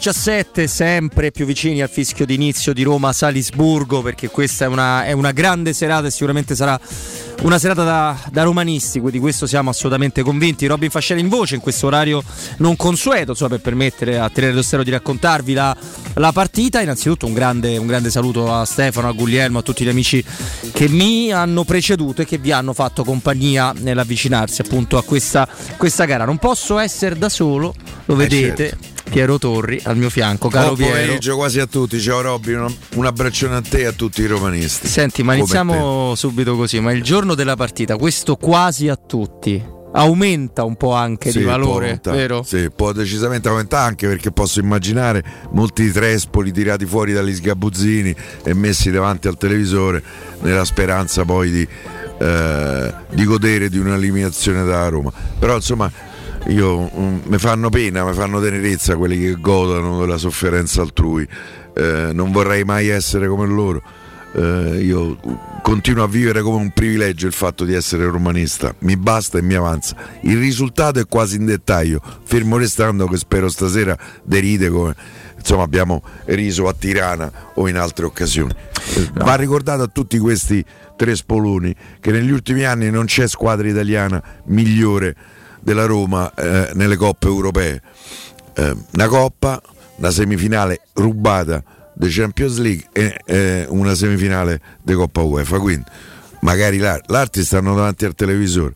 dopo le 17, sempre più vicini al fischio d'inizio di Roma-Salisburgo, perché questa è una, è una grande serata e sicuramente sarà una serata da, da, romanisti, di questo siamo assolutamente convinti. Robin Fascelli in voce in questo orario non consueto, insomma, per permettere a Tenere Dostero di raccontarvi la, la partita. Innanzitutto un grande, un grande, saluto a Stefano, a Guglielmo, a tutti gli amici che mi hanno preceduto e che vi hanno fatto compagnia nell'avvicinarsi appunto a questa, questa gara. Non posso essere da solo, lo eh vedete. Certo. Piero Torri al mio fianco, caro Buon pomeriggio quasi a tutti, ciao Robby, un, un abbraccione a te e a tutti i romanisti. Senti, ma iniziamo subito così, ma il giorno della partita, questo quasi a tutti, aumenta un po' anche sì, di valore, vero? Sì, può decisamente aumentare anche perché posso immaginare molti trespoli tirati fuori dagli sgabuzzini e messi davanti al televisore nella speranza poi di, eh, di godere di un'eliminazione da Roma. Però insomma io um, mi fanno pena, mi fanno tenerezza quelli che godono della sofferenza altrui. Eh, non vorrei mai essere come loro. Eh, io continuo a vivere come un privilegio il fatto di essere romanista, mi basta e mi avanza. Il risultato è quasi in dettaglio, fermo restando che spero stasera deride come insomma abbiamo riso a Tirana o in altre occasioni. No. Va ricordato a tutti questi tre spoloni che negli ultimi anni non c'è squadra italiana migliore della Roma eh, nelle coppe europee. Eh, una coppa, una semifinale rubata di Champions League e eh, una semifinale di Coppa UEFA. Quindi magari l'Arti stanno davanti al televisore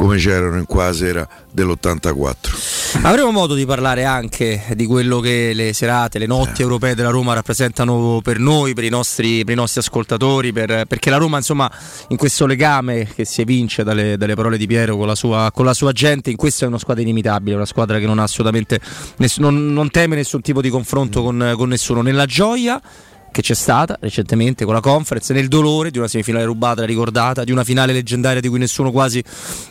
come c'erano in qua sera dell'84. Avremo modo di parlare anche di quello che le serate, le notti eh. europee della Roma rappresentano per noi, per i nostri, per i nostri ascoltatori, per, perché la Roma insomma in questo legame che si evince dalle, dalle parole di Piero con la, sua, con la, sua, gente, in questo è una squadra inimitabile, una squadra che non ha assolutamente, ness- non, non, teme nessun tipo di confronto mm. con, con nessuno, nella gioia che c'è stata recentemente con la conference, nel dolore di una semifinale rubata, ricordata, di una finale leggendaria di cui nessuno quasi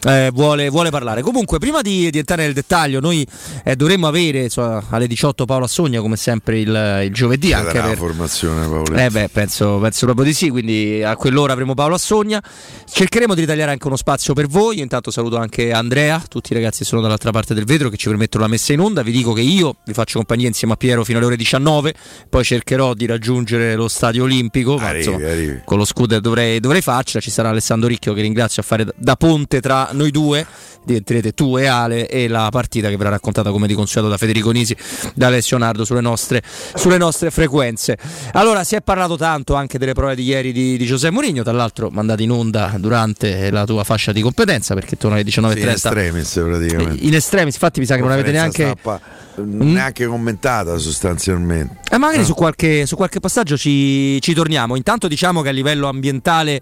eh, vuole, vuole, parlare. Comunque, prima di, di, entrare nel dettaglio, noi eh, dovremmo avere insomma, alle 18 Paolo Assogna, come sempre il, il giovedì. Anche per... la formazione, Paolo. Eh beh, penso, penso, proprio di sì, quindi a quell'ora avremo Paolo Assogna. Cercheremo di ritagliare anche uno spazio per voi. Io intanto saluto anche Andrea, tutti i ragazzi sono dall'altra parte del vetro che ci permettono la messa in onda. Vi dico che io vi faccio compagnia insieme a Piero fino alle ore 19, poi cercherò di raggiungere raggiungere lo stadio olimpico. Arrivi, insomma, arrivi. Con lo scooter dovrei, dovrei farcela. Ci sarà Alessandro Ricchio che ringrazio a fare da ponte tra noi due. Diventerete tu e Ale e la partita che verrà raccontata come di consueto da Federico Nisi, da Alessio Nardo sulle nostre, sulle nostre frequenze. Allora, si è parlato tanto anche delle prove di ieri di, di Giuseppe Mourinho, tra l'altro mandate in onda durante la tua fascia di competenza perché torna alle 19.30. Sì, in estremis praticamente. In estremis, infatti mi sa che non avete neanche... Stampa mm? neanche commentata sostanzialmente. Eh, magari no. su, qualche, su, qualche, passaggio ci, ci torniamo. Intanto diciamo che a livello ambientale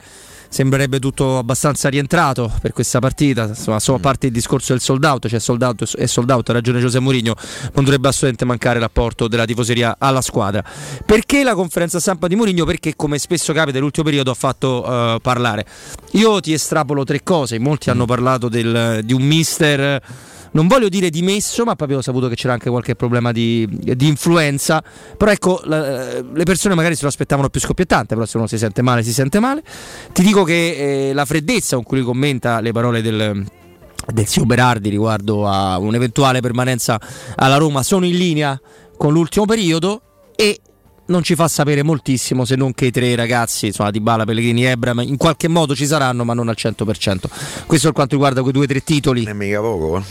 sembrerebbe tutto abbastanza rientrato per questa partita. Insomma, solo a mm. parte il discorso del sold out, cioè sold out e sold out, ha ragione Giuseppe Mourinho, non dovrebbe assolutamente mancare l'apporto della tifoseria alla squadra. Perché la conferenza stampa di Mourinho? Perché come spesso capita nell'ultimo periodo ha fatto uh, parlare. Io ti estrapolo tre cose, molti mm. hanno parlato del, di un mister non voglio dire dimesso, ma proprio ho saputo che c'era anche qualche problema di, di influenza. Però ecco, la, le persone magari se lo aspettavano più scoppiettante, però se uno si sente male, si sente male. Ti dico che eh, la freddezza con cui commenta le parole del del zio Berardi riguardo a un'eventuale permanenza alla Roma sono in linea con l'ultimo periodo e non ci fa sapere moltissimo se non che i tre ragazzi, insomma, Di Bala, Pellegrini e Ebram, in qualche modo ci saranno, ma non al 100%. Questo per quanto riguarda quei due o tre titoli. Non è mica poco, eh?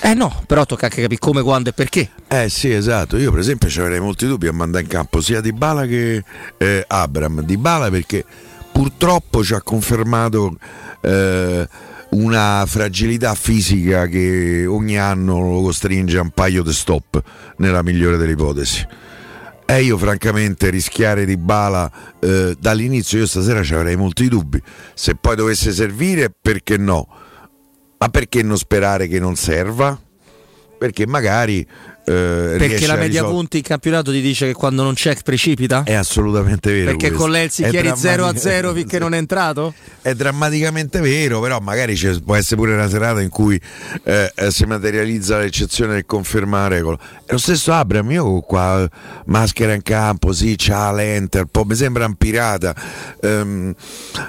Eh no, però tocca anche capire come, quando e perché. Eh sì, esatto. Io per esempio ci avrei molti dubbi a mandare in campo sia Di Bala che eh, Abram. Di Bala perché purtroppo ci ha confermato eh, una fragilità fisica che ogni anno lo costringe a un paio di stop, nella migliore delle ipotesi. E io francamente rischiare di bala eh, dall'inizio, io stasera ci avrei molti dubbi. Se poi dovesse servire, perché no? Ma perché non sperare che non serva? Perché magari eh, Perché la media risol- punti in campionato ti dice che quando non c'è precipita? È assolutamente vero. Perché questo. con l'Elsi chiedi 0 a 0 finché non è entrato? È drammaticamente vero, però magari può essere pure una serata in cui eh, eh, si materializza l'eccezione del confermare. È lo stesso Abram, io qua maschera in campo, sì, c'ha l'enter, po', mi sembra un pirata. Um,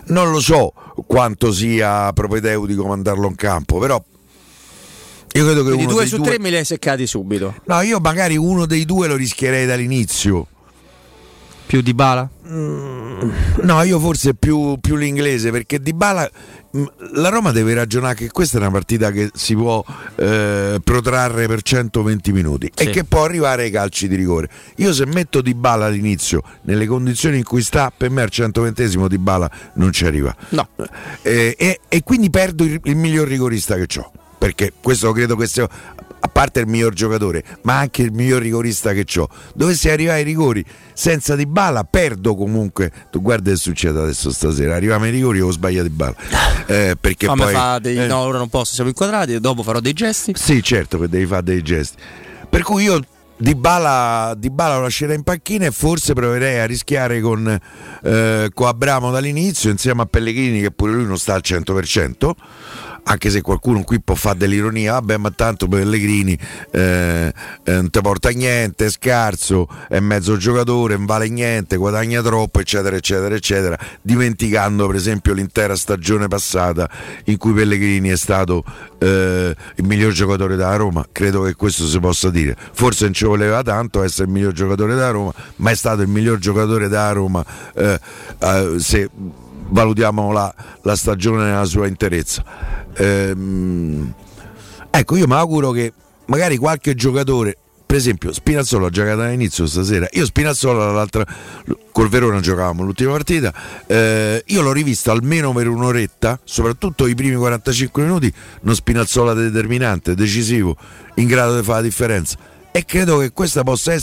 non lo so quanto sia propedeutico mandarlo in campo, però Io credo che Quindi uno due dei su tre me li hai seccati subito. No, io magari uno dei due lo rischierei dall'inizio. Più di bala? No, io forse più, più l'inglese perché Di Bala mh, la Roma deve ragionare che questa è una partita che si può eh, protrarre per 120 minuti Sì. e che può arrivare ai calci di rigore. Io se metto Di Bala all'inizio nelle condizioni in cui sta, per me al 120 Di Bala non ci arriva. No. Eh, e, e quindi perdo il, il miglior rigorista che ho. Perché questo credo che sia, a parte il miglior giocatore, ma anche il miglior rigorista che ho. Dovessi arrivare ai rigori senza Di Bala, perdo comunque. Tu guarda che succede adesso stasera. Arriviamo ai rigori o sbaglia Di Bala. Eh, perché Fammi poi. fa dei- eh, No, ora non posso, siamo inquadrati, dopo farò dei gesti. Sì, certo, che devi fare dei gesti. Per cui io di Bala, di Bala lo lascerei in panchina e forse proverei a rischiare con, eh, con Abramo dall'inizio insieme a Pellegrini che pure lui non sta al 100%. Anche se qualcuno qui può fare dell'ironia, vabbè, ma tanto Pellegrini eh, eh, non ti porta niente, è scarso, è mezzo giocatore, non vale niente, guadagna troppo, eccetera, eccetera, eccetera, dimenticando per esempio l'intera stagione passata in cui Pellegrini è stato eh, il miglior giocatore della Roma, credo che questo si possa dire. Forse non ci voleva tanto essere il miglior giocatore della Roma, ma è stato il miglior giocatore della Roma eh, eh, se valutiamo la, la stagione nella sua interezza. Ehm, ecco, io mi auguro che magari qualche giocatore, per esempio Spinazzola ha giocato all'inizio stasera, io Spinazzola l'altra, col Verona giocavamo l'ultima partita, eh, io l'ho rivisto almeno per un'oretta, soprattutto i primi 45 minuti, uno Spinazzola determinante, decisivo, in grado di fare la differenza. E credo che questa possa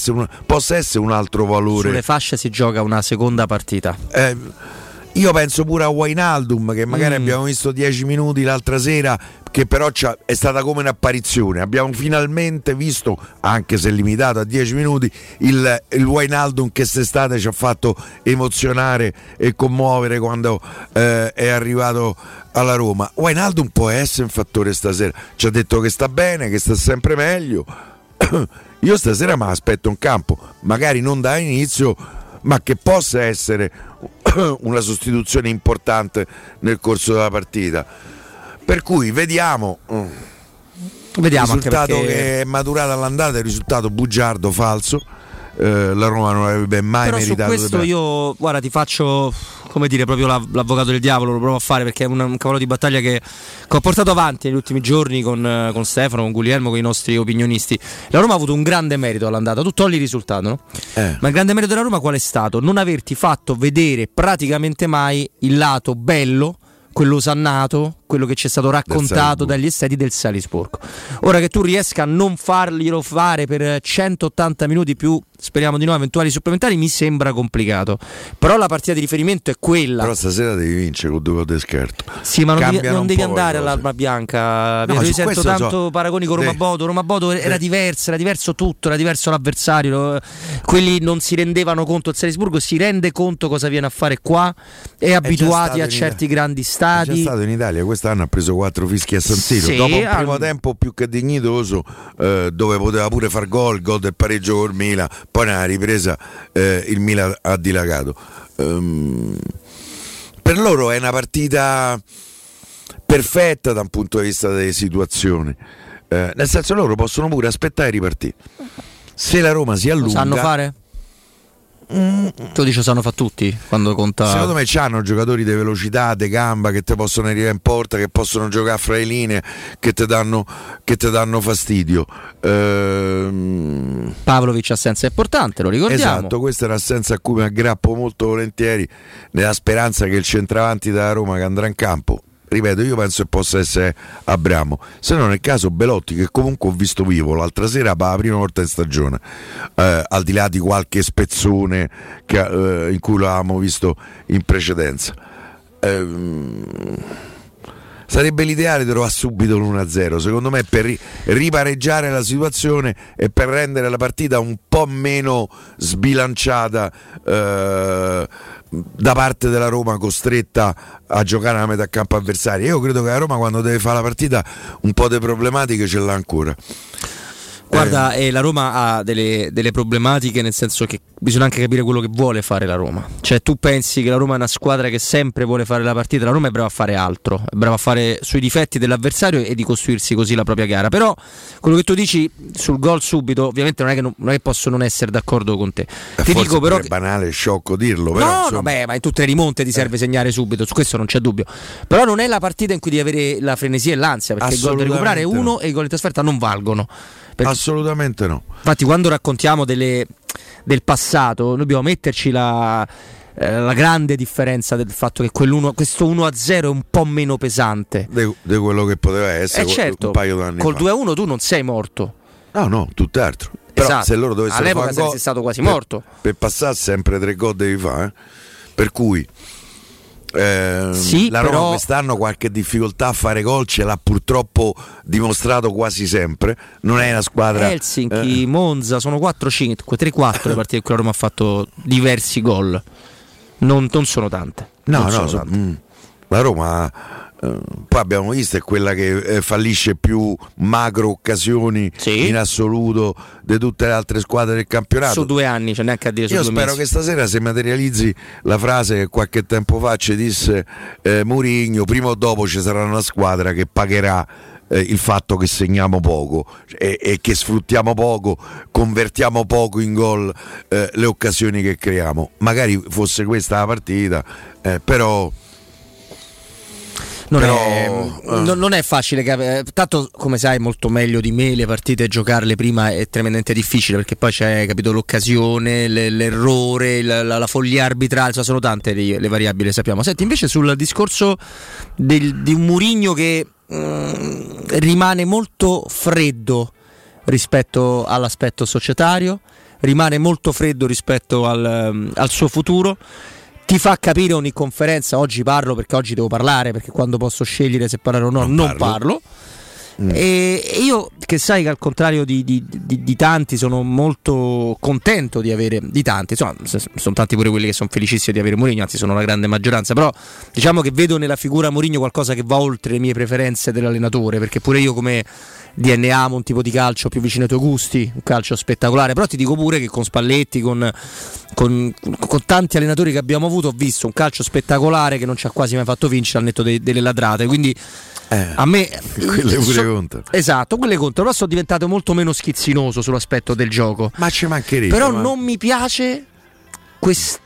possa essere un altro valore. Sulle fasce si gioca una seconda partita. Eh, io penso pure a Wainaldum che magari Mm. abbiamo visto 10 minuti l'altra sera che però è stata come un'apparizione. Abbiamo finalmente visto anche se limitato a 10 minuti il, il Wainaldum che quest'estate ci ha fatto emozionare e commuovere quando eh, è arrivato alla Roma. Wainaldum può essere un fattore stasera. Ci ha detto che sta bene che sta sempre meglio. Io stasera mi aspetto un campo magari non da inizio ma che possa essere una sostituzione importante nel corso della partita. Per cui vediamo. mm, Il Vediamo anche risultato perché... che è maturato all'andata è il risultato bugiardo, falso. Eh, la Roma non avrebbe mai Però su meritato di questo io, guarda, ti faccio, come dire, proprio l'av- l'avvocato del diavolo, lo provo a fare perché è un, un cavallo di battaglia che, che ho portato avanti negli ultimi giorni con, con Stefano, con Guglielmo, con i nostri opinionisti. La Roma ha avuto un grande merito all'andata, tu togli il risultato, no? Eh. Ma il grande merito della Roma qual è stato? Non averti fatto vedere praticamente mai il lato bello, quello osannato, quello che ci è stato raccontato dagli esteti del Salisburgo. Ora che tu riesca a non farglielo fare per 180 minuti più, speriamo di no, eventuali supplementari, mi sembra complicato. Però la partita di riferimento è quella. Però stasera devi vincere con due gol di scherto. Sì, ma non devi, Cambiano non devi po' le andare all'arma bianca. No, Io sento questo tanto so- paragoni con Roma Sì. Bodo. Roma Bodo era Sì. diversa, era diverso tutto, era diverso l'avversario. Quelli non si rendevano conto. Il Salisburgo si rende conto cosa viene a fare qua. È abituati stato a certi grandi È già stato in Italia, quest'anno ha preso quattro fischi a San Siro. Sì, Dopo un primo tempo più che dignitoso, eh, dove poteva pure far gol, gol del pareggio col Milan, poi nella ripresa eh, il Milan ha dilagato. Ehm, per loro è una partita perfetta da un punto di vista delle situazioni. Eh, nel senso loro possono pure aspettare e ripartire. Se la Roma si Lo allunga, sanno fare? Tu dici sanno fa tutti quando conta. Secondo me hanno giocatori di velocità, di gamba che ti possono arrivare in porta, che possono giocare fra le linee, che ti danno, danno fastidio. Ehm, Pavlovic assenza è importante, lo ricordiamo. esatto, questa è un'assenza a cui mi aggrappo molto volentieri, nella speranza che il centravanti della Roma che andrà in campo. Ripeto, io penso che possa essere Abramo. Se no, nel caso Belotti, che comunque ho visto vivo l'altra sera per la prima volta in stagione, eh, al di là di qualche spezzone che, eh, in cui l'avevamo visto in precedenza. Ehm, sarebbe l'ideale trovare subito l'1-0 secondo me per ri- ripareggiare la situazione e per rendere la partita un po' meno sbilanciata eh, da parte della Roma costretta a giocare alla metà campo avversaria io credo che la Roma quando deve fare la partita un po' di problematiche ce l'ha ancora Guarda, eh. la Roma ha delle, delle, problematiche nel senso che bisogna anche capire quello che vuole fare la Roma. Cioè tu pensi che la Roma è una squadra che sempre vuole fare la partita, la Roma è brava a fare altro, è brava a fare sui difetti dell'avversario e di costruirsi così la propria gara. Però quello che tu dici sul gol subito, ovviamente non è che, non, non è che posso non essere d'accordo con te. Eh, ti dico però... È banale, sciocco dirlo. Però, no, insomma... no, beh, ma in tutte le rimonte ti serve eh. segnare subito, su questo non c'è dubbio. Però non è la partita in cui devi avere la frenesia e l'ansia, perché il gol da recuperare è uno e i gol in trasferta non valgono. Perché, Assolutamente no. Infatti, quando raccontiamo delle, del passato, dobbiamo metterci la, eh, la grande differenza del fatto che questo 1-0 è un po' meno pesante di quello che poteva essere eh certo, un paio d'anni col fa. 2-1 tu non sei morto. No, no, tutt'altro. Però esatto. se loro dovessero all'epoca fare sei stato quasi morto. Per passare sempre tre gol devi fare. Eh? Per cui eh, sì, la Roma però... quest'anno qualche difficoltà a fare gol ce l'ha purtroppo dimostrato quasi sempre. Non è una squadra. Helsinki, eh. Monza sono 4-5, 3-4 le partite in cui la Roma ha fatto diversi gol. Non, non sono tante. No, non no, so, mm, la Roma eh, poi abbiamo visto è quella che eh, fallisce più macro occasioni sì. in assoluto di tutte le altre squadre del campionato. Su due anni, c'è neanche a dire Io spero mesi. che stasera si materializzi la frase che qualche tempo fa ci disse eh, Murigno, prima o dopo ci sarà una squadra che pagherà eh, il fatto che segniamo poco e, e, che sfruttiamo poco, convertiamo poco in gol eh, le occasioni che creiamo. Magari fosse questa la partita, eh, però non, Però, è, uh. non, è, facile capire. Tanto, come sai, molto meglio di me le partite giocarle prima è tremendamente difficile perché poi c'è capito, l'occasione, l'errore, la, la, la follia arbitrale, cioè sono tante le, le, variabili, sappiamo. Senti, invece sul discorso del, di un Murigno che mm, rimane molto freddo rispetto all'aspetto societario, rimane molto freddo rispetto al, al suo futuro ti fa capire ogni conferenza. Oggi parlo perché oggi devo parlare, perché quando posso scegliere se parlare o no, non, non parlo. parlo. Mm. E io che sai che al contrario di, di, di, di, tanti sono molto contento di avere di tanti, insomma sono tanti pure quelli che sono felicissimi di avere Mourinho, anzi sono la grande maggioranza, però diciamo che vedo nella figura Mourinho qualcosa che va oltre le mie preferenze dell'allenatore, perché pure io come DNA un tipo di calcio più vicino ai tuoi gusti, un calcio spettacolare, però ti dico pure che con Spalletti, con, con, con tanti allenatori che abbiamo avuto, ho visto un calcio spettacolare che non ci ha quasi mai fatto vincere al netto de, delle ladrate, quindi eh, a me quelle pure so, contano. Esatto, quelle contano, però sono diventato molto meno schizzinoso sull'aspetto del gioco. Ma ci mancherebbe. Però ma... non mi piace questo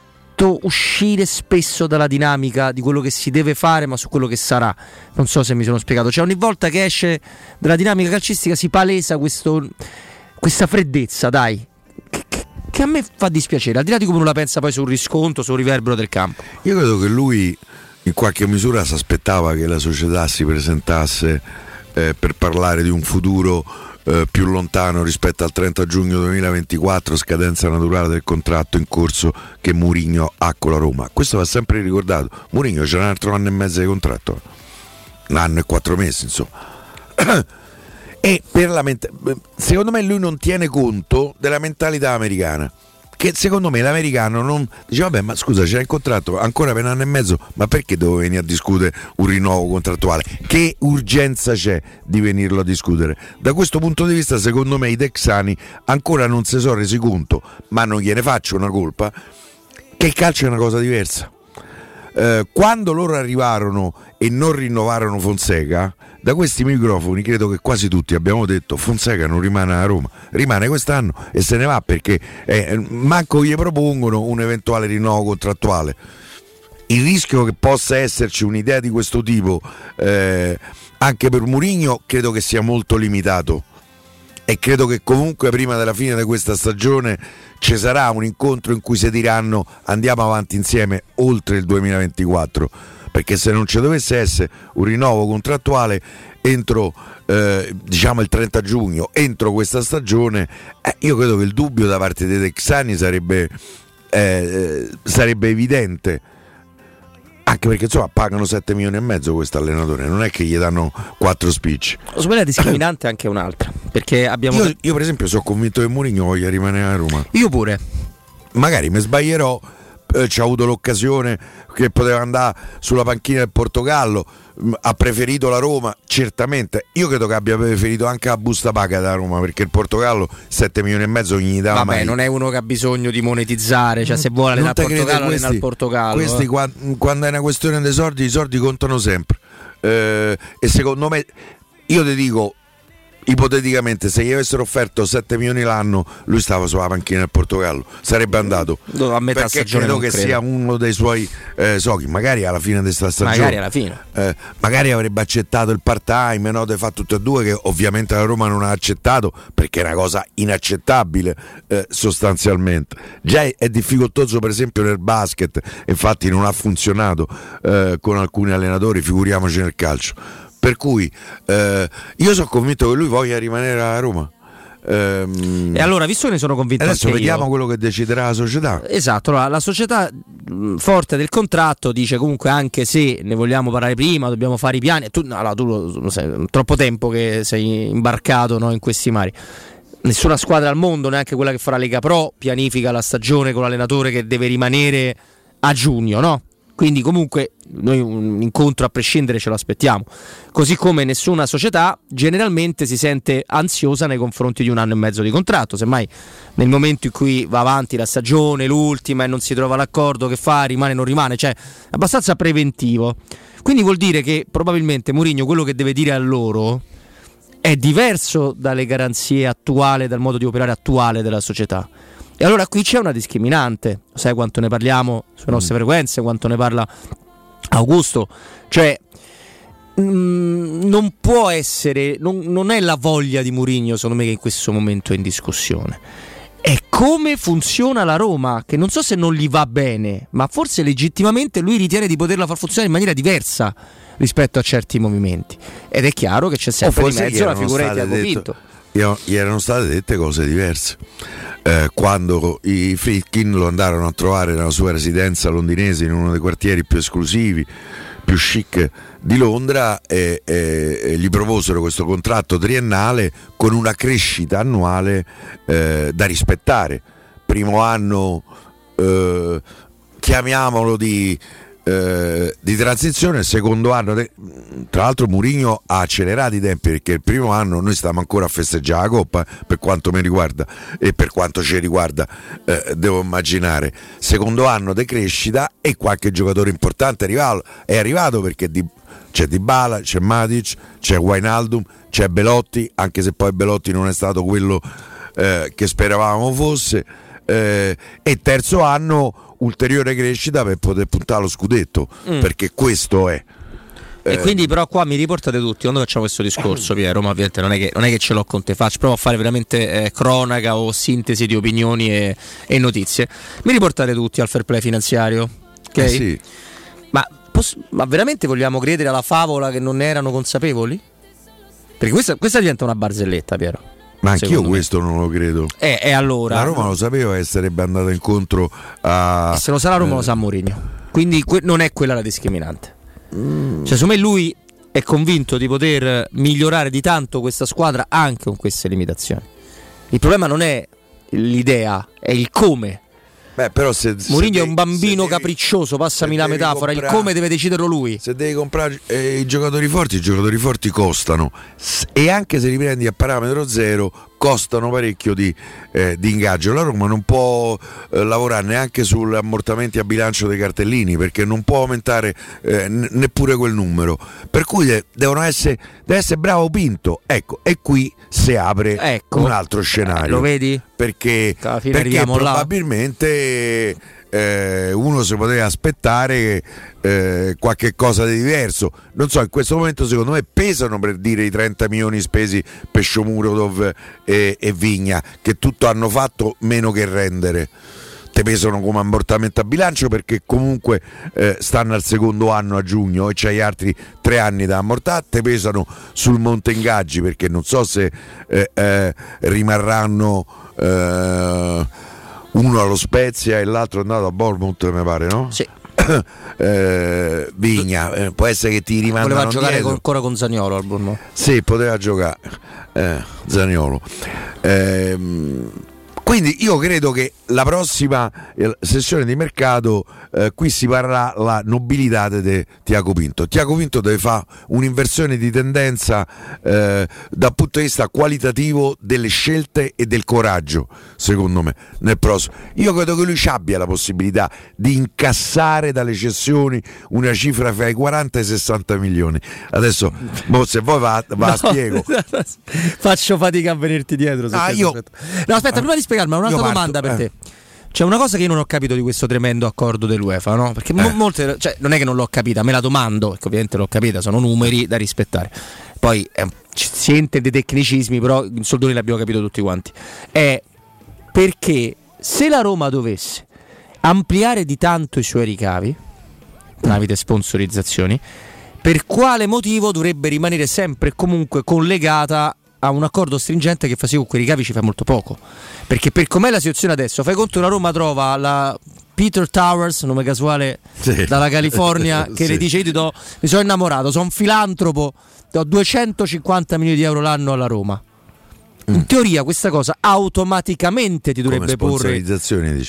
uscire spesso dalla dinamica di quello che si deve fare, ma su quello che sarà. Non so se mi sono spiegato. Cioè, ogni volta che esce dalla dinamica calcistica si palesa questo, questa freddezza, dai. Che, a me fa dispiacere, al di là di come uno la pensa poi sul riscontro, sul riverbero del campo. Io credo che lui in qualche misura si aspettava che la società si presentasse eh, per parlare di un futuro eh, più lontano rispetto al 30 giugno 2024, scadenza naturale del contratto in corso che Murigno ha con la Roma. Questo va sempre ricordato. Murigno c'era un altro anno e mezzo di contratto, un anno e quattro mesi, insomma. e per la ment- secondo me lui non tiene conto della mentalità americana che secondo me l'americano non dice vabbè ma scusa c'è il contratto ancora per un anno e mezzo ma perché devo venire a discutere un rinnovo contrattuale? Che urgenza c'è di venirlo a discutere? Da questo punto di vista secondo me i texani ancora non si sono resi conto ma non gliene faccio una colpa che il calcio è una cosa diversa. Eh, quando loro arrivarono e non rinnovarono Fonseca da questi microfoni credo che quasi tutti abbiamo detto Fonseca non rimane a Roma, rimane quest'anno e se ne va perché eh, manco gli propongono un eventuale rinnovo contrattuale. Il rischio che possa esserci un'idea di questo tipo eh, anche per Murigno credo che sia molto limitato e credo che comunque prima della fine di questa stagione ci sarà un incontro in cui si diranno andiamo avanti insieme oltre il 2024 perché se non ci dovesse essere un rinnovo contrattuale entro eh, diciamo il 30 giugno, entro questa stagione, eh, io credo che il dubbio da parte dei texani sarebbe, eh, sarebbe evidente anche perché insomma pagano 7 milioni e mezzo questo allenatore, non è che gli danno 4 spicci. Secondo me la discriminante è anche un'altra. Perché abbiamo. Io, io per esempio sono convinto che Mourinho voglia rimanere a Roma. Io pure. Magari mi sbaglierò, eh, ci ha avuto l'occasione che poteva andare sulla panchina del Portogallo, mh, ha preferito la Roma, certamente. Io credo che abbia preferito anche la busta paga da Roma perché il Portogallo 7 milioni e mezzo non gli dà Vabbè, mai. non è uno che ha bisogno di monetizzare, cioè se vuole allenare al Portogallo, questi- al Portogallo. Questi eh. qua- quando è una questione dei soldi, i soldi contano sempre. Eh, e secondo me, io ti dico, ipoteticamente, se gli avessero offerto 7 milioni l'anno, lui stava sulla panchina del Portogallo, sarebbe andato. A metà perché credo che credo. sia uno dei suoi eh, sogni, magari alla fine di questa stagione. Magari alla fine. Eh, magari avrebbe accettato il part time, no? De fa tutte e due, che ovviamente la Roma non ha accettato perché è una cosa inaccettabile eh, sostanzialmente. Già è, è difficoltoso, per esempio, nel basket, infatti non ha funzionato eh, con alcuni allenatori, figuriamoci nel calcio. Per cui eh, io sono convinto che lui voglia rimanere a Roma. Ehm, E allora, visto che ne sono convinto adesso vediamo io, quello che deciderà la società. Esatto, allora, la società mh, forte del contratto dice comunque anche se ne vogliamo parlare prima, dobbiamo fare i piani. Tu, no, allora, tu lo, lo sai, troppo tempo che sei imbarcato no, in questi mari. Nessuna squadra al mondo, neanche quella che farà Lega Pro, pianifica la stagione con l'allenatore che deve rimanere a giugno, no? Quindi comunque noi un incontro a prescindere ce lo aspettiamo. Così come nessuna società generalmente si sente ansiosa nei confronti di un anno e mezzo di contratto. Semmai nel momento in cui va avanti la stagione, l'ultima e non si trova l'accordo che fa, rimane o non rimane, cioè abbastanza preventivo. Quindi vuol dire che probabilmente Mourinho quello che deve dire a loro è diverso dalle garanzie attuali, dal modo di operare attuale della società. E allora qui c'è una discriminante, sai quanto ne parliamo sulle nostre frequenze, quanto ne parla Augusto, cioè mm, non può essere, non, non è la voglia di Mourinho secondo me che in questo momento è in discussione. È come funziona la Roma, che non so se non gli va bene, ma forse legittimamente lui ritiene di poterla far funzionare in maniera diversa rispetto a certi movimenti. Ed è chiaro che c'è sempre di forse mezzo la figura di Tiago detto- Pinto. Gli erano state dette cose diverse. Eh, quando i Fritkin lo andarono a trovare nella sua residenza londinese in uno dei quartieri più esclusivi, più chic di Londra e, e- e gli proposero questo contratto triennale con una crescita annuale eh, da rispettare. Primo anno, eh, chiamiamolo di, eh, di transizione, secondo anno, de- tra l'altro Mourinho ha accelerato i tempi perché il primo anno noi stiamo ancora a festeggiare la Coppa per quanto mi riguarda e per quanto ci riguarda eh, devo immaginare. Secondo anno di crescita e qualche giocatore importante è arrivato, perché di- c'è Dybala, c'è Matic, c'è Wijnaldum, c'è Belotti, anche se poi Belotti non è stato quello eh, che speravamo fosse. Eh, e terzo anno ulteriore crescita per poter puntare allo scudetto Mm. perché questo è E Eh, quindi però qua mi riportate tutti, quando facciamo questo discorso, Piero, ma ovviamente non è che, non è che ce l'ho con te, faccio, provo a fare veramente eh, cronaca o sintesi di opinioni e, e notizie. Mi riportate tutti al fair play finanziario, ok? eh sì. ma, poss- ma veramente vogliamo credere alla favola che non ne erano consapevoli? Perché questa, questa diventa una barzelletta, Piero. Ma anch'io me. questo non lo credo E, e allora... la Roma lo sapeva che sarebbe andata incontro a E se lo sa la Roma lo sa Mourinho. Quindi que- non è quella la discriminante. Cioè, secondo me lui è convinto di poter migliorare di tanto questa squadra anche con queste limitazioni. Il problema non è l'idea, è il come. Beh, però se, Mourinho è un bambino devi- capricioso, passami la metafora, il comprare- come deve deciderlo lui. Se devi comprare eh, i giocatori forti, i giocatori forti costano e anche se li prendi a parametro zero costano parecchio di, eh, di ingaggio. La Roma non può eh, lavorare neanche sugli ammortamenti a bilancio dei cartellini perché non può aumentare eh, neppure quel numero. Per cui de- devono essere, deve essere bravo Pinto. Ecco, e qui si apre Ecco. un altro scenario. Lo vedi? Perché, perché probabilmente eh, uno si poteva aspettare eh, qualche cosa di diverso. Non so, in questo momento secondo me pesano per dire i 30 milioni spesi per Shomurodov e, e Vigna, che tutto hanno fatto meno che rendere. Te pesano come ammortamento a bilancio perché comunque eh, stanno al secondo anno a giugno e c'hai altri tre anni da ammortare, te pesano sul monte ingaggi perché non so se eh, eh, rimarranno eh, uno allo Spezia e l'altro è andato a Bournemouth mi pare no? Sì. Eh, Vigna eh, può essere che ti rimandano Voleva giocare dietro. ancora con Zagnolo al Bournemouth. Sì, poteva giocare eh, Zaniolo. Ehm, Quindi io credo che la prossima eh, sessione di mercato eh, qui si parlerà la nobilità di Tiago Pinto. Tiago Pinto deve fare un'inversione di tendenza eh, dal punto di vista qualitativo delle scelte e del coraggio, secondo me, nel prossimo. Io credo che lui ci abbia la possibilità di incassare dalle cessioni una cifra fra i 40 e i 60 milioni. Adesso, se poi va, va no, spiego. Faccio fatica a venirti dietro. Ah, io... No, aspetta, prima di spiegarmi, un'altra domanda per eh. te. C'è una cosa che io non ho capito di questo tremendo accordo dell'UEFA, no? Perché eh. molte, cioè, non è che non l'ho capita, me la domando, perché ovviamente l'ho capita, sono numeri da rispettare. Poi eh, si sente dei tecnicismi, però in soldoni l'abbiamo capito tutti quanti. È perché se la Roma dovesse ampliare di tanto i suoi ricavi tramite sponsorizzazioni, per quale motivo dovrebbe rimanere sempre e comunque collegata a un accordo stringente che fa sì con quei ricavi ci fa molto poco. Perché per com'è la situazione adesso, fai conto una Roma trova la Peter Towers, nome casuale sì. dalla California, che sì. le dice io do, mi sono innamorato, sono un filantropo, do 250 milioni di euro l'anno alla Roma. In mm. teoria questa cosa automaticamente ti dovrebbe porre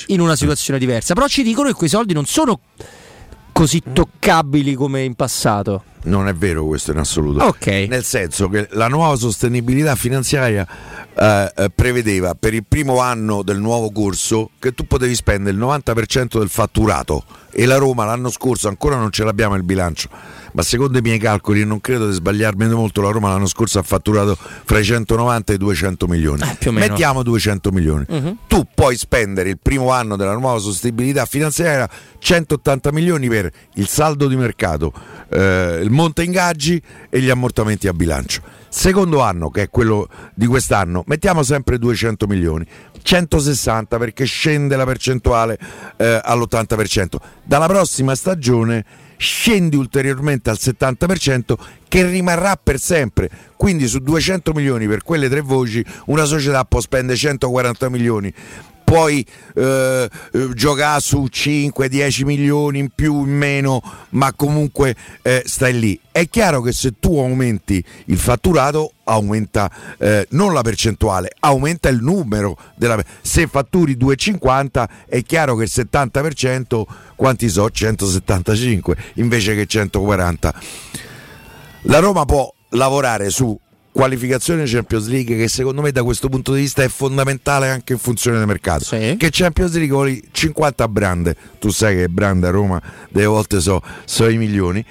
in una situazione diversa, però ci dicono che quei soldi non sono così toccabili come in passato. Non è vero questo in assoluto. Ok. Nel senso che la nuova sostenibilità finanziaria eh, eh, prevedeva per il primo anno del nuovo corso che tu potevi spendere il 90% del fatturato e la Roma l'anno scorso ancora non ce l'abbiamo il bilancio ma secondo i miei calcoli, non credo di sbagliarmi molto, la Roma l'anno scorso ha fatturato fra i 190 e i 200 milioni. Eh, Mettiamo 200 milioni. Uh-huh. Tu puoi spendere il primo anno della nuova sostenibilità finanziaria 180 milioni per il saldo di mercato, eh, il monte ingaggi e gli ammortamenti a bilancio. Secondo anno, che è quello di quest'anno, mettiamo sempre 200 milioni. 160 perché scende la percentuale eh, all'80%. Dalla prossima stagione scendi ulteriormente al 70% che rimarrà per sempre. Quindi su 200 milioni per quelle tre voci una società può spendere 140 milioni puoi eh, eh giocare su 5-10 milioni in più, in meno, ma comunque eh, stai lì. È chiaro che se tu aumenti il fatturato, aumenta eh, non la percentuale, aumenta il numero. Della, se fatturi 2,50 è chiaro che il 70% quanti so? 175 invece che 140. La Roma può lavorare su qualificazione Champions League che secondo me da questo punto di vista è fondamentale anche in funzione del mercato. Sì. che Champions League vuole 50 brand. Tu sai che brand a Roma delle volte so, so i milioni.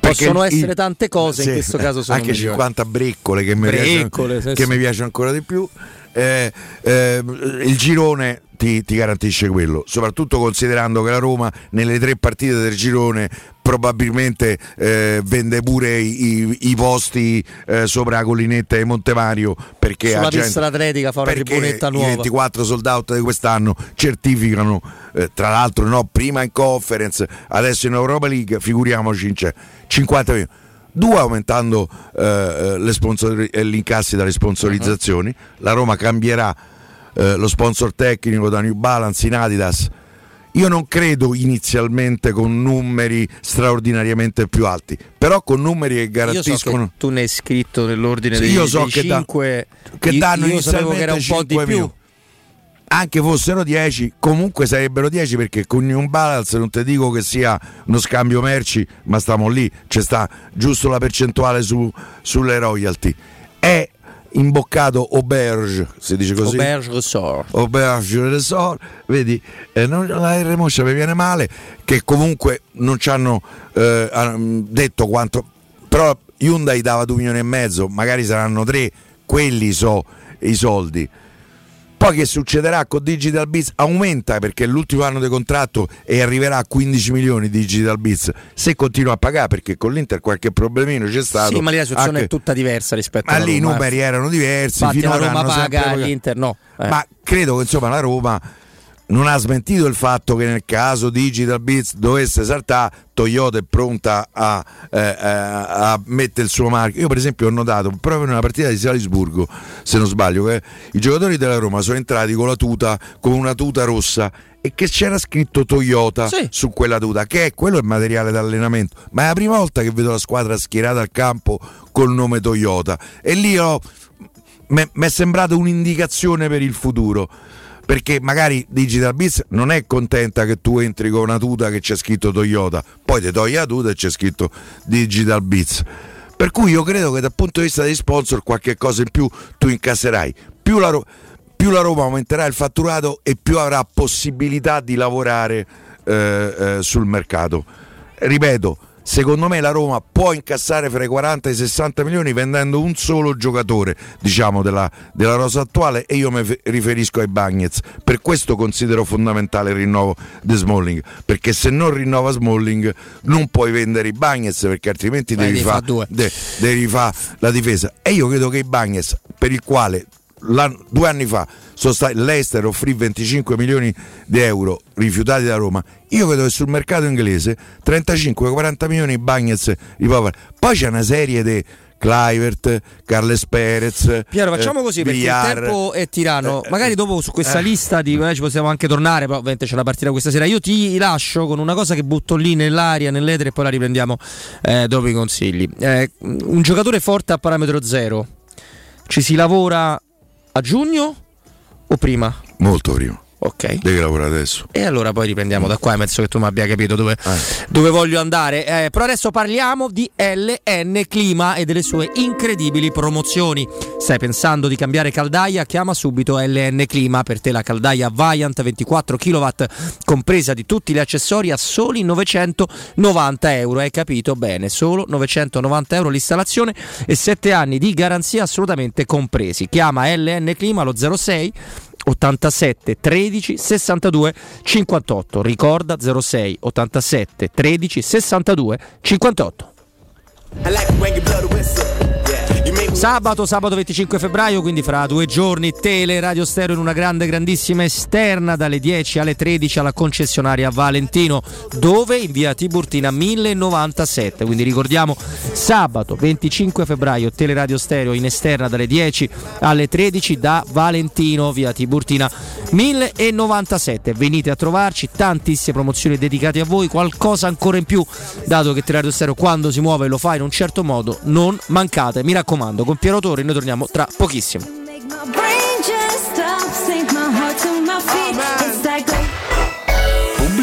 Possono essere tante cose sì, in questo caso sono anche milioni. 50 breccole che mi, breccole, piace, sì, che mi piace ancora di più eh, eh, il girone ti, ti, garantisce quello, soprattutto considerando che la Roma nelle tre partite del girone probabilmente eh, vende pure i, i posti eh, sopra la collinetta di Montemario perché sulla pista gente, atletica fa una tribunetta nuova. i 24 sold out di quest'anno certificano eh, tra l'altro no, prima in conference adesso in Europa League figuriamoci in c'è 50 milioni due aumentando eh, eh, sponsor- gli incassi dalle sponsorizzazioni uh-huh. la Roma cambierà eh, lo sponsor tecnico da New Balance in Adidas. Io non credo inizialmente con numeri straordinariamente più alti, però con numeri che garantiscono. So che tu ne hai scritto nell'ordine sì, dei, io so dei che 5 da, che danno io sapevo che era un po' di più. Anche fossero 10, comunque sarebbero 10 perché con New Balance non ti dico che sia uno scambio merci, ma stiamo lì, c'è sta giusto la percentuale su, sulle royalty. È imboccato auberge, si dice così. Auberge resort. Auberge resort, vedi, eh, non, la R Moscia mi viene male, che comunque non ci hanno eh, detto quanto, però Hyundai dava 2 milioni e mezzo, magari saranno 3, quelli sono i soldi poi che succederà con Digital Beats? Aumenta perché è l'ultimo anno di contratto e arriverà a 15 milioni Digital Beats se continua a pagare perché con l'Inter qualche problemino c'è stato. Sì, ma lì la situazione anche... è tutta diversa rispetto ma a lì i numeri erano diversi. Infatti la Roma paga, l'Inter no. Eh. Ma credo che insomma la Roma non ha smentito il fatto che nel caso Digital Beats dovesse saltare, Toyota è pronta a, eh, eh, a, mettere il suo marchio. Io per esempio ho notato proprio in una partita di Salisburgo, se non sbaglio, che i giocatori della Roma sono entrati con la tuta, con una tuta rossa e che c'era scritto Toyota sì. su quella tuta, che è quello il materiale d'allenamento. Ma è la prima volta che vedo la squadra schierata al campo col nome Toyota e lì mi è sembrata un'indicazione per il futuro perché magari Digital Biz non è contenta che tu entri con una tuta che c'è scritto Toyota, poi ti togli la tuta e c'è scritto Digital Biz. Per cui io credo che dal punto di vista dei sponsor qualche cosa in più tu incasserai. Più la, più la Roma aumenterà il fatturato e più avrà possibilità di lavorare eh, eh, sul mercato. Ripeto, secondo me la Roma può incassare fra i 40 e i 60 milioni vendendo un solo giocatore diciamo, della, della, rosa attuale e io mi riferisco ai Bagnets. Per questo considero fondamentale il rinnovo di Smalling perché se non rinnova Smalling non puoi vendere i Bagnets perché altrimenti Beh, devi fare fa de, fa la difesa. E io credo che i Bagnets per il quale due anni fa stati, l'Ester offrì 25 milioni di euro rifiutati da Roma. Io vedo che sul mercato inglese 35-40 milioni di Bagnets di Poi c'è una serie di Clivert, Carles Perez. Piero, facciamo eh, così perché Villar. il tempo è tirano. Eh, Magari dopo su questa eh, lista di ci possiamo anche tornare, però ovviamente c'è la partita questa sera. Io ti lascio con una cosa che butto lì nell'aria, nell'etere e poi la riprendiamo eh, dopo i consigli. Eh, un giocatore forte a parametro zero. Ci si lavora a giugno o prima? Molto prima. Ok. Devi lavorare adesso. E allora poi riprendiamo da qua, penso che tu mi abbia capito dove, eh. dove voglio andare. Eh, però adesso parliamo di LN Clima e delle sue incredibili promozioni. Stai pensando di cambiare caldaia? Chiama subito LN Clima. Per te la caldaia Viant 24 kW compresa di tutti gli accessori a soli 990 euro. Hai capito bene? Solo 990 euro l'installazione e 7 anni di garanzia assolutamente compresi. Chiama LN Clima allo 06 87 13 62 58. Ricorda 06 87 13 62 58. Sabato, sabato 25 febbraio, quindi fra due giorni, Tele Radio Stereo in una grande, grandissima esterna dalle 10 alle 13 alla concessionaria Valentino, dove in via Tiburtina 1097. Quindi ricordiamo sabato 25 febbraio, Tele Radio Stereo in esterna dalle 10 alle 13 da Valentino, via Tiburtina 1097. Venite a trovarci, tantissime promozioni dedicate a voi, qualcosa ancora in più, dato che Tele Radio Stereo quando si muove lo fa in un certo modo, non mancate, mi raccomando con Piero Torri. Noi torniamo tra pochissimo.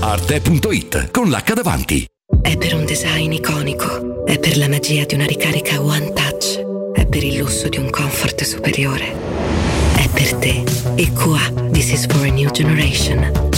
Arte.it, con l'H davanti. È per un design iconico, è per la magia di una ricarica One Touch, è per il lusso di un comfort superiore è per te. EQA, This is for a new generation.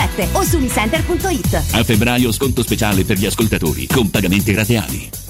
97 o su unicenter.it. A febbraio sconto speciale per gli ascoltatori con pagamenti rateali.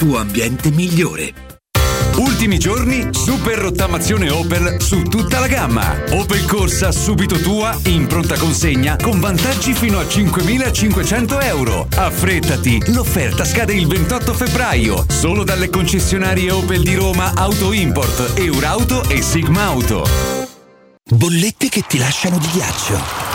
tuo ambiente migliore. Ultimi giorni, super rottamazione Opel su tutta la gamma. Opel Corsa subito tua in pronta consegna con vantaggi fino a 5.500 euro. Affrettati, l'offerta scade il 28 febbraio. Solo dalle concessionarie Opel di Roma Auto Import, Eurauto e Sigma Auto. Bollette che ti lasciano di ghiaccio.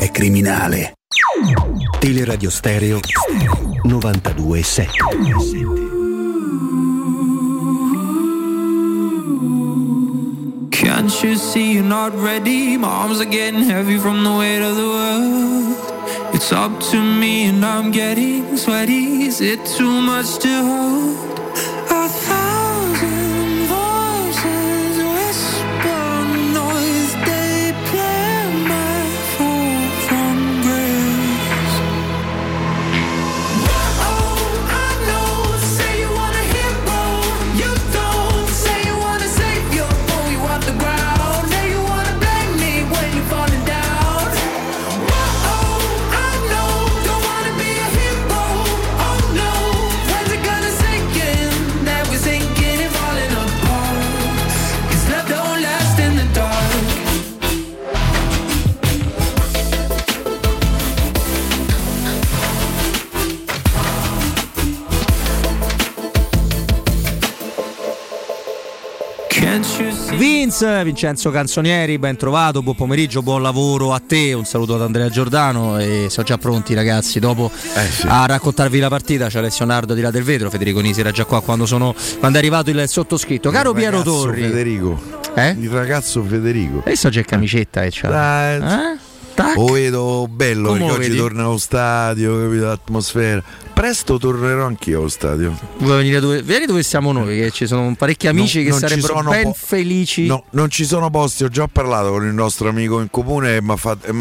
è criminale. Teleradio Stereo 92.7 Can't you see you're not ready? My arms are getting heavy from the weight of the world. It's up to me and I'm getting sweaty. Is it too much to hold? See? Vince, Vincenzo Canzonieri, ben trovato, buon pomeriggio, buon lavoro a te, un saluto ad Andrea Giordano e sono già pronti ragazzi dopo a raccontarvi la partita, c'è Alessio Nardo di là del vetro, Federico Nisi era già qua quando, sono, quando è arrivato il sottoscritto. Caro Il Piero Torri, Federico. Eh? Il ragazzo Federico. adesso c'è camicetta e c'ha... Eh? Tac. Lo vedo bello Come perché oggi vedi? torna allo stadio, capito? L'atmosfera. Presto tornerò anch'io allo stadio. Vuoi venire dove, vieni dove siamo noi, che ci sono parecchi amici Non- che sarebbero ben po- felici. No, non ci sono posti, ho già parlato con il nostro amico in comune e mi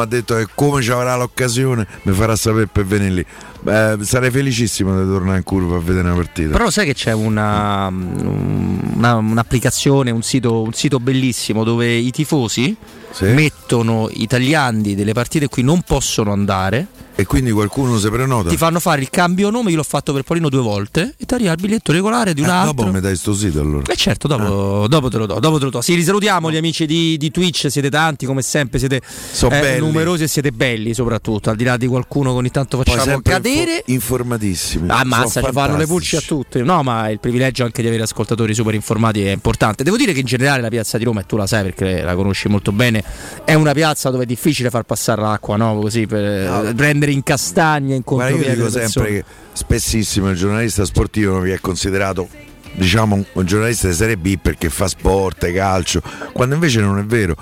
ha detto che come ci avrà l'occasione mi farà sapere per venire lì. Beh, sarei felicissimo di tornare in curva a vedere una partita. Però sai che c'è una, una- un'applicazione, un sito, un sito bellissimo dove i tifosi mettono italiani delle partite in cui non possono andare E quindi qualcuno si prenota. Ti fanno fare il cambio nome, io l'ho fatto per Polino due volte e ti arriva il biglietto regolare di un Eh, altro. dopo mi dai sto sito allora. Eh certo, dopo, dopo te lo do, dopo te lo do. Sì, risalutiamo gli amici di, di Twitch, siete tanti come sempre, siete So eh, numerosi e siete belli soprattutto, al di là di qualcuno che ogni tanto facciamo cadere. info- informatissimi. Ammazza, Sono ci fanno le pulci a tutti. No, ma il privilegio anche di avere ascoltatori super informati è importante. Devo dire che in generale la piazza di Roma, e tu la sai perché la conosci molto bene, è una piazza dove è difficile far passare l'acqua, no? Così per eh, prendere in castagna, in Guarda, io contropiede dico sempre che spessissimo il giornalista sportivo non vi è considerato diciamo un giornalista di serie B perché fa sport, calcio, quando invece non è vero.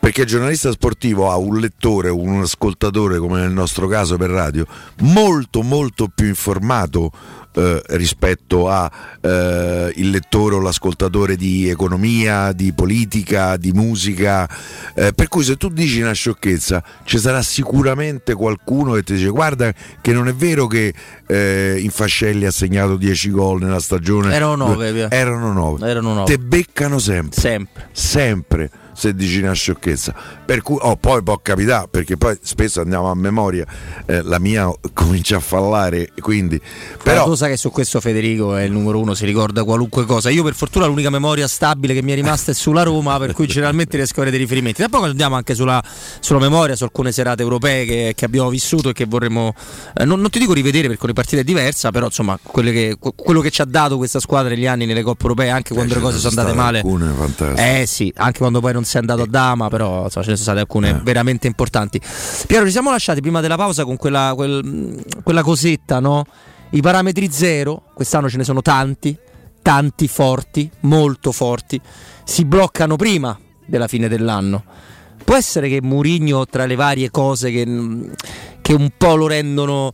Perché il giornalista sportivo ha un lettore, un ascoltatore, come nel nostro caso per radio, molto molto più informato eh, rispetto a eh, il lettore o l'ascoltatore di economia, di politica, di musica. Eh, per cui se tu dici una sciocchezza ci sarà sicuramente qualcuno che ti dice guarda che non è vero che eh, Infascelli ha segnato 10 gol nella stagione. Erano nove, via. Erano 9. Erano nove. Te beccano sempre. Sempre. Sempre se dici una sciocchezza. Per cui oh, poi può capitare, perché poi spesso andiamo a memoria, eh, la mia comincia a fallare, quindi Però tu sai che su questo Federico è il numero uno, si ricorda qualunque cosa. Io per fortuna l'unica memoria stabile che mi è rimasta è sulla Roma, per cui generalmente riesco a avere dei riferimenti. Da poco andiamo anche sulla, sulla memoria, su alcune serate europee che, che abbiamo vissuto e che vorremmo, eh, non, non ti dico rivedere perché ogni partita è diversa, però insomma che- que- quello che ci ha dato questa squadra negli anni nelle coppe europee, anche quando le cose sono andate male. alcune fantastiche. Eh sì, anche quando poi non sei andato a Dama, però insomma, ce ne sono state alcune veramente importanti. Piero, ci siamo lasciati prima della pausa con quella, quel- quella cosetta, no? I parametri zero, quest'anno ce ne sono tanti, tanti forti, molto forti, si bloccano prima della fine dell'anno. Può essere che Murigno, tra le varie cose che, che un po' lo rendono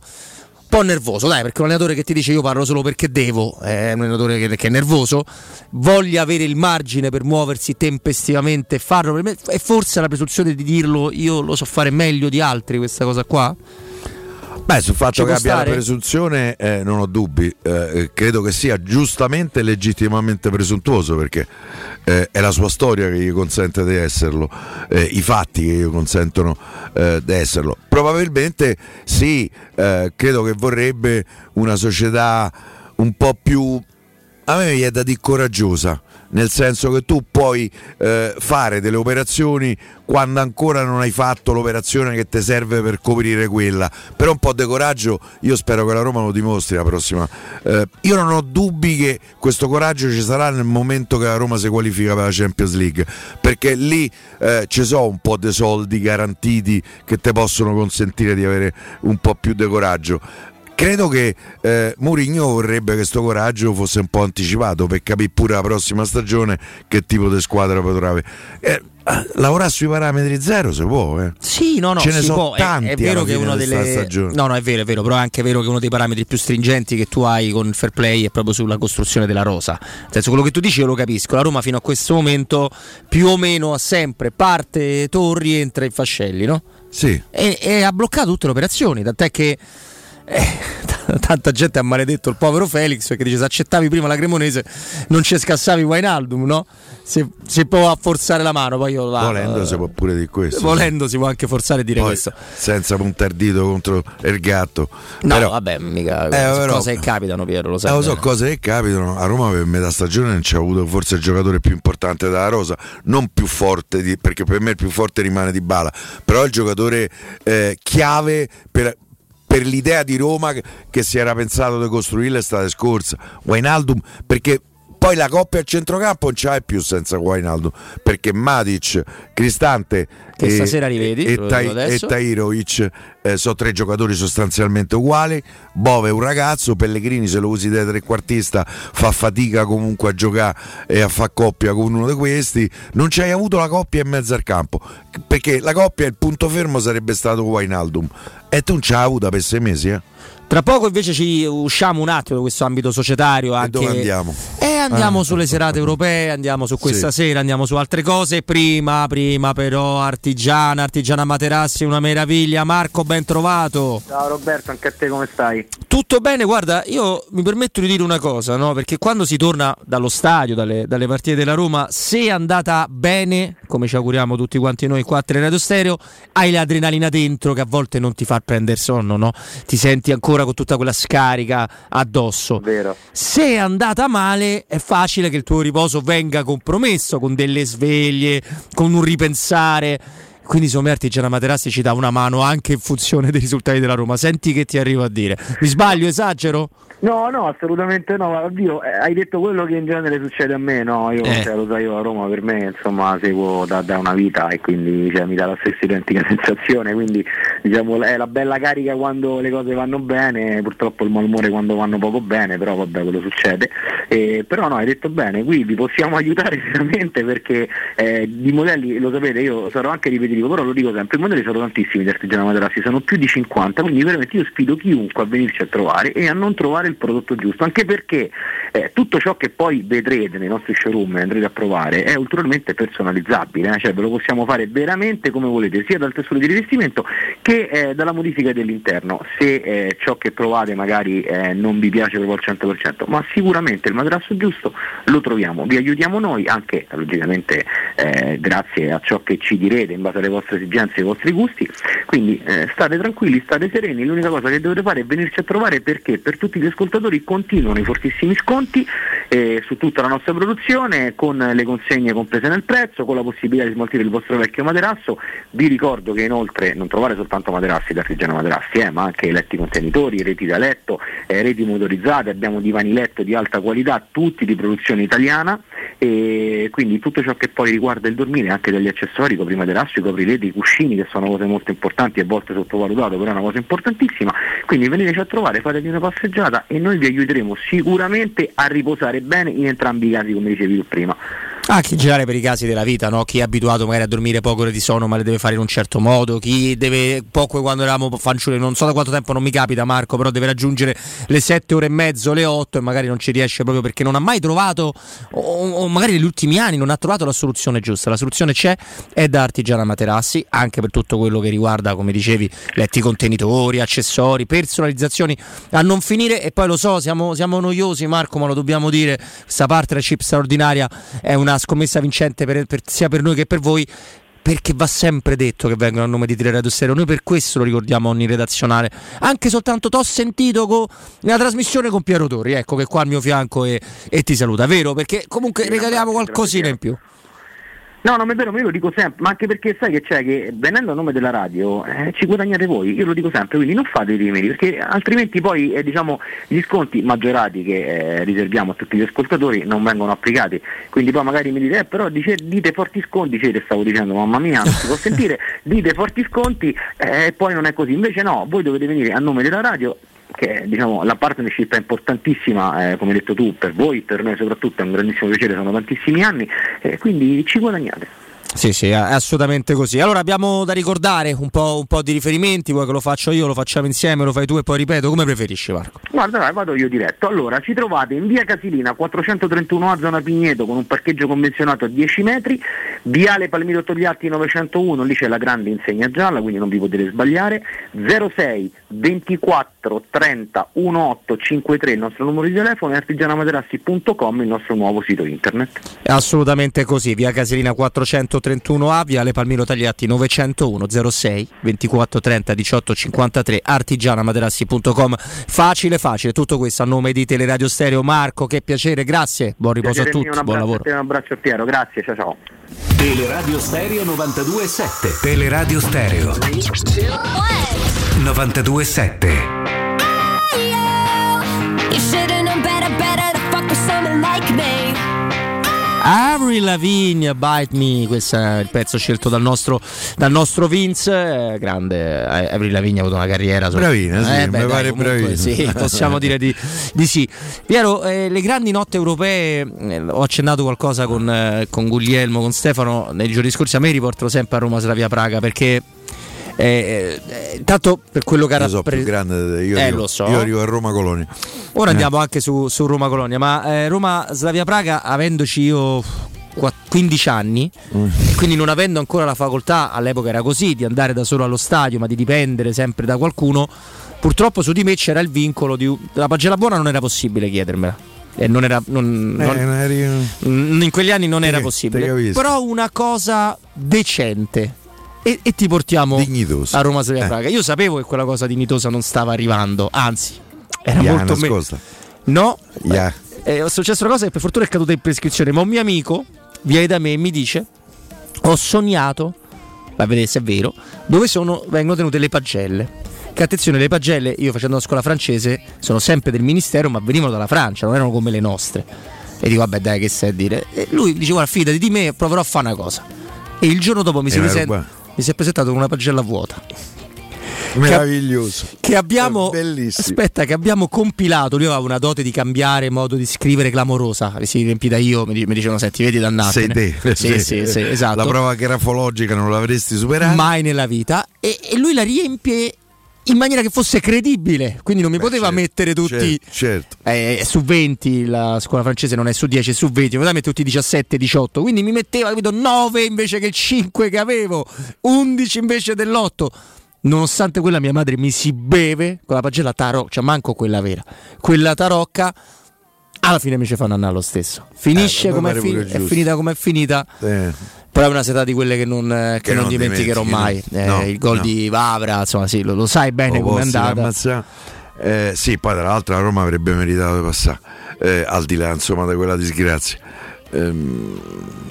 po' nervoso, dai, perché un allenatore che ti dice io parlo solo perché devo, è un allenatore che, che è nervoso, voglia avere il margine per muoversi tempestivamente e farlo, e forse la presunzione di dirlo io lo so fare meglio di altri questa cosa qua? Beh, sul Ci fatto che può abbia stare? la presunzione eh, non ho dubbi, Eh, eh, credo che sia giustamente e legittimamente presuntuoso perché eh, è la sua storia che gli consente di esserlo, eh, i fatti che gli consentono eh, di esserlo. Probabilmente sì, eh, credo che vorrebbe una società un po' più a me viene da dire coraggiosa, nel senso che tu puoi eh, fare delle operazioni quando ancora non hai fatto l'operazione che ti serve per coprire quella. Però un po' di coraggio, io spero che la Roma lo dimostri la prossima. Eh, io non ho dubbi che questo coraggio ci sarà nel momento che la Roma si qualifica per la Champions League, perché lì eh, ci sono un po' di soldi garantiti che ti possono consentire di avere un po' più di coraggio. Credo che eh, Mourinho vorrebbe che questo coraggio fosse un po' anticipato per capire pure la prossima stagione che tipo di squadra potrà avere. Eh, lavorare sui parametri zero si può, eh. Sì, no, no, Ce ne sono può. È- tanti È, vero che uno delle. No, no, è vero, è vero, però è anche vero che uno dei parametri più stringenti che tu hai con il fair play è proprio sulla costruzione della rosa. Nel senso quello che tu dici io lo capisco. La Roma fino a questo momento più o meno ha sempre parte Torri entra in Fascelli, no? Sì. E, e ha bloccato tutte le operazioni, tant'è che eh, t- tanta gente ha maledetto il povero Felix perché dice se accettavi prima la Cremonese non ci scassavi Wijnaldum, no? Se, se può forzare la mano, poi io la, Volendo si può pure di questo. volendo si può anche forzare e dire Poi, questo. senza puntare dito contro il gatto. No, Però- vabbè, mica Eh, però- cose che capitano, Piero, lo sai. Eh, lo so, cose che capitano. A Roma per metà stagione non c'è avuto forse il giocatore più importante della Rosa, non più forte, di- perché per me il più forte rimane Di Bala, però il giocatore eh, chiave per, per l'idea di Roma che, si era pensato di costruire l'estate scorsa. Wijnaldum, perché poi la coppia al centrocampo non ce l'hai più senza Wijnaldum, perché Matic, Cristante Che e, stasera rivedi, e, e Tahirovic eh, sono tre giocatori sostanzialmente uguali. Bove è un ragazzo, Pellegrini se lo usi da trequartista fa fatica comunque a giocare e a fare coppia con uno di questi. Non ci hai avuto la coppia in mezzo al campo, perché la coppia il punto fermo sarebbe stato Wijnaldum e tu non ce l'hai avuta per sei mesi. Eh? Tra poco invece ci usciamo un attimo da questo ambito societario. Anche... dove andiamo? Eh, andiamo Ah. sulle serate europee, andiamo su questa Sì. sera, andiamo su altre cose. Prima, prima però, Artigiana, Artigiana Materassi, una meraviglia. Marco, ben trovato. Ciao Roberto, anche a te come stai? Tutto bene, guarda, io mi permetto di dire una cosa, no? Perché quando si torna dallo stadio, dalle, dalle partite della Roma, se è andata bene, come ci auguriamo tutti quanti noi qua a Radio Stereo, hai l'adrenalina dentro che a volte non ti fa prendere sonno, no? Ti senti ancora con tutta quella scarica addosso. Vero. Se è andata male, è facile che il tuo riposo venga compromesso con delle sveglie, con un ripensare. Quindi secondo me Artigiana Materassi ci dà una mano anche in funzione dei risultati della Roma. Senti che ti arrivo a dire. Mi sbaglio, esagero? No, no, assolutamente no. Oddio, eh, hai detto quello che in genere succede a me, no? Io, Eh. cioè, lo sai, io a Roma per me, insomma, seguo da, da una vita e quindi cioè, mi dà la stessa identica sensazione. Quindi, diciamo, è la bella carica quando le cose vanno bene, purtroppo il malumore quando vanno poco bene, però vabbè, quello succede. Eh, però no, hai detto bene, qui vi possiamo aiutare veramente perché eh, di modelli, lo sapete, io sarò anche ripetitivo, però lo dico sempre, i modelli sono tantissimi di Artigiana Materassi, sono più di 50, quindi veramente io sfido chiunque a venirci a trovare e a non trovare il prodotto giusto, anche perché eh, tutto ciò che poi vedrete nei nostri showroom e andrete a provare è ulteriormente personalizzabile, eh, cioè ve lo possiamo fare veramente come volete, sia dal tessuto di rivestimento che eh, dalla modifica dell'interno, se eh, ciò che provate magari eh, non vi piace proprio al 100%, ma sicuramente il materasso giusto lo troviamo, vi aiutiamo noi anche logicamente eh, grazie a ciò che ci direte in base alle vostre esigenze e ai vostri gusti, quindi state tranquilli, state sereni, l'unica cosa che dovete fare è venirci a trovare perché per tutti gli ascoltatori continuano i fortissimi sconti eh, su tutta la nostra produzione con le consegne comprese nel prezzo, con la possibilità di smaltire il vostro vecchio materasso, vi ricordo che inoltre non trovate soltanto materassi da Artigiano Materassi, eh, ma anche letti contenitori, reti da letto, eh, reti motorizzate, abbiamo divani letto di alta qualità, tutti di produzione italiana e quindi tutto ciò che poi riguarda il dormire, anche degli accessori, copri materasso, i coprireti, i cuscini che sono cose molto importanti e a volte sottovalutato, però è una cosa importantissima, quindi veniteci a trovare, fatevi una passeggiata e noi vi aiuteremo sicuramente a riposare bene in entrambi i casi come dicevi tu prima. Anche in generale per i casi della vita, no? chi è abituato magari a dormire poche ore di sonno ma le deve fare in un certo modo, chi deve poco quando eravamo fanciulli, non so da quanto tempo non mi capita Marco, però deve raggiungere le 7 ore e mezzo, le 8 e magari non ci riesce proprio perché non ha mai trovato, o, o magari negli ultimi anni non ha trovato la soluzione giusta. La soluzione c'è, è da Artigiana Materassi, anche per tutto quello che riguarda, come dicevi, letti contenitori, accessori, personalizzazioni a non finire e poi lo so, siamo, siamo noiosi Marco, ma lo dobbiamo dire, questa partnership straordinaria è una scommessa vincente per- per- sia per noi che per voi. Perché va sempre detto che vengono a nome di Teleradio Stereo, noi per questo lo ricordiamo ogni redazionale. Anche soltanto t'ho sentito co- nella trasmissione con Piero Torri, ecco che è qua al mio fianco e, e ti saluta, vero? Perché comunque regaliamo qualcosina in più. No, non è vero, ma io lo dico sempre, ma anche perché sai che c'è che venendo a nome della radio eh, ci guadagnate voi, io lo dico sempre, quindi non fate i rimedi, perché altrimenti poi eh, diciamo gli sconti maggiorati che eh, riserviamo a tutti gli ascoltatori non vengono applicati, quindi poi magari mi dite, eh, però dice- dite forti sconti, dicete, stavo dicendo, mamma mia, non si può sentire, dite forti sconti eh, e poi non è così, invece no, voi dovete venire a nome della radio che diciamo, la partnership è importantissima, eh, come hai detto tu, per voi, per noi soprattutto, è un grandissimo piacere, sono tantissimi anni, eh, quindi ci guadagnate. Sì, sì, è assolutamente così. Allora abbiamo da ricordare un po', un po' di riferimenti, vuoi che lo faccio io, lo facciamo insieme, lo fai tu e poi ripeto, come preferisci Marco? Guarda, dai, vado io diretto. Allora, ci trovate in via Casilina 431A zona Pigneto con un parcheggio convenzionato a 10 metri, viale Palmiro Togliatti 901, lì c'è la grande insegna gialla, quindi non vi potete sbagliare. 06 24 30 1853 il nostro numero di telefono e artigianamaterassi.com il nostro nuovo sito internet. È assolutamente così, via Caserina 431A, viale Palmiro Tagliatti 901 06 24 30 18 53 artigianamaterassi.com. Facile, facile, tutto questo a nome di Teleradio Stereo. Marco, che piacere, grazie, buon riposo a Piacere mio, tutti, buon lavoro. a Un abbraccio a Piero, grazie, ciao ciao. Teleradio Stereo 92.7 Teleradio Stereo 92.7 Avril Lavigne, Bite Me, questo è il pezzo scelto dal nostro, dal nostro Vince, eh, grande, eh, Avril Lavigne ha avuto una carriera so- Bravina, sì, Eh, mi beh, dai, pare bravina. Sì, possiamo dire di, di sì. Piero, eh, le grandi notti europee, eh, ho accennato qualcosa con, eh, con Guglielmo, con Stefano nei giorni scorsi, a me riportano sempre a Roma Slavia Praga perché Eh, eh, tanto per quello che era Io sono più grande, io, Eh, arrivo, lo so. io arrivo a Roma Colonia. Ora Eh. andiamo anche su, su Roma Colonia, ma eh, Roma Slavia Praga, avendoci io qua- 15 anni, Mm. e quindi non avendo ancora la facoltà, all'epoca era così, di andare da solo allo stadio, ma di dipendere sempre da qualcuno, purtroppo su di me c'era il vincolo di la pagella buona non era possibile chiedermela. E non era, non- Eh, non- eri- in quegli anni non era Te- te possibile. Però una cosa decente. E, e ti portiamo a Roma Slavia Eh. Praga. Io sapevo che quella cosa dignitosa non stava arrivando, anzi, era Ya, molto meno. No, Ya. eh, è successa una cosa che per fortuna è caduta in prescrizione. Ma un mio amico viene da me e mi dice: Ho sognato, va a vedere se è vero, dove sono, vengono tenute le pagelle. Che attenzione, le pagelle, io facendo la scuola francese, sono sempre del ministero, ma venivano dalla Francia, non erano come le nostre. E dico, vabbè, dai, che sai a dire. E lui dice: Guarda, fidati di me, proverò a fare una cosa. E il giorno dopo mi, si, E presenta- roba- mi si è presentato con una pagella vuota. Meraviglioso. Che abbiamo, È bellissimo. aspetta, che abbiamo compilato. Lui aveva una dote di cambiare modo di scrivere clamorosa. Si riempita io, mi, di- mi dicevano: Senti, vedi dannato. Sei te. Sì, sì, sì, esatto. La prova grafologica non l'avresti superata. Mai nella vita. E, e lui la riempie in maniera che fosse credibile. Quindi non mi poteva mettere tutti. Certo, certo. eh, su 20 la scuola francese non è su 10, è su 20, mi poteva mettere tutti 17, 18, quindi mi metteva capito, 9 invece che il 5 che avevo, 11 invece dell'8. Nonostante quella mia madre mi si beve con la pagella tarocca, cioè manco quella vera, quella tarocca, alla fine mi ci fanno andare lo stesso. Finisce Eh, come è, pare fi- pure è finita come è finita. Eh. Però è una setà di quelle che non, eh, che Che non non dimenticherò mai. Eh, no. Il gol no. di Vavra, insomma, sì, lo, lo sai bene Oh, come è andata. Eh, sì, poi tra l'altro la Roma avrebbe meritato di passare, eh, al di là insomma da quella disgrazia. Ehm,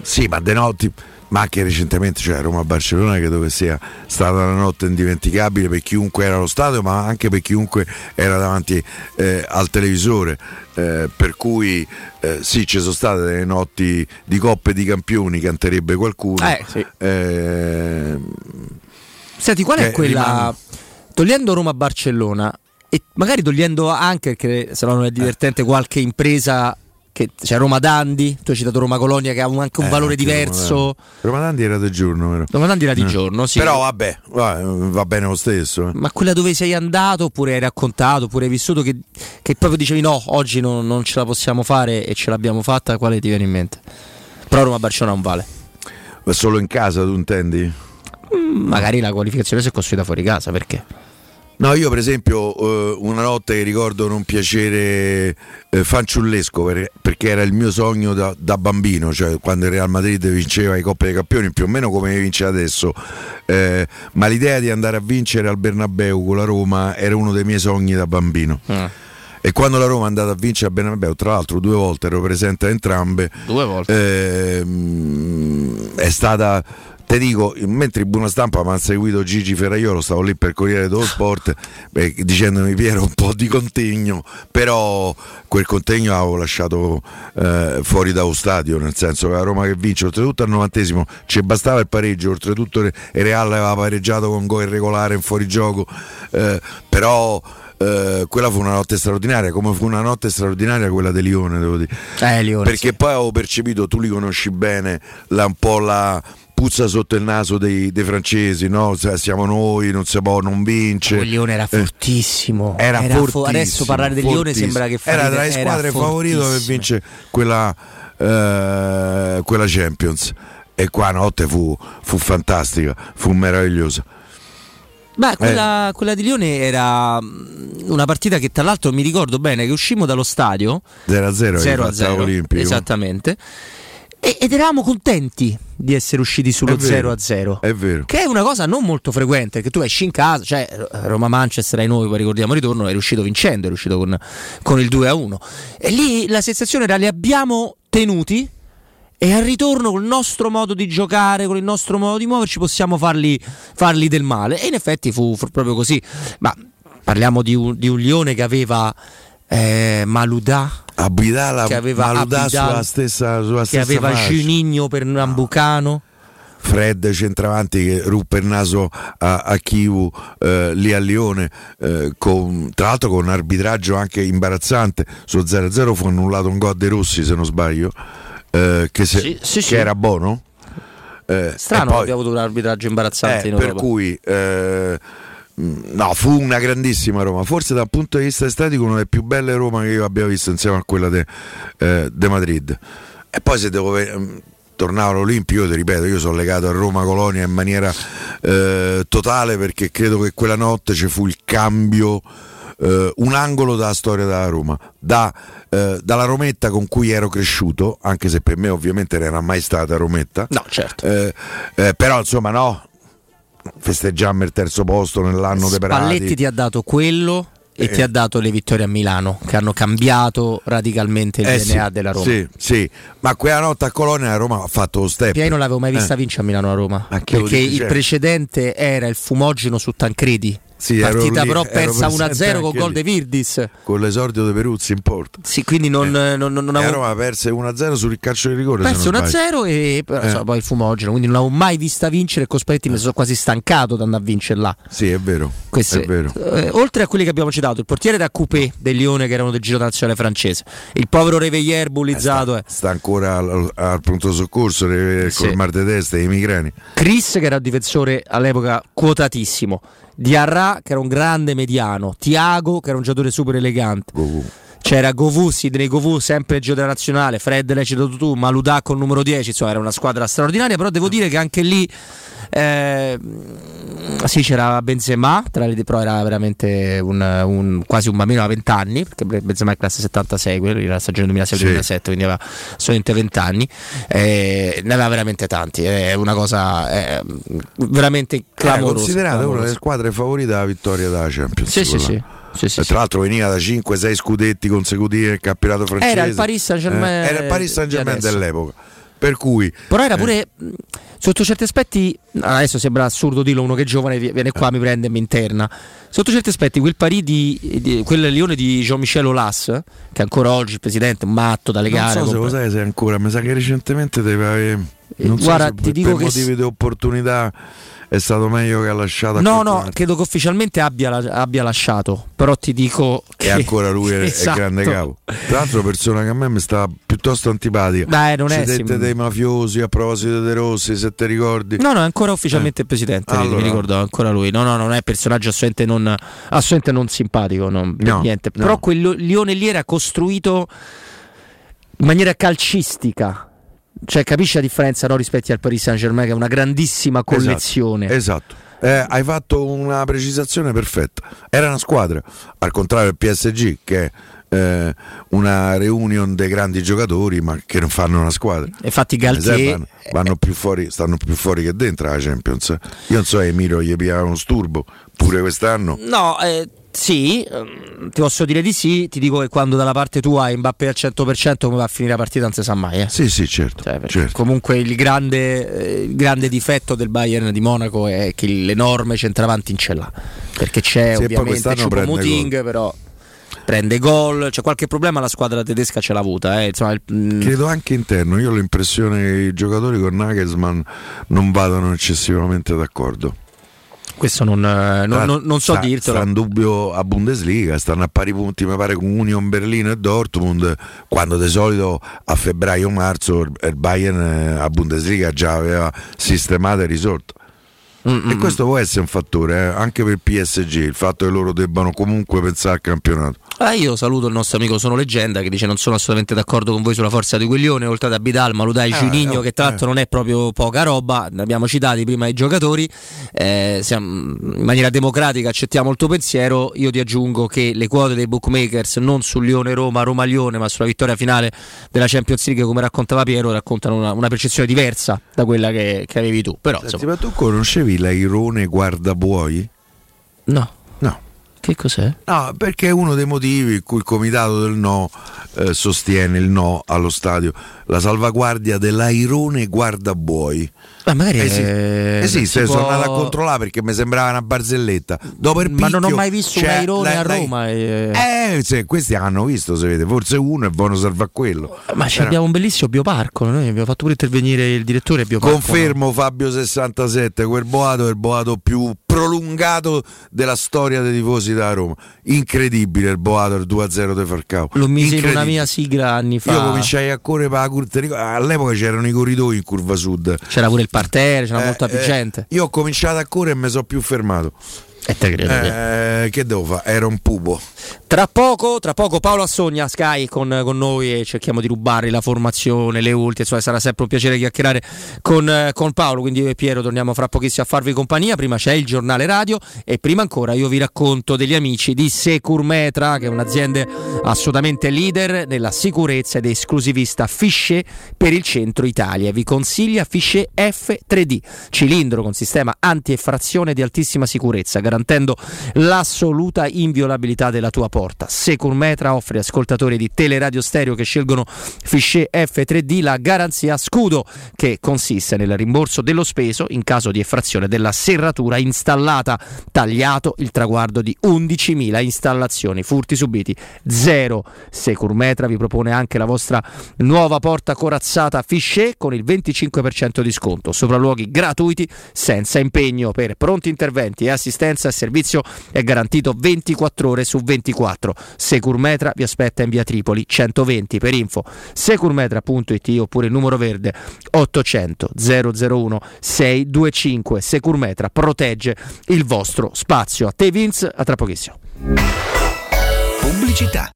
sì, ma de notti, ma anche recentemente, cioè Roma-Barcellona, credo che sia stata una notte indimenticabile per chiunque era allo stadio, ma anche per chiunque era davanti eh, al televisore. Eh, per cui eh, sì, ci sono state delle notti di coppe di campioni, canterebbe qualcuno. Eh, sì. Eh, Senti, qual è quella. rimangono- Togliendo Roma-Barcellona e magari togliendo anche, perché se no non è divertente, qualche impresa. Che c'è Roma Dandi, tu hai citato Roma Colonia che ha un- anche un Eh, valore diverso. Roma Dandi. Roma era del giorno, vero? Roma Dandi era di Eh. giorno, sì. Però vabbè, va, bene lo stesso. eh. Ma quella dove sei andato, oppure hai raccontato, oppure hai vissuto che, che proprio dicevi no, oggi non, non ce la possiamo fare e ce l'abbiamo fatta, quale ti viene in mente? Però Roma-Barcellona non vale. Ma solo in casa tu intendi? Mm, Magari la qualificazione si è costruita fuori casa, perché? No, io per esempio eh, una notte che ricordo non piacere eh, fanciullesco per- perché era il mio sogno da, da bambino, cioè quando il Real Madrid vinceva i Coppe dei Campioni più o meno come vince adesso, Eh, ma l'idea di andare a vincere al Bernabeu con la Roma era uno dei miei sogni da bambino. E quando la Roma è andata a vincere al Bernabeu, tra l'altro due volte ero presente a entrambe, Due volte. ehm, è stata te dico mentre in buona stampa mi ha seguito Gigi Ferraiolo stavo lì per Corriere dello Sport beh, dicendomi Piero un po' di contegno. Però quel contegno l'avevo lasciato eh, fuori dallo stadio nel senso che la Roma che vince oltretutto al novantesimo ci bastava il pareggio oltretutto il Real aveva pareggiato con gol irregolare in fuorigioco eh, però eh, quella fu una notte straordinaria come fu una notte straordinaria quella di Lione devo dire. Eh, Lione, perché poi avevo percepito, tu li conosci bene, la, un po' la puzza sotto il naso dei, dei francesi, no? Siamo noi, non si può, non vince. Il Lione era Eh, fortissimo. era, Era fo- fortissimo, adesso parlare del Lione sembra che fa era tra le era squadre favorite per fortissimo. vince quella, eh, quella Champions. E qua notte fu, fu fantastica, fu meravigliosa. Beh, Eh. quella, quella di Lione era mm, una partita che tra l'altro mi ricordo bene che uscimmo dallo stadio 0-0 0 a0 0 Olimpico. esattamente ed eravamo contenti di essere usciti sullo È vero, 0 a 0 È vero. che è una cosa non molto frequente che tu esci in casa cioè Roma-Manchester ai noi poi ricordiamo il ritorno eri uscito vincendo eri uscito con, con il 2 a 1 e lì la sensazione era li abbiamo tenuti e al ritorno col nostro modo di giocare, con il nostro modo di muoverci, possiamo farli, farli del male. E in effetti fu, fu proprio così. Ma parliamo di un, di un Lione che aveva eh, Maludà, Abidala, che aveva Maludà Abidal, sulla stessa, sulla che stessa aveva fascia. Juninho per Nambucano. Fred centravanti che ruppe il naso a, a Chivu eh, lì a Lione eh, con, tra l'altro con un arbitraggio anche imbarazzante su 0-0 fu annullato un gol dei Rossi se non sbaglio eh, che, se- Sì, sì, che sì. era buono Eh, Strano, poi- abbiamo avuto un arbitraggio imbarazzante eh, in per Europa. cui eh, no, fu una grandissima Roma. Forse dal punto di vista estetico una delle più belle Roma che io abbia visto insieme a quella di Madrid. E poi se devo mh, tornare all'Olimpio, io ti ripeto, io sono legato a Roma Colonia in maniera eh, totale perché credo che quella notte ci fu il cambio. eh, un angolo della storia della Roma Da, eh, dalla Rometta con cui ero cresciuto anche se per me ovviamente non era mai stata Rometta no certo Eh, eh, però insomma no festeggiamo il terzo posto nell'anno dei Spalletti Perati ti ha dato quello e Eh. ti ha dato le vittorie a Milano che hanno cambiato radicalmente il Eh, DNA sì, della Roma. Sì, sì, ma quella notte a Colonia la Roma ha fatto lo step. Io non l'avevo mai vista Eh. vincere a Milano a Roma perché il cioè- precedente era il fumogeno su Tancredi. Sì, partita lì- però persa presente 1-0 con gol lì. de Virdis. Con l'esordio di Peruzzi in porta. Sì, quindi non, non, non, non avevo Roma perse 1-0 sul calcio di rigore. se perso non sbaglio. 1-0 e però, Eh. insomma, poi il fumogeno, quindi non l'avevo mai vista vincere e con Spalletti mi sono quasi stancato da andare a vincere là. Sì, è vero. Queste- È vero. eh, oltre a quelli che abbiamo citato, il portiere da Coupé del Lione che erano del Giro nazionale francese, il povero Reveillère bullizzato, eh. Sta ancora al, al pronto soccorso eh, Sì. col mal di testa e i migrani. Chris che era un difensore all'epoca quotatissimo, Diarra che era un grande mediano, Tiago che era un giocatore super elegante. C'era Govù, Sidney Govù, sempre il giocatore nazionale, Fred l'hai citato tu, Maludà con il numero 10, insomma era una squadra straordinaria, però devo dire che anche lì eh, sì c'era Benzema, tra le, però era veramente un, un- quasi un bambino a 20 anni, perché Benzema è classe 76, quello era la stagione 2006-2007, quindi aveva solamente 20 anni, eh, ne aveva veramente tanti, è una cosa eh, veramente Era clamorosa. considerata una delle squadre favorite alla vittoria della Champions. Sì, sì, sì. Sì, sì, tra l'altro veniva da 5-6 scudetti consecutivi nel campionato francese. Era il Paris Saint-Germain Eh, era il Paris Saint-Germain dell'epoca. Per cui Però era eh, pure mh, sotto certi aspetti. Adesso sembra assurdo dirlo, uno che è giovane vi- viene qua, mi prende e mi interna. Sotto certi aspetti, quel Paris di, di- quel Lione di Jean-Michel Aulas, che ancora oggi il presidente, un matto da non legare. so se lo sai se ancora, mi sa che recentemente deve avere- non so guarda, se ti per, dico per che motivi s- di opportunità è stato meglio che ha lasciato No, no, altro. credo che ufficialmente abbia, abbia lasciato. Però ti dico che E ancora lui è, è Esatto. grande capo. Tra l'altro, persona che a me mi sta piuttosto antipatica. Beh, non è dette sim- dei mafiosi a proposito dei Rossi, se ti ricordi. No, no, è ancora ufficialmente il presidente, Eh. Allora. mi ricordo, è ancora lui. No, no, non è personaggio assolutamente non, assolutamente non simpatico, non, No, niente. no. Però quel Lione lì era costruito in maniera calcistica. Cioè, capisci la differenza no, rispetto al Paris Saint-Germain, che è una grandissima collezione. Esatto. Eh, hai fatto una precisazione perfetta. Era una squadra, al contrario del PSG, che è eh, una reunion dei grandi giocatori, ma che non fanno una squadra. Infatti, Eh, Galtier. vanno, vanno più fuori, stanno più fuori che dentro la Champions. Io non so, Emilio gli pigliava uno sturbo pure quest'anno. No, eh, sì, ehm, ti posso dire di sì. Ti dico che quando dalla parte tua hai Mbappé al 100% come va a finire la partita non si sa mai. Eh. Sì, sì, certo. Cioè, certo. Comunque il grande, eh, il grande difetto del Bayern di Monaco è che l'enorme centravanti in ce l'ha. Perché c'è Sì, ovviamente Choupo-Moting, però prende gol. C'è qualche problema la squadra tedesca ce l'ha avuta. Eh. Insomma, il- mm, Credo anche interno, io ho l'impressione che i giocatori con Nagelsmann non vadano eccessivamente d'accordo. Questo non, eh, non- non- non so sta, dirtelo. Sta in dubbio a Bundesliga, stanno a pari punti mi pare con Union Berlino e Dortmund, quando di solito a febbraio-marzo il Bayern eh, a Bundesliga già aveva sistemato e risolto. Mm, E questo può essere un fattore eh, anche per il PSG, il fatto che loro debbano comunque pensare al campionato. Ah, io saluto il nostro amico Sono Leggenda che dice non sono assolutamente d'accordo con voi sulla forza di Guglione, oltre ad Abidal, Maludai, Ah, Giuligno eh, che tra l'altro non è proprio poca roba, ne abbiamo citati prima i giocatori, eh, siamo- in maniera democratica accettiamo il tuo pensiero, io ti aggiungo che le quote dei bookmakers non sul Lione-Roma, Roma-Lione, ma sulla vittoria finale della Champions League come raccontava Piero, raccontano una, una percezione diversa da quella che, che avevi tu, però Senti, ma tu conoscevi l'Airone Guardabuoi? no. No. Che cos'è? No, perché è uno dei motivi in cui il comitato del no eh, sostiene il no allo stadio, la salvaguardia dell'Airone Guardabuoi. Ma magari Esi- eh, esiste, si sono può- andato a controllare perché mi sembrava una barzelletta. Dopo il Ma non ho picchio mai visto un airone la- a la- Roma. eh. Eh, sì, questi hanno visto, se vede, forse uno è buono salva quello. Ma Però- abbiamo un bellissimo bioparco. Noi abbiamo fatto pure intervenire il direttore bioparco. Confermo Fabio 67, quel boato è il boato più prolungato della storia dei tifosi da Roma. Incredibile il Boato il 2-0 di Falcao. L'ho messo in una mia sigla anni fa. Io cominciai a correre per la all'epoca c'erano i corridoi in curva sud. C'era pure il parterre, c'era Eh, molta più eh, gente. Io ho cominciato a correre e mi sono più fermato. E te credo che- Eh, che devo fare? Era un pupo. Tra poco, tra poco Paolo Assogna Sky con, con noi e cerchiamo di rubargli la formazione, le ultime, insomma sarà sempre un piacere chiacchierare con, eh, con Paolo, quindi io e Piero torniamo fra pochissimo a farvi compagnia, prima c'è il giornale radio e prima ancora io vi racconto degli amici di Securmetra che è un'azienda assolutamente leader nella sicurezza ed esclusivista Fichet per il centro Italia, vi consiglia Fichet F3D, cilindro con sistema anti-effrazione di altissima sicurezza, garantendo l'assoluta inviolabilità della tua porta. Securmetra offre ascoltatori di teleradio stereo che scelgono Fichet F3D la garanzia scudo che consiste nel rimborso dello speso in caso di effrazione della serratura installata, tagliato il traguardo di 11.000 installazioni, furti subiti zero. Securmetra vi propone anche la vostra nuova porta corazzata Fichet con il 25% di sconto, sopralluoghi gratuiti senza impegno per pronti interventi e assistenza e servizio è garantito 24 ore su 24. Securmetra vi aspetta in via Tripoli 120 per info securmetra.it oppure il numero verde 800 001 625. Securmetra protegge il vostro spazio. A te Vince, a tra pochissimo. Pubblicità.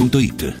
www.icom.it.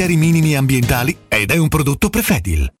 minimi ambientali ed è un prodotto Prefedil.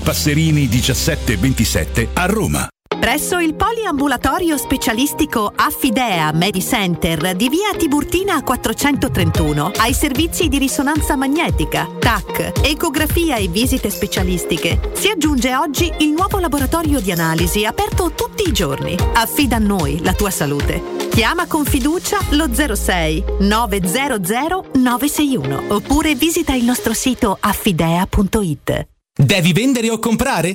Passerini 1727 a Roma. Presso il poliambulatorio specialistico Affidea Medicenter di via Tiburtina 431 ai servizi di risonanza magnetica, TAC, ecografia e visite specialistiche si aggiunge oggi il nuovo laboratorio di analisi aperto tutti i giorni. Affida a noi la tua salute. Chiama con fiducia lo 06 900 961 oppure visita il nostro sito affidea.it. Devi vendere o comprare?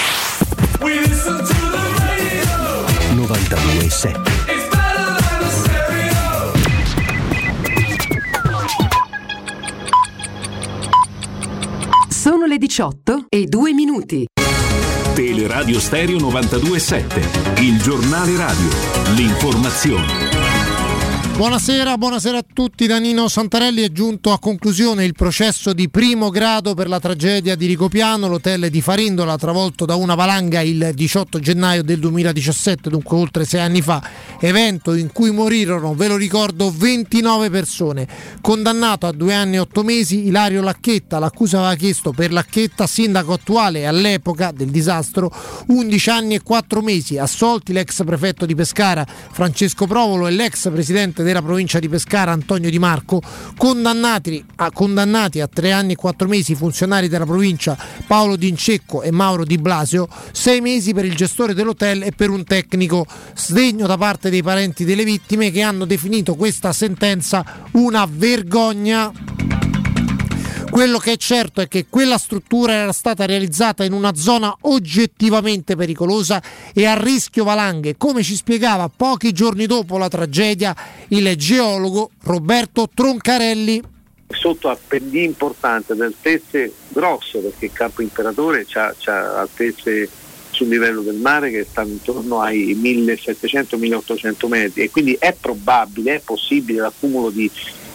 92.7 Sono le 18 e 2 minuti. Teleradio Stereo 927, il giornale radio, l'informazione. Buonasera, buonasera a tutti. Da Nino Santarelli è giunto a conclusione il processo di primo grado per la tragedia di Ricopiano, l'hotel di Farindola travolto da una valanga il 18 gennaio del 2017, dunque oltre sei anni fa, evento in cui morirono, ve lo ricordo, 29 persone. Condannato a due anni e otto mesi Ilario Lacchetta, l'accusa aveva chiesto per Lacchetta, sindaco attuale all'epoca del disastro, 11 anni e 4 mesi, assolti l'ex prefetto di Pescara Francesco Provolo e l'ex presidente della provincia di Pescara Antonio Di Marco, condannati a, condannati a tre anni e quattro mesi i funzionari della provincia Paolo D'Incecco e Mauro Di Blasio, sei mesi per il gestore dell'hotel e per un tecnico, sdegno da parte dei parenti delle vittime che hanno definito questa sentenza una vergogna. Quello che è certo è che quella struttura era stata realizzata in una zona oggettivamente pericolosa e a rischio valanghe, come ci spiegava pochi giorni dopo la tragedia il geologo Roberto Troncarelli. sotto a pendii importanti, ad altezze grosse, perché il campo imperatore ha altezze sul livello del mare che stanno intorno ai 1700-1800 metri e quindi è probabile, è possibile l'accumulo di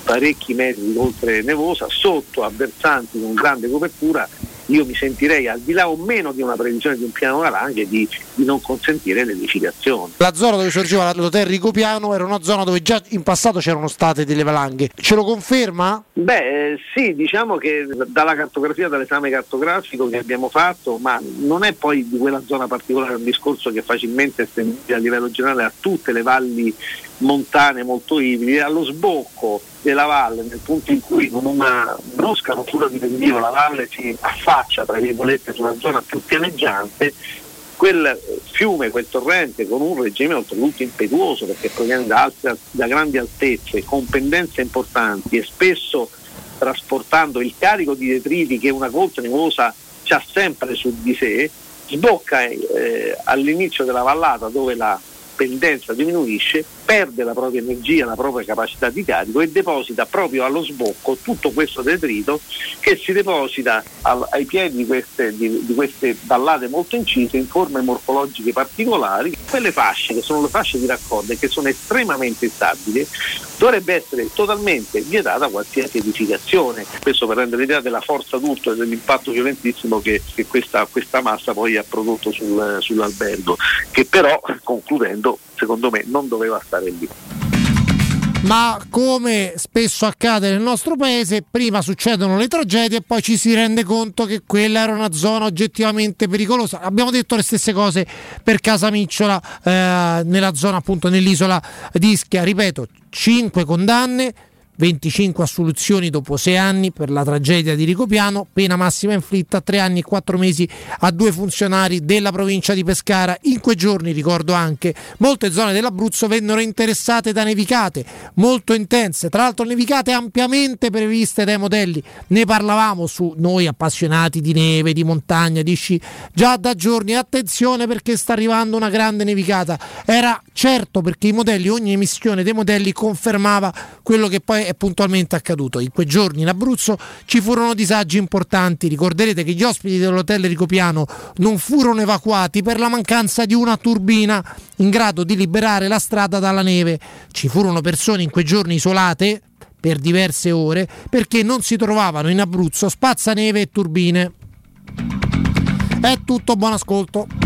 parecchi metri oltre nevosa sotto a versanti con grande copertura io mi sentirei al di là o meno di una previsione di un piano valanghe di, di non consentire l'edificazione. La zona dove sorgeva l'hotel Ricopiano era una zona dove già in passato c'erano state delle valanghe. Ce lo conferma? Beh, eh, sì, diciamo che dalla cartografia, dall'esame cartografico che abbiamo fatto, ma non è poi di quella zona particolare un discorso che facilmente estendibile a livello generale a tutte le valli montane molto ibride, allo sbocco della valle, nel punto in cui con una brusca rottura di pendio la valle si affaccia tra virgolette su una zona più pianeggiante, quel fiume, quel torrente con un regime oltretutto impetuoso perché proviene da, alte- da grandi altezze, con pendenze importanti e spesso trasportando il carico di detriti che una coltre nevosa ha sempre su di sé, sbocca eh, all'inizio della vallata dove la pendenza diminuisce perde la propria energia, la propria capacità di carico e deposita proprio allo sbocco tutto questo detrito che si deposita al- ai piedi di queste, di- di queste ballate molto incise in forme morfologiche particolari. Quelle fasce che sono le fasce di raccordo e che sono estremamente stabili dovrebbe essere totalmente vietata qualsiasi edificazione. Questo per rendere l'idea della forza d'urto e dell'impatto violentissimo che, che questa, questa massa poi ha prodotto sul- sull'albergo, che però, concludendo, secondo me non doveva stare lì. Ma come spesso accade nel nostro paese, prima succedono le tragedie e poi ci si rende conto che quella era una zona oggettivamente pericolosa. Abbiamo detto le stesse cose per Casa Micciola, eh, nella zona appunto nell'isola di Ischia. Ripeto, 5 condanne. 25 assoluzioni dopo 6 anni per la tragedia di Ricopiano, pena massima inflitta 3 anni e 4 mesi a due funzionari della provincia di Pescara. In quei giorni, ricordo anche, molte zone dell'Abruzzo vennero interessate da nevicate molto intense, tra l'altro nevicate ampiamente previste dai modelli. Ne parlavamo su noi appassionati di neve, di montagna, di sci, già da giorni. Attenzione perché sta arrivando una grande nevicata. Era certo perché i modelli, ogni emissione dei modelli confermava quello che poi è puntualmente accaduto. In quei giorni in Abruzzo ci furono disagi importanti. Ricorderete che gli ospiti dell'hotel Ricopiano non furono evacuati per la mancanza di una turbina in grado di liberare la strada dalla neve. Ci furono persone in quei giorni isolate per diverse ore perché non si trovavano in Abruzzo spazzaneve e turbine. È tutto, buon ascolto.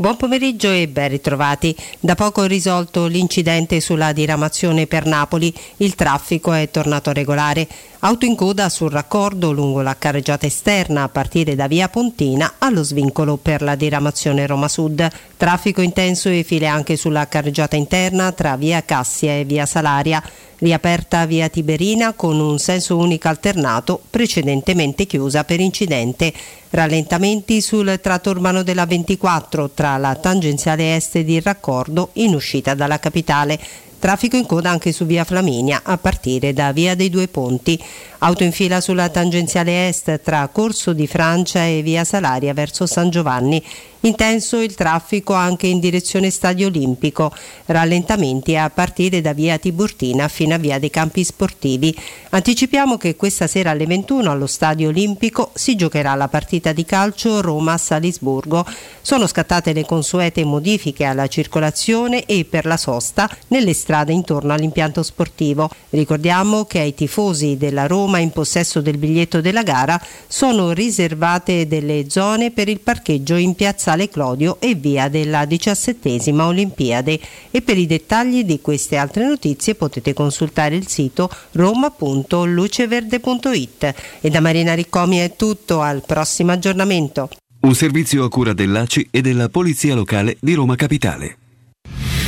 Buon pomeriggio e ben ritrovati. Da poco risolto l'incidente sulla diramazione per Napoli, il traffico è tornato regolare. Auto in coda sul raccordo lungo la carreggiata esterna a partire da via Pontina allo svincolo per la diramazione Roma Sud. Traffico intenso e file anche sulla carreggiata interna tra via Cassia e via Salaria. Riaperta via Tiberina con un senso unico alternato precedentemente chiusa per incidente. Rallentamenti sul tratto urbano della 24 tra la tangenziale est ed il raccordo in uscita dalla capitale. Traffico in coda anche su via Flaminia a partire da via dei Due Ponti. Auto in fila sulla tangenziale est tra Corso di Francia e via Salaria verso San Giovanni. Intenso il traffico anche in direzione Stadio Olimpico. Rallentamenti a partire da via Tiburtina fino a via dei Campi Sportivi. Anticipiamo che questa sera alle 21 allo Stadio Olimpico si giocherà la partita di calcio Roma-Salisburgo. Sono scattate le consuete modifiche alla circolazione e per la sosta nelle strade intorno all'impianto sportivo. Ricordiamo che ai tifosi della Roma in possesso del biglietto della gara sono riservate delle zone per il parcheggio in piazzale Clodio e via della diciassettesima Olimpiade. E per i dettagli di queste altre notizie potete consultare il sito roma.luceverde.it. E da Marina Riccomi è tutto, al prossimo aggiornamento. Un servizio a cura dell'ACI e della Polizia Locale di Roma Capitale.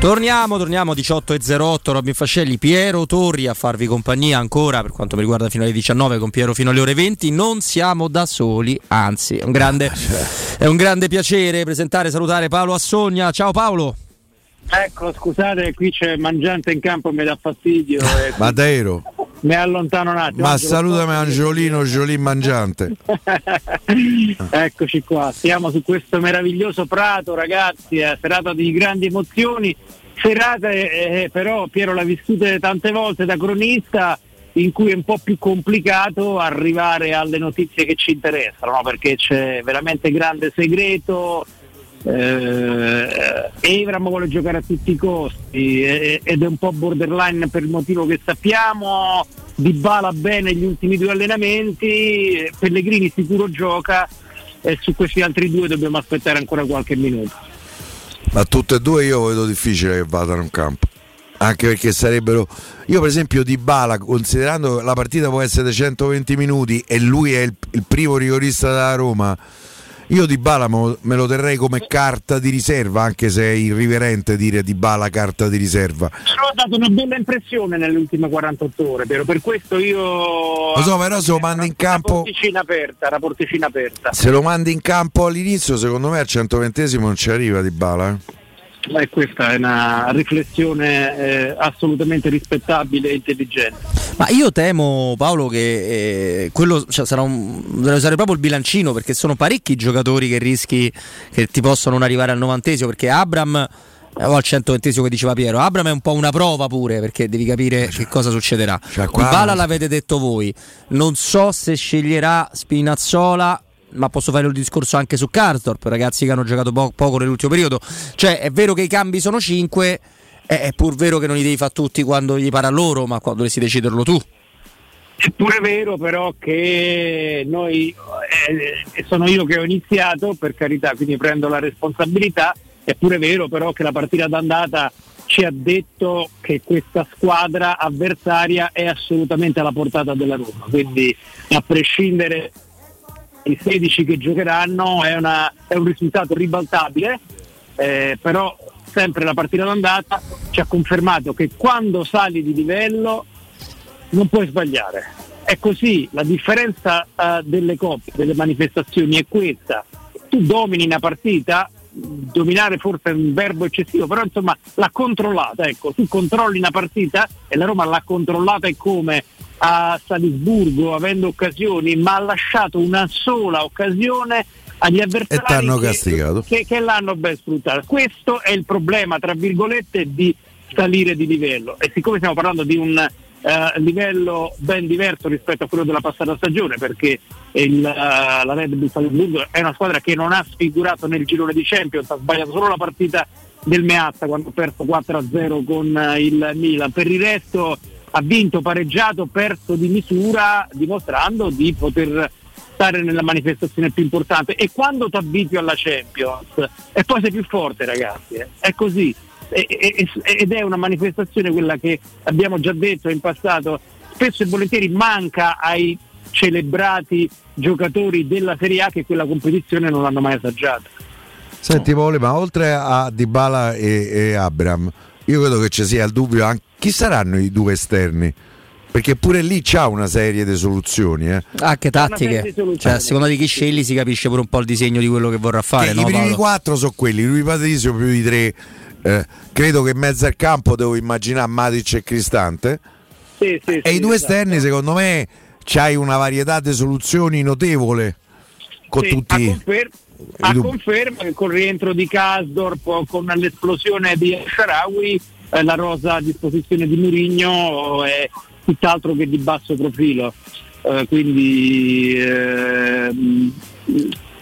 Torniamo, torniamo 18.08, Robin Fascelli, Piero Torri a farvi compagnia ancora per quanto mi riguarda fino alle 19 con Piero fino alle ore 20. Non siamo da soli, anzi è un grande, è un grande piacere presentare, salutare Paolo Assogna. Ciao Paolo. Ecco, scusate, qui c'è mangiante in campo e mi dà fastidio. e Madeiro. Mi allontano un attimo. Ma salutami Angiolino, Giolin Mangiante. Eccoci qua, siamo su questo meraviglioso prato, ragazzi, è serata di grandi emozioni, serata eh, eh, però Piero l'ha vissute tante volte da cronista in cui è un po' più complicato arrivare alle notizie che ci interessano, no? perché c'è veramente grande segreto, eh, vuole giocare a tutti i costi eh, ed è un po' borderline per il motivo che sappiamo Di Bala bene gli ultimi due allenamenti Pellegrini sicuro gioca e su questi altri due dobbiamo aspettare ancora qualche minuto Ma tutte e due io vedo difficile che vadano in campo. Anche perché sarebbero. Io, per esempio, Di Bala, considerando la partita può essere 120 minuti e lui è il, il primo rigorista della Roma, Io Di Bala me lo terrei come carta di riserva, anche se è irriverente dire Di Bala carta di riserva. Però ha dato una bella impressione nelle ultime 48 ore, però per questo io... Lo so, però se lo mandi in campo, Una porticina aperta, una porticina aperta. se lo mandi in campo all'inizio, secondo me al 120 non ci arriva Di Bala. eh. E questa è una riflessione eh, assolutamente rispettabile e intelligente. Ma io temo, Paolo, che eh, quello cioè, sarà un, deve usare proprio il bilancino perché sono parecchi i giocatori che rischi che ti possono non arrivare al novantesimo. Perché Abram eh, o al 120 che diceva Piero, Abram è un po' una prova pure perché devi capire che cosa succederà. qua- Bala l'avete detto voi, non so se sceglierà Spinazzola. Ma posso fare il discorso anche su Karsdorp, ragazzi che hanno giocato po- poco nell'ultimo periodo. Cioè, è vero che i cambi sono 5, è, pur vero che non li devi fare tutti quando gli pare a loro, ma quando dovresti deciderlo tu. È pure vero però che noi, eh, sono io che ho iniziato, per carità, quindi prendo la responsabilità, è pure vero però che la partita d'andata ci ha detto che questa squadra avversaria è assolutamente alla portata della Roma, quindi a prescindere i 16 che giocheranno è, una- è un risultato ribaltabile, eh, però sempre la partita d'andata ci ha confermato che quando sali di livello non puoi sbagliare. È così, la differenza eh, delle coppie, delle manifestazioni è questa. Tu domini una partita, dominare forse è un verbo eccessivo, però insomma l'ha controllata, ecco, tu controlli una partita e la Roma l'ha controllata e come a Salisburgo avendo occasioni, ma ha lasciato una sola occasione agli avversari che- che, che l'hanno ben sfruttata. Questo è il problema, tra virgolette, di salire di livello. E siccome stiamo parlando di un eh, livello ben diverso rispetto a quello della passata stagione, perché il, eh, la Red Bull Salzburgo è una squadra che non ha sfigurato nel girone di Champions, ha sbagliato solo la partita del Meazza quando ha perso 4-0 con eh, il Milan. Per il resto ha vinto, pareggiato, perso di misura, dimostrando di poter stare nella manifestazione più importante e quando ti abitui alla Champions e poi sei più forte ragazzi, eh. è così ed è una manifestazione quella che abbiamo già detto in passato, spesso e volentieri manca ai celebrati giocatori della Serie A che quella competizione non l'hanno mai assaggiata. Senti Paolo, ma oltre a Dybala e, e Abram, io credo che ci sia il dubbio anche chi saranno i due esterni? Perché pure lì c'ha una serie di soluzioni. Eh. Anche di tattiche. soluzioni. Cioè, a seconda di chi scegli si capisce pure un po' il disegno di quello che vorrà fare. Che no, I primi Paolo? quattro sono quelli, lui Patrizio più i tre. Eh, credo che in mezzo al campo devo immaginare Matic e Cristante. Sì, sì, e sì, i due esatto. esterni, secondo me, c'hai una varietà di soluzioni notevole. Con tutti. a, confer- a conferma che con il rientro di Kasdorp con l'esplosione di Sharawi eh, la rosa a disposizione di Murigno è tutt'altro che di basso profilo Eh, quindi ehm,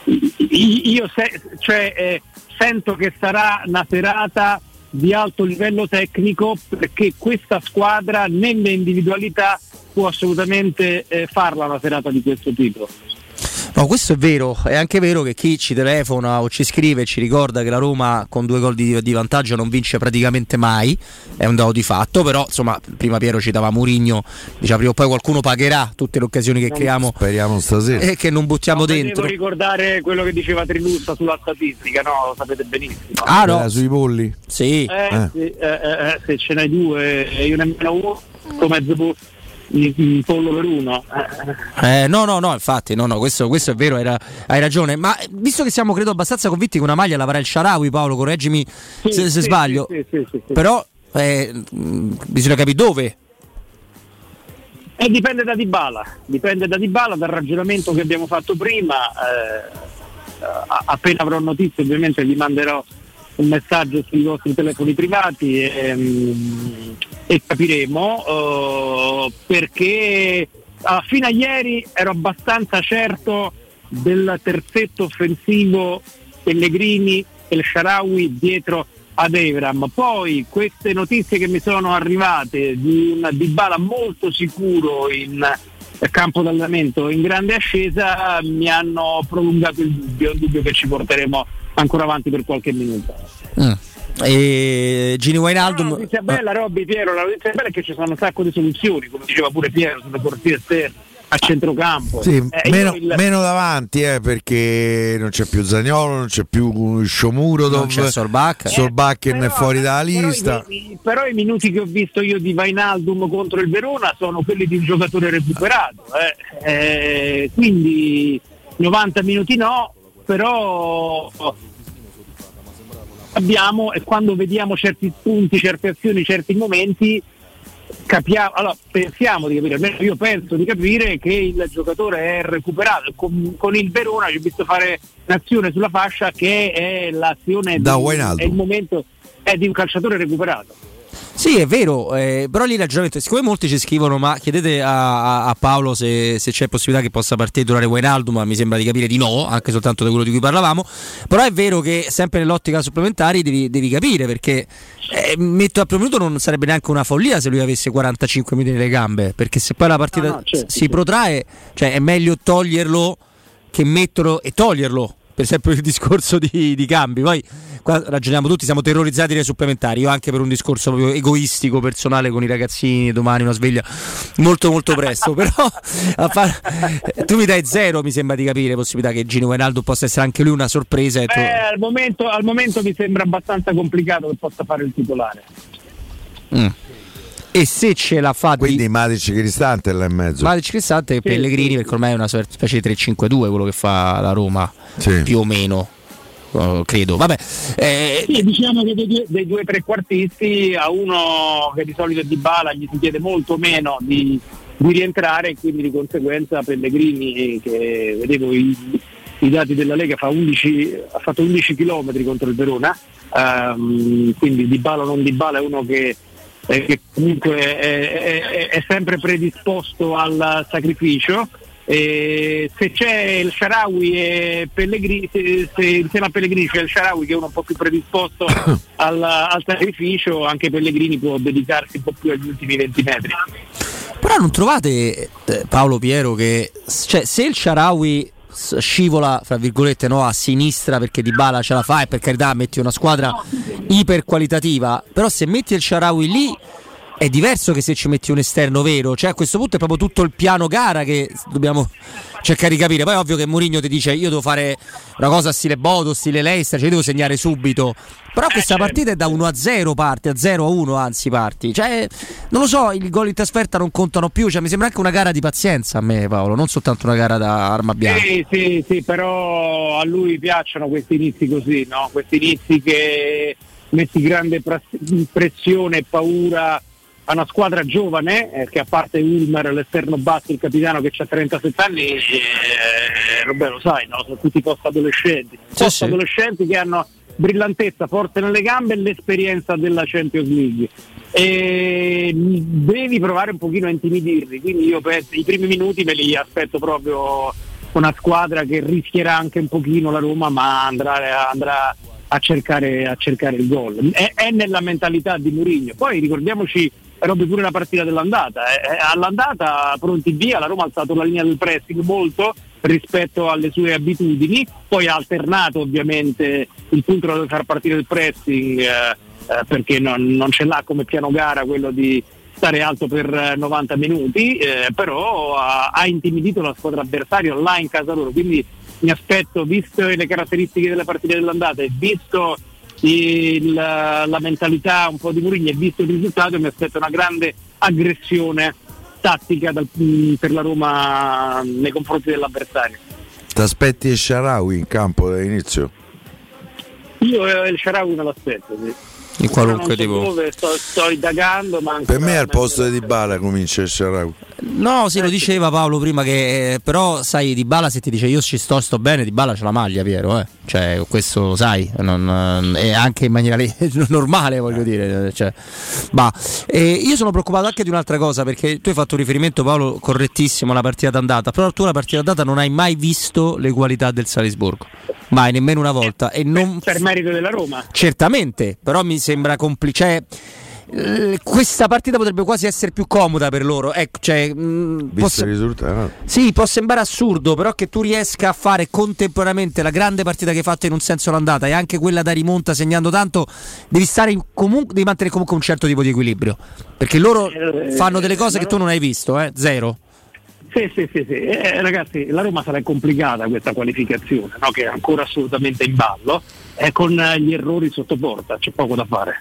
i- io se- cioè, eh, sento che sarà una serata di alto livello tecnico perché questa squadra nelle individualità può assolutamente eh, farla una serata di questo tipo. No, questo è vero. È anche vero che chi ci telefona o ci scrive e ci ricorda che la Roma con due gol di, di vantaggio non vince praticamente mai. È un dato di fatto. Però, insomma, prima Piero citava Murigno. Diceva prima o poi qualcuno pagherà tutte le occasioni che Non- creiamo Speriamo stasera. e che non buttiamo Non dentro. Devo ricordare quello che diceva Trilussa sulla statistica, no? Lo sapete benissimo. Ah, no. Eh, sui polli. Sì. Eh, Eh. sì, eh, eh, eh, se ce n'hai due e io nemmeno uno, mezzo po- un pollo per uno. eh. Eh, no, no, no, infatti, no, no, questo, questo è vero, hai, ra- hai ragione. Ma visto che siamo, credo, abbastanza convinti che una maglia la farà il Sharawi, Paolo, correggimi Sì, se, se sì, sbaglio. sì. Però eh, mh, bisogna capire dove. E dipende da Dybala, dipende da Dybala, dal ragionamento che abbiamo fatto prima. eh, appena avrò notizie ovviamente vi manderò un messaggio sui vostri telefoni privati e, mm, e capiremo eh, perché ah, fino a ieri ero abbastanza certo del terzetto offensivo Pellegrini e il Sharawi dietro ad Evram. Poi queste notizie che mi sono arrivate di un Dybala molto sicuro in campo d'allenamento in grande ascesa mi hanno prolungato il dubbio, un dubbio che ci porteremo ancora avanti per qualche minuto. Mm. E Gini La Wijnaldum. notizia bella, Robby Piero, la notizia bella è che ci sono un sacco di soluzioni, come diceva pure Piero, sulle corsie esterne. a centrocampo. Sì, Eh, meno, il- meno davanti eh, perché non c'è più Zagnolo, non c'è più Sciomuro, Non c'è Solbakken. Solbakken è fuori dalla però lista. i- i- però i minuti che ho visto io di Vainaldum contro il Verona sono quelli di un giocatore recuperato. eh. Eh, quindi 90 minuti no, però abbiamo e quando vediamo certi spunti, certe azioni, certi momenti capiamo, allora, pensiamo di capire, almeno io penso di capire che il giocatore è recuperato. Con, con il Verona ci ho visto fare un'azione sulla fascia che è l'azione Da di, è il momento è di un calciatore recuperato. Sì, è vero, eh, però lì il ragionamento, siccome molti ci scrivono, ma chiedete a, a- Paolo se, se c'è possibilità che possa partire durare Wijnaldum, ma mi sembra di capire di no, anche soltanto da quello di cui parlavamo, però è vero che sempre nell'ottica supplementari devi, devi capire, perché eh, metto a primo minuto non sarebbe neanche una follia se lui avesse 45 minuti nelle gambe, perché se poi la partita No, no, certo, si protrae, cioè è meglio toglierlo che metterlo e toglierlo. Per esempio il discorso di, di cambi, poi qua ragioniamo tutti, siamo terrorizzati dai supplementari, io anche per un discorso proprio egoistico, personale con i ragazzini, domani una sveglia molto molto presto, però far- tu mi dai zero, mi sembra di capire, possibilità che Gino Wijnaldum possa essere anche lui una sorpresa. E tu- Eh, al, momento, al momento mi sembra abbastanza complicato che possa fare il titolare. Mm. E se ce la fa Quindi Matic Cristante è là in mezzo. Matic Cristante e Pellegrini, perché ormai è una specie di 3-5-2 quello che fa la Roma, più o meno, eh, credo. Vabbè, eh, Sì, diciamo che dei due, dei due trequartisti a uno che di solito è di Bala gli si chiede molto meno di, di rientrare e quindi di conseguenza Pellegrini che vedevo i, i dati della Lega fa 11, ha fatto 11 km contro il Verona ehm, quindi di Bala o non di Bala è uno che, eh, che comunque è, è- è sempre predisposto al sacrificio e se c'è il Sharawi e Pellegrini, se, se insieme a Pellegrini c'è il Sharawi che è uno un po' più predisposto al, al sacrificio, anche Pellegrini può dedicarsi un po' più agli ultimi 20 metri. Però non trovate eh, Paolo Piero che cioè, se il Sharawi scivola fra virgolette no, a sinistra perché Di Bala ce la fa e per carità metti una squadra iper qualitativa però se metti il Sharawi lì è diverso che se ci metti un esterno vero cioè a questo punto è proprio tutto il piano gara che dobbiamo cercare di capire. Poi è ovvio che Mourinho ti dice io devo fare una cosa stile Bodo stile Leicester cioè devo segnare subito. Però questa partita è da 1 a 0 parti a 0 a 1 anzi parti. Cioè non lo so i gol in trasferta non contano più cioè mi sembra anche una gara di pazienza a me Paolo non soltanto una gara da arma bianca. Sì, sì, sì, però a lui piacciono questi inizi così, no? questi inizi che metti grande pressione e paura a una squadra giovane, eh, che a parte Ulmer, l'esterno basso, il capitano che ha 37 anni, eh, Roberto lo sai, no? sono tutti post adolescenti, post adolescenti che hanno brillantezza, forza nelle gambe e l'esperienza della Champions League. E devi provare un pochino a intimidirli, quindi io penso i primi minuti me li aspetto proprio una squadra che rischierà anche un pochino la Roma, ma andrà, andrà a, cercare, a cercare il gol. È, è nella mentalità di Mourinho. Poi ricordiamoci Robby pure la partita dell'andata. eh, eh, all'andata pronti via, la Roma ha alzato la linea del pressing molto rispetto alle sue abitudini, poi ha alternato ovviamente il punto da far partire il pressing eh, eh, perché non, non ce l'ha come piano gara quello di stare alto per eh, 90 minuti, eh, però ha, ha intimidito la squadra avversaria là in casa loro, quindi mi aspetto, visto le caratteristiche della partita dell'andata e visto il- la mentalità un po' di Mourinho e visto il risultato, mi aspetto una grande aggressione tattica dal- mh, per la Roma nei confronti dell'avversario. Ti aspetti Sharawi in campo dall'inizio? Io eh, il Sharawi me l'aspetto, sì. in qualunque tipo dove, sto, sto indagando, ma Per me al posto di Dybala comincia il Sharawi. No, sì, lo diceva Paolo prima che eh, però sai Di Bala se ti dice io ci sto, sto bene, Di Bala c'ha la maglia, Piero, eh. Cioè, questo lo sai, non, eh, anche in maniera le- normale, voglio dire, cioè, bah. E io sono preoccupato anche di un'altra cosa perché tu hai fatto un riferimento Paolo correttissimo alla partita d'andata, però tu la partita d'andata non hai mai visto le qualità del Salisburgo. Mai, nemmeno una volta e non per merito della Roma. Certamente, però mi sembra complice. eh, questa partita potrebbe quasi essere più comoda per loro. Ecco, cioè, mh, Visto posso- il risultato. sì, può sembrare assurdo, però che tu riesca a fare contemporaneamente la grande partita che hai fatto in un senso l'andata e anche quella da rimonta segnando tanto, devi comunque, devi mantenere comunque un certo tipo di equilibrio. Perché loro Eh, fanno delle cose che tu non hai visto, eh? Zero. Sì, sì, sì, sì. Eh, ragazzi, la Roma sarà complicata questa qualificazione, no? che è ancora assolutamente in ballo, e con eh, gli errori sotto porta, c'è poco da fare.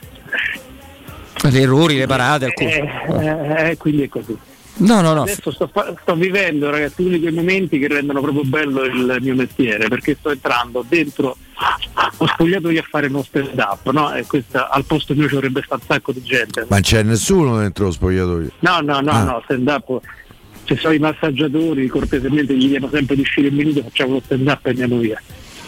Gli errori, le parate, alcune. Eh, eh, quindi è così. No, no, no. Adesso sto, fa- sto vivendo, ragazzi, uno di quei momenti che rendono proprio bello il mio mestiere, perché sto entrando dentro lo spogliatoio a fare uno stand up, no? E questa, al posto mio ci dovrebbe stare un sacco di gente. Ma c'è nessuno dentro lo spogliatoio. No, no, no, Ah. no, stand up. Ci sono i massaggiatori, cortesemente gli diamo sempre di uscire un minuto, facciamo lo stand up e andiamo via.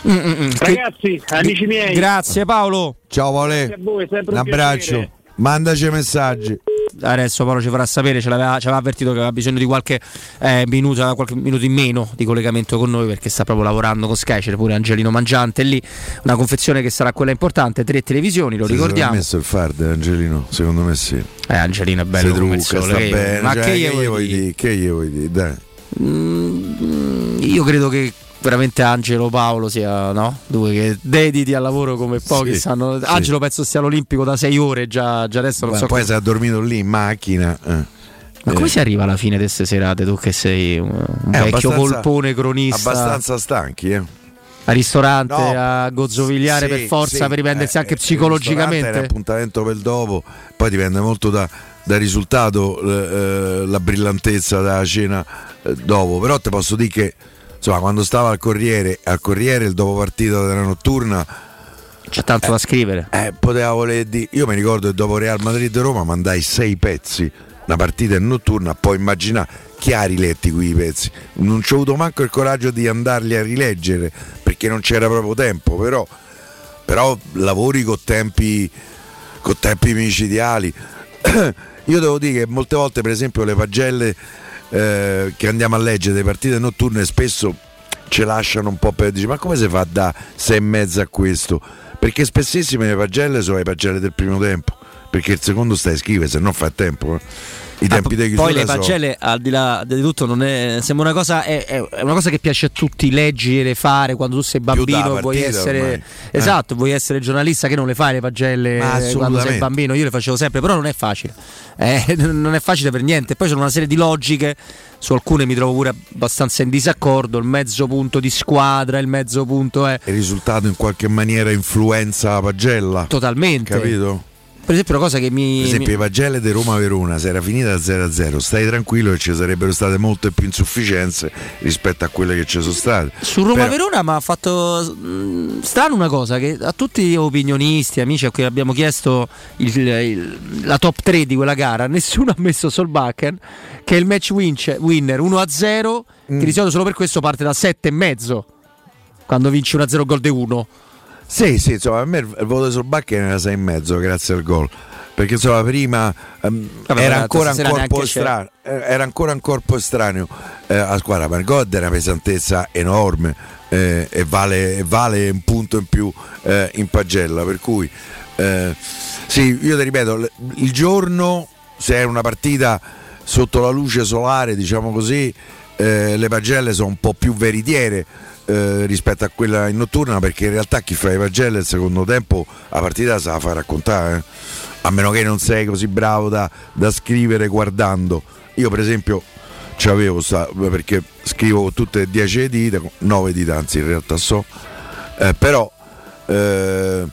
Mm, Ragazzi, amici miei, Grazie Paolo. Ciao grazie Vale, a voi, sempre un un piacere. Mandaci messaggi. Adesso Paolo ci farà sapere, ce l'aveva, ci aveva avvertito che aveva bisogno di qualche, eh, minuto, qualche minuto in meno di collegamento con noi perché sta proprio lavorando con Sky, c'è pure Angelino Mangiante lì, una confezione che sarà quella importante, tre televisioni, lo sarà ricordiamo. messo il fard, Angelino? Secondo me sì. Eh, Angelino è bello trucca, sta che- bene. ma cioè, che gli vuoi dire? Che gli vuoi dire? Dai. Mm, io credo che veramente Angelo Paolo sia no? due che dediti al lavoro come pochi Sì, sanno. sì. Angelo penso sia all'Olimpico da sei ore già, già adesso non Beh, so poi come- si è dormito lì in macchina. eh. Ma come Eh, si arriva alla fine di queste serate? Tu che sei un, eh, vecchio polpone cronista Abbastanza stanchi, eh. a ristorante No, a gozzovigliare Sì, per forza per riprendersi eh, anche eh, ristorante È psicologicamente. appuntamento per dopo, poi dipende molto da- dal risultato, la brillantezza della cena dopo. Però ti posso dire che insomma, quando stavo al Corriere, al Corriere il dopo partita della notturna. C'è tanto da scrivere. Eh, poteva voler dire. Io mi ricordo che dopo Real Madrid-Roma mandai sei pezzi, una partita in notturna, poi immaginare chi ha riletti quei pezzi. Non ci ho avuto manco il coraggio di andarli a rileggere perché non c'era proprio tempo, però, però lavori con tempi, con tempi micidiali. Io devo dire che molte volte, per esempio, le pagelle eh, che andiamo a leggere delle partite notturne spesso ci lasciano un po' per dire ma come si fa da sei e mezza a questo? Perché spessissime le pagelle sono le pagelle del primo tempo, perché il secondo stai a scrivere, se no fa tempo. eh. I tempi di chiusura Poi le pagelle, al di là di tutto, non è, sembra una cosa, è, è una cosa che piace a tutti leggere, fare quando tu sei bambino, vuoi essere ormai. esatto, vuoi essere giornalista che non le fai le pagelle eh, quando sei bambino, io le facevo sempre, però non è facile. Eh, non è facile per niente. Poi sono una serie di logiche, su alcune mi trovo pure abbastanza in disaccordo, il mezzo punto di squadra, il mezzo punto è Il risultato in qualche maniera influenza la pagella. totalmente. Capito? Per esempio una cosa che mi... Per esempio, mi- le pagelle di Roma-Verona, se era finita 0-0, stai tranquillo che ci sarebbero state molte più insufficienze rispetto a quelle che ci sono state. Su Roma Però- Verona mi ha fatto mm, strano una cosa che a tutti gli opinionisti, amici a cui abbiamo chiesto il- il- la top 3 di quella gara, nessuno ha messo Solbakken che è il match wince- winner 1-0 Mm. che di solito solo per questo parte da 7,5 quando vinci 1-0 gol di 1. Sì, sì, insomma, a me il voto sul Bacchia era 6,5 grazie al gol. Perché insomma prima Vabbè, era ancora estraneo, eh, era ancora un corpo estraneo eh, alla squadra, ma il gol è una pesantezza enorme eh, e, vale, vale un punto in più eh, in pagella. Per cui eh, sì, io ti ripeto, il giorno se è una partita sotto la luce solare, diciamo così, eh, le pagelle sono un po' più veritiere eh, rispetto a quella in notturna perché in realtà chi fa le pagelle il secondo tempo la partita se la fa raccontare eh. a meno che non sei così bravo da, da scrivere guardando io per esempio c'avevo sta, perché scrivo con tutte e 10 le dita 9 dita anzi in realtà so eh, però eh,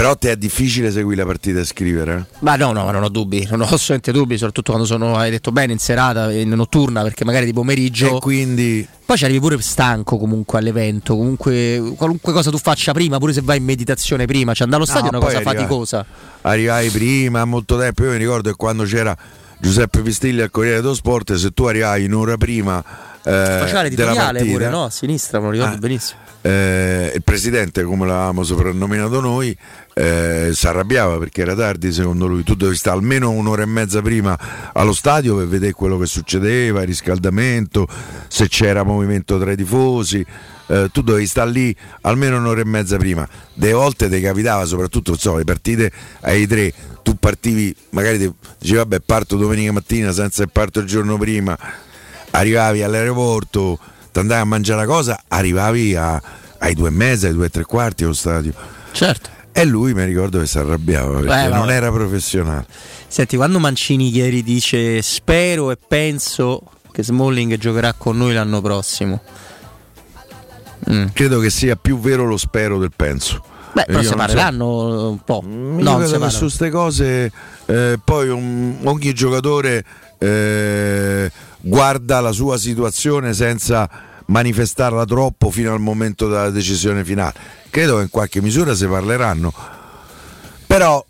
però ti è difficile seguire la partita e scrivere eh? Ma no, no, non ho dubbi, non ho assolutamente dubbi, soprattutto quando sono, hai detto bene, in serata, in notturna, perché magari di pomeriggio... e quindi Poi ci arrivi pure stanco comunque all'evento, comunque qualunque cosa tu faccia prima, pure se vai in meditazione prima, cioè andare allo stadio No, è una cosa arriva- faticosa. arrivai prima molto tempo. Io mi ricordo che quando c'era Giuseppe Pistilli al Corriere dello Sport, se tu arrivavi un'ora prima Faceva della l'editoriale pure, no? A sinistra, me lo ricordo Ah. benissimo. eh, il presidente, come l'avevamo soprannominato noi, eh, si arrabbiava perché era tardi secondo lui. Tu dovevi stare almeno un'ora e mezza prima allo stadio per vedere quello che succedeva, il riscaldamento, se c'era movimento tra i tifosi. eh, tu dovevi stare lì almeno un'ora e mezza prima. Delle volte ti capitava, soprattutto so, le partite ai tre, tu partivi, magari ti dicevi vabbè parto domenica mattina senza che parto il giorno prima, arrivavi all'aeroporto, ti andavi a mangiare la cosa, arrivavi a- ai due e mezza, ai due e tre quarti allo stadio. Certo. E lui mi ricordo che si arrabbiava perché Eh, non era professionale. Senti, quando Mancini ieri dice spero e penso che Smalling giocherà con noi l'anno prossimo. Mm. Credo che sia più vero lo spero del penso. Beh, però se non so. parleranno un po'. Io No, credo che su queste cose eh, poi un- ogni giocatore eh, guarda la sua situazione senza manifestarla troppo fino al momento della decisione finale. Credo che in qualche misura si parleranno. Però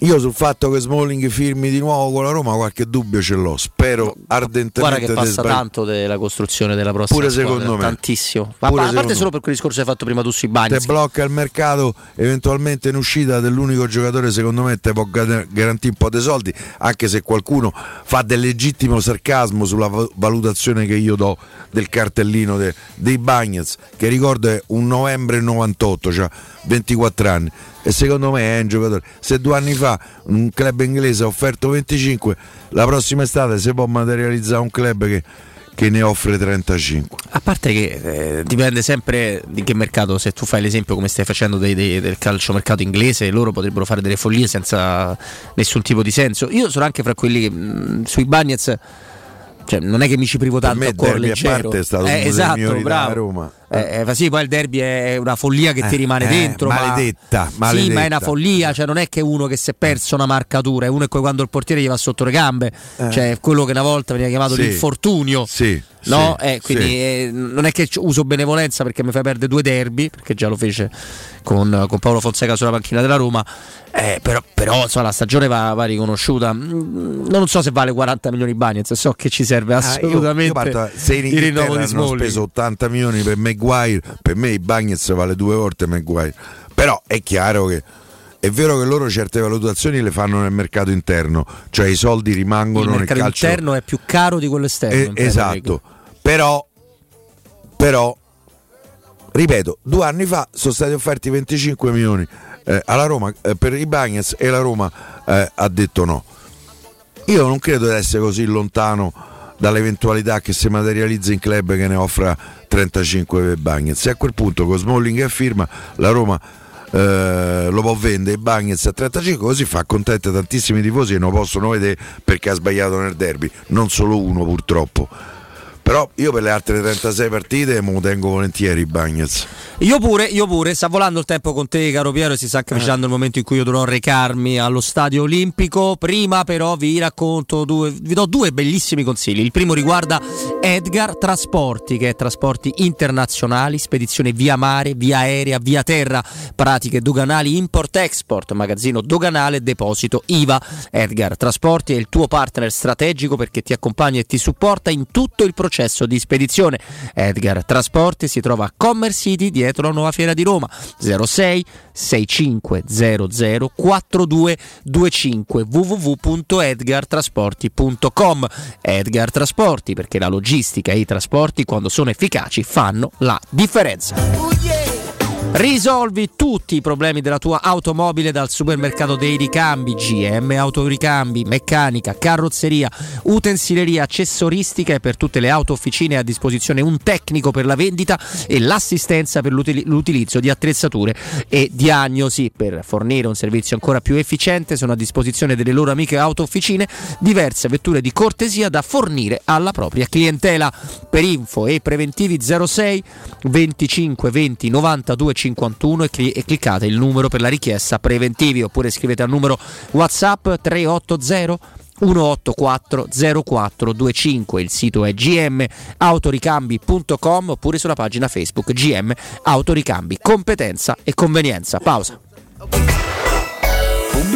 io sul fatto che Smalling firmi di nuovo con la Roma qualche dubbio ce l'ho. Spero ardentemente Guarda che passa sbagli- tanto della costruzione della prossima Pure squadra, secondo me. tantissimo. Ma Pure a parte solo me. per quel discorso che hai fatto prima tu sui bagni. te blocca il mercato eventualmente in uscita dell'unico giocatore secondo me te può ga- garantire un po' di soldi anche se qualcuno fa del legittimo sarcasmo sulla va- valutazione che io do del cartellino de- dei Bagnets che ricordo è un novembre 98 cioè 24 anni e secondo me è un giocatore se due anni fa un club inglese ha offerto 25 la prossima estate si può materializzare un club che, che ne offre 35 A parte che eh, dipende sempre di che mercato, se tu fai l'esempio come stai facendo dei- dei- del calciomercato inglese, loro potrebbero fare delle follie senza nessun tipo di senso. Io sono anche fra quelli che mh, sui Bagnets, cioè, non è che mi ci privo tanto me a cuore a leggero. parte è stato Eh, dei esatto, bravo. Roma. Eh, eh, sì, poi il derby è una follia che ti Eh, rimane eh, dentro. ma- maledetta, Sì, ma è maledetta. una follia, cioè non è che uno che si è perso una marcatura, è uno che quando il portiere gli va sotto le gambe, Eh. cioè quello che una volta veniva chiamato Sì. l'infortunio. Sì, No, sì, eh, quindi sì. eh, non è che uso benevolenza perché mi fai perdere due derby, perché già lo fece con, con Paolo Fonseca sulla panchina della Roma, eh, però, però, insomma, la stagione va, va riconosciuta. Mm, Non so se vale 40 milioni Bagnets, so che ci serve Ah, io- assolutamente io parto- se in il Inghilterra di hanno Smalling. speso 80 milioni per Maguire, per me i Bagnets vale due volte Maguire. Però è chiaro che è vero che loro certe valutazioni le fanno nel mercato interno, cioè i soldi Il rimangono nel mercato calcio. interno è più caro di quello esterno. Eh, esatto. Però, però, ripeto, due anni fa sono stati offerti 25 milioni eh, alla Roma eh, per i Bagnets e la Roma eh, ha detto no. Io non credo di essere così lontano dall'eventualità che si materializzi in club che ne offra 35 per Bagnets. E a quel punto con Smalling a firma la Roma eh, lo può vendere Bagnets a 35 così fa contenta tantissimi tifosi e non possono vedere perché ha sbagliato nel derby, non solo uno purtroppo. Però io per le altre 36 partite me lo tengo volentieri i Bagnets. Io pure, io pure, sta volando il tempo con te, caro Piero, e si sta avvicinando il momento in cui io dovrò recarmi allo stadio olimpico. Prima, però, vi racconto due, vi do due bellissimi consigli. Il primo riguarda Edgar Trasporti, che è trasporti internazionali, spedizione via mare, via aerea, via terra, pratiche doganali, import-export, magazzino doganale, deposito IVA. Edgar Trasporti è il tuo partner strategico perché ti accompagna e ti supporta in tutto il processo di spedizione. Edgar Trasporti si trova a Commerce City dietro la nuova fiera di Roma 06 6500 4225 www.edgartrasporti.com Edgar Trasporti perché la logistica e i trasporti quando sono efficaci fanno la differenza. Risolvi tutti i problemi della tua automobile dal supermercato dei ricambi, GM Autoricambi, meccanica, carrozzeria, utensileria, accessoristica e per tutte le auto officine a disposizione un tecnico per la vendita e l'assistenza per l'utili- l'utilizzo di attrezzature e diagnosi. Per fornire un servizio ancora più efficiente sono a disposizione delle loro amiche auto officine diverse vetture di cortesia da fornire alla propria clientela. Per info e preventivi 06 25 20 92 51 e, cli- e cliccate il numero per la richiesta preventivi oppure scrivete al numero WhatsApp 380 184 0425 il sito è gmautoricambi.com oppure sulla pagina Facebook GM Autoricambi competenza e convenienza. Pausa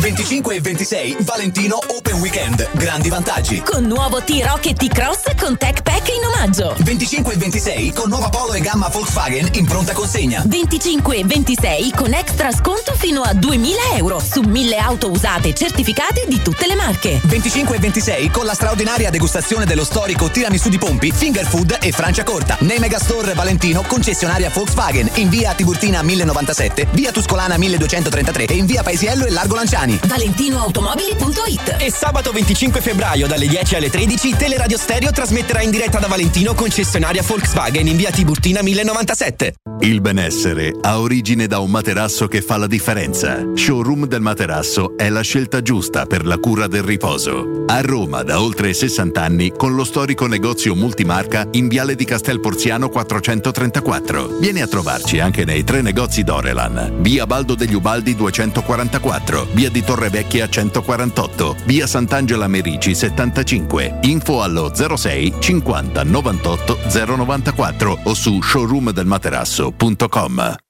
25 e 26 Valentino Open Weekend. Grandi vantaggi. Con nuovo T-Rock e T-Cross con Tech Pack in omaggio. 25 e 26 con nuova Polo e gamma Volkswagen in pronta consegna. 25 e 26 con extra sconto fino a 2000 euro su 1000 auto usate certificate di tutte le marche. 25 e 26 con la straordinaria degustazione dello storico tiramisù di Pompi, Finger Food e Francia Corta. Nei Megastore Valentino, concessionaria Volkswagen, in via Tiburtina 1097, via Tuscolana 1233 e in via Paesiello e Largo Lanciani. ValentinoAutomobili.it E sabato 25 febbraio dalle 10 alle 13 Teleradio Stereo trasmetterà in diretta da Valentino concessionaria Volkswagen in via Tiburtina 1097. Il benessere ha origine da un materasso che fa la differenza. Showroom del materasso è la scelta giusta per la cura del riposo. A Roma da oltre 60 anni con lo storico negozio multimarca in Viale di Castel Porziano 434. Vieni a trovarci anche nei tre negozi Dorelan. Via Baldo degli Ubaldi 244, Via di Torrevecchia 148, Via Sant'Angela Merici 75. Info allo 06 50 98 094 o su showroomdelmaterasso.com.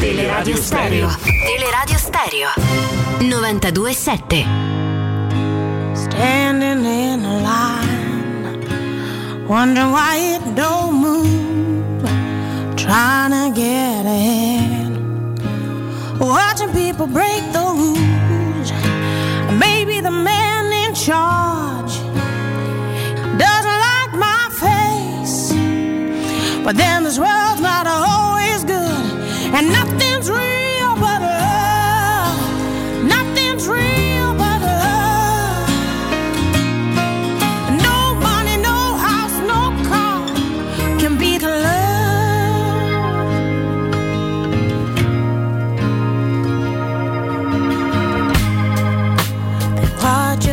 Teleradio Stereo. Teleradio Stereo 927. Standing in a line, wondering why it don't move, trying to get ahead, watching people break the rules. Maybe the man in charge doesn't like my face, but then this world's not always good, and nothing's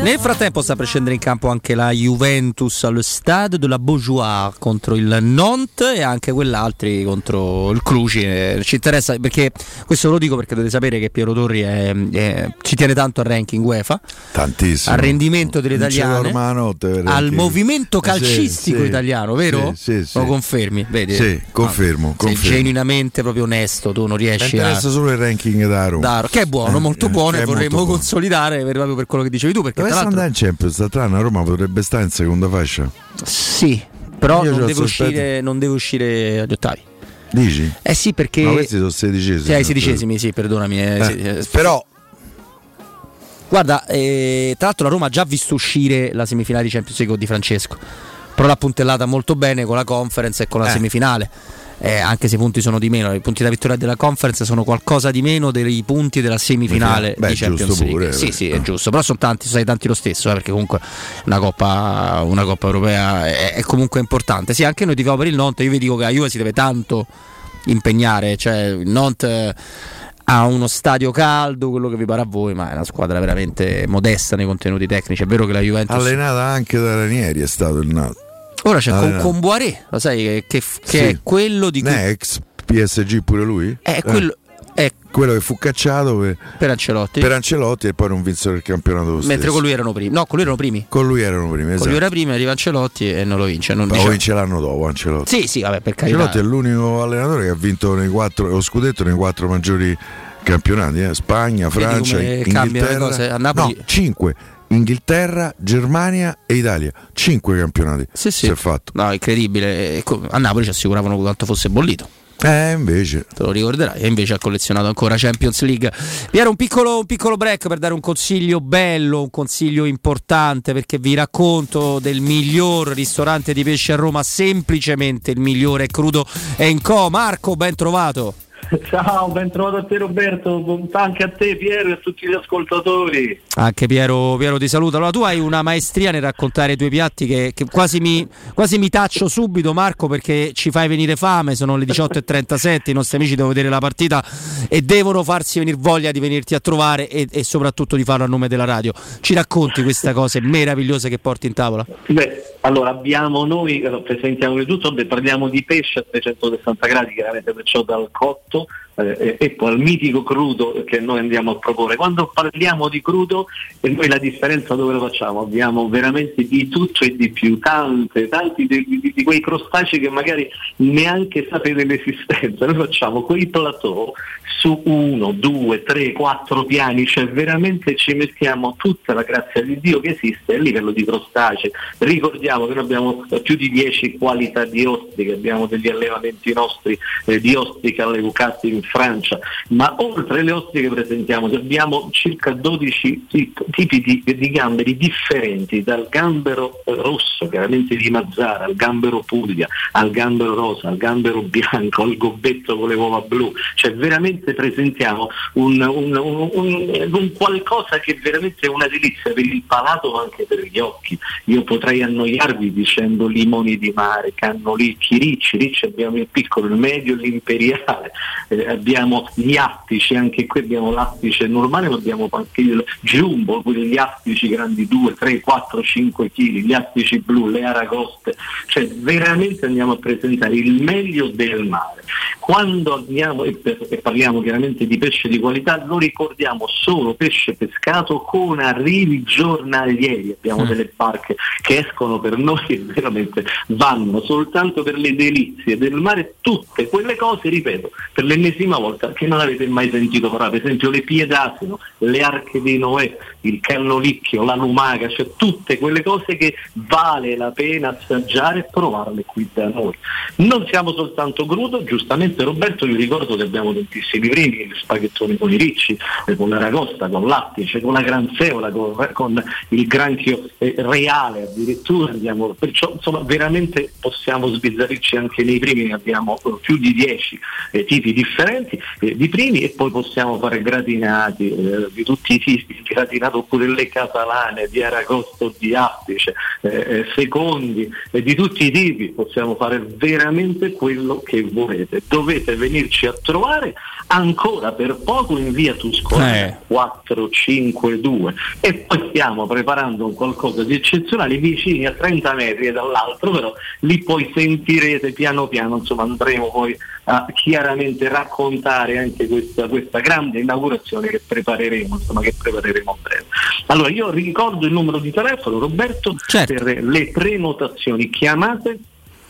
Nel frattempo sta per scendere in campo anche la Juventus allo Stade de la Beaujoire contro il Nantes e anche quell'altri contro il Cluj. Eh, Ci interessa perché questo lo dico perché dovete sapere che Piero Torri è- è- ci tiene tanto al ranking UEFA, Tantissimo. al rendimento delle italiane, per al movimento Eh, sì, calcistico sì, italiano, vero? Sì, sì, sì. Lo confermi? Vedi? Sì, confermo, Sei confermo. genuinamente proprio onesto, tu non Mi riesci a interessa solo il ranking da Roma. Da- che è buono, Eh, molto eh, buono e vorremmo buono. consolidare per- proprio per quello che dicevi tu perché l'altro andare in Champions quest'anno, a Roma potrebbe stare in seconda fascia. Sì, però non deve, uscire, non deve uscire agli ottavi. Dici? Eh sì, perché. Ma questi sono sedicesimi. Sì, ai sedicesimi, sì, perdonami. eh, Eh, sì, eh, però Guarda, eh, tra l'altro la Roma ha già visto uscire la semifinale di Champions League di Francesco, però l'ha puntellata molto bene con la conference e con la Eh. semifinale. Eh, anche se i punti sono di meno, i punti da vittoria della conference sono qualcosa di meno dei punti della semifinale Beh, di Champions League. pure, sì, eh. sì, è giusto, però sono tanti, sono tanti lo stesso, eh, perché comunque una coppa, una coppa europea è, è comunque importante. Sì, anche noi tifiamo per il Nantes, io vi dico che la Juve si deve tanto impegnare, cioè il Nantes eh, ha uno stadio caldo, quello che vi pare a voi, ma è una squadra veramente modesta nei contenuti tecnici. È vero che la Juventus allenata anche da Ranieri è stato il nato. Ora c'è con, Allenata. con Boiré, lo sai che, che- che Sì. è quello di cui è ex PSG pure lui? è Eh, quello è quello che fu cacciato per, per Ancelotti. per Ancelotti e poi non vinsero il campionato mentre con lui erano primi. No, con lui erano primi. Con lui erano primi, Con esatto. lui era primo, arriva Ancelotti e non lo vince. Non diciamo- vince l'anno dopo Ancelotti. Sì, sì, vabbè, per carità. Ancelotti è l'unico allenatore che ha vinto nei quattro, lo scudetto nei quattro maggiori campionati, eh. Spagna, Vedi Francia, le Inghilterra. cose? A Napoli- No, cinque. Inghilterra, Germania e Italia. Cinque campionati. Sì, sì. Si è fatto. No, incredibile. E co- A Napoli ci assicuravano quanto fosse bollito. Eh, invece. Te lo ricorderai. E invece ha collezionato ancora Champions League. Piero, un piccolo, un piccolo break per dare un consiglio bello, un consiglio importante perché vi racconto del miglior ristorante di pesce a Roma. Semplicemente il migliore crudo e in co. Marco, ben trovato. Ciao, ben trovato a te Roberto, anche a te Piero e a tutti gli ascoltatori. Anche Piero, Piero ti saluta. Allora, tu hai una maestria nel raccontare i tuoi piatti che, che quasi, mi, quasi mi taccio subito, Marco, perché ci fai venire fame. Sono le 18.37, i nostri amici devono vedere la partita e devono farsi venire voglia di venirti a trovare e, e soprattutto di farlo a nome della radio. Ci racconti queste cose meravigliose che porti in tavola? Beh, allora abbiamo noi, eh, presentiamo di tutto, parliamo di pesce a 360 gradi, chiaramente perciò dal cotto eh, e, e poi al mitico crudo che noi andiamo a proporre. Quando parliamo di crudo, e noi la differenza dove lo facciamo? Abbiamo veramente di tutto e di più, tante, tanti di, di- di quei crostacei che magari neanche sapete l'esistenza. Noi facciamo quei plateau su uno, due, tre, quattro piani, cioè veramente ci mettiamo tutta la grazia di Dio che esiste a livello di crostacei. Ricordiamo che noi abbiamo eh, più di 10 qualità di ostriche, abbiamo degli allevamenti nostri eh, di ostriche allevocate Francia, ma oltre le ostriche presentiamo, abbiamo circa 12 tip- tipi di, di gamberi differenti, dal gambero rosso, chiaramente di Mazzara, al gambero Puglia, al gambero rosa, al gambero bianco, al gobbetto con le uova blu, cioè veramente presentiamo un, un- un- un- qualcosa che veramente è una delizia per il palato ma anche per gli occhi. Io potrei annoiarvi dicendo limoni di mare, cannolicchi, ricci, ricci abbiamo il piccolo, il medio, l'imperiale, eh, abbiamo gli attici, anche qui abbiamo l'attice normale ma abbiamo anche il jumbo, quelli gli attici grandi 2, 3, 4, 5 kg, gli attici blu, le aragoste, cioè veramente andiamo a presentare il meglio del mare. Quando andiamo e, per- e parliamo chiaramente di pesce di qualità, lo ricordiamo solo pesce pescato con arrivi giornalieri. Abbiamo Mm. delle barche che escono per noi e veramente vanno soltanto per le delizie del mare, tutte quelle cose, ripeto, per l'ennesima volta che non avete mai sentito parlare, per esempio le piedasino, le arche di Noè, il cannolicchio, la lumaca, cioè tutte quelle cose che vale la pena assaggiare e provarle qui da noi. Non siamo soltanto crudo, giustamente Roberto vi ricordo che abbiamo tantissimi primi, gli spaghettoni con i ricci, eh, con l'aragosta, con l'attice, con la granzeola, con, con il granchio eh, reale addirittura, andiamo, perciò insomma veramente possiamo sbizzarrirci anche nei primi, abbiamo eh, più di 10 eh, tipi differenti eh, di primi e poi possiamo fare gratinati eh, di tutti i tipi, gratinato oppure le catalane di aragosto di attice, eh, eh, secondi eh, di tutti i tipi, possiamo fare veramente quello che volete. Dovete venirci a trovare ancora per poco in via Tuscolana Eh. 452 e poi stiamo preparando un qualcosa di eccezionale vicini a 30 metri dall'altro, però lì poi sentirete piano piano, insomma andremo poi a chiaramente raccontare anche questa, questa grande inaugurazione che prepareremo, insomma che prepareremo a breve. Allora io ricordo il numero di telefono Roberto per le prenotazioni, chiamate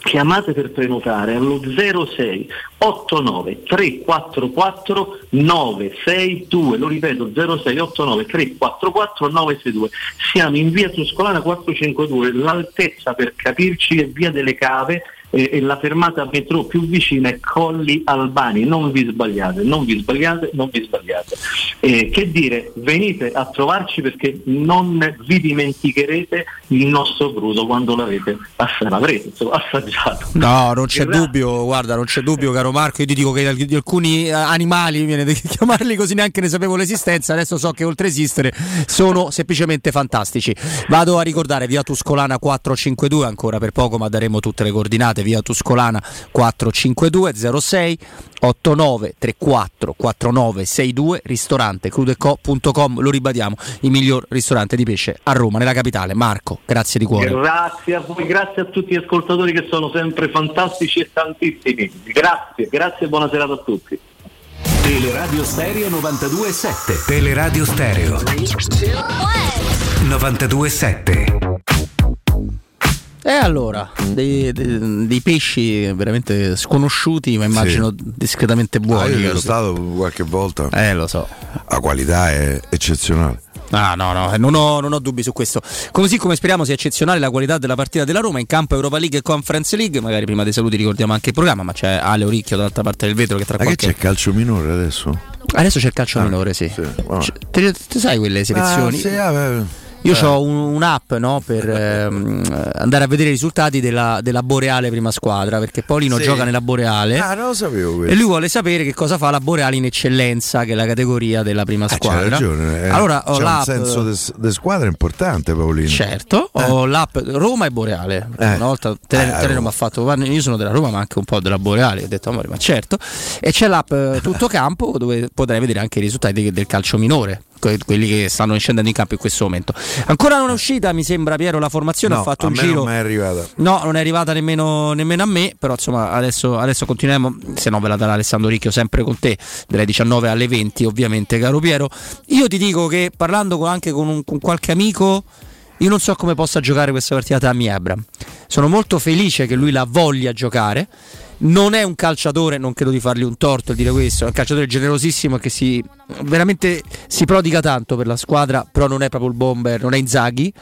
chiamate per prenotare allo 06 89 344 962 lo ripeto 06 89 344 962 siamo in via Tuscolana 452 l'altezza per capirci è via delle cave e, e la fermata metro più vicina è Colli Albani non vi sbagliate non vi sbagliate non vi sbagliate Eh, che dire venite a trovarci perché non vi dimenticherete il nostro crudo quando l'avete ass- l'avrete insomma, assaggiato No, non c'è Gra- dubbio, guarda, non c'è dubbio, caro Marco. Io ti dico che di alcuni eh, animali, viene di chiamarli così, neanche ne sapevo l'esistenza. Adesso so che oltre esistere sono semplicemente fantastici. Vado a ricordare via Tuscolana 452, ancora per poco, ma daremo tutte le coordinate. Via Tuscolana 452 06 89 34 49 62, ristorante crudeco.com. Lo ribadiamo, il miglior ristorante di pesce a Roma, nella capitale. Marco, grazie di cuore. Grazie a voi, grazie a tutti gli ascoltatori che sono sempre fantastici e tantissimi. Grazie, grazie e buona serata a tutti. Teleradio Stereo 92.7 Teleradio Stereo 92.7 E allora, dei, dei- dei pesci veramente sconosciuti, ma immagino discretamente Ah, buoni. io ci caro. sono stato qualche volta. Eh, lo so. La qualità è eccezionale. Ah, no, no, non ho, non ho dubbi su questo. Così come speriamo sia eccezionale la qualità della partita della Roma in campo Europa League e Conference League. Magari prima dei saluti ricordiamo anche il programma, ma c'è Ale Oricchio dall'altra parte del vetro che tra Ma che qualche c'è calcio minore adesso? Adesso c'è il calcio Ah, minore, sì. te, te sai quelle selezioni? Ah, sì, vabbè. Io Eh. ho un'app no, per ehm, andare a vedere i risultati della, della Boreale prima squadra, perché Paolino Sì. gioca nella Boreale. Ah, non lo sapevo questo. E lui vuole sapere che cosa fa la Boreale in eccellenza, che è la categoria della prima Ah, squadra. ragione. eh. Allora ho un l'app. senso di squadra importante, Paolino. Certo, ho l'app Roma e Boreale. Eh. Una volta Eh, Teleroma Roma. ha fatto, io sono della Roma, ma anche un po' della Boreale. Ho detto, amore, ma certo. E c'è l'app eh, Tutto Campo dove potrai vedere anche i risultati de- del calcio minore, que- quelli che stanno scendendo in campo in questo momento. Ancora non è uscita, mi sembra, Piero, la formazione. No, ho fatto un giro. non è arrivata. No, non è arrivata nemmeno, nemmeno a me, però insomma adesso, adesso continuiamo, se no ve la darà Alessandro Ricchio sempre con te, dalle 19 alle 20 ovviamente caro Piero. Io ti dico che parlando con- anche con, un- con qualche amico, io non so come possa giocare questa partita Tammy Abram. Sono molto felice che lui la voglia giocare. Non è un calciatore, non credo di fargli un torto il dire questo, è un calciatore generosissimo che si veramente si prodiga tanto per la squadra, però non è proprio il bomber, non è Inzaghi.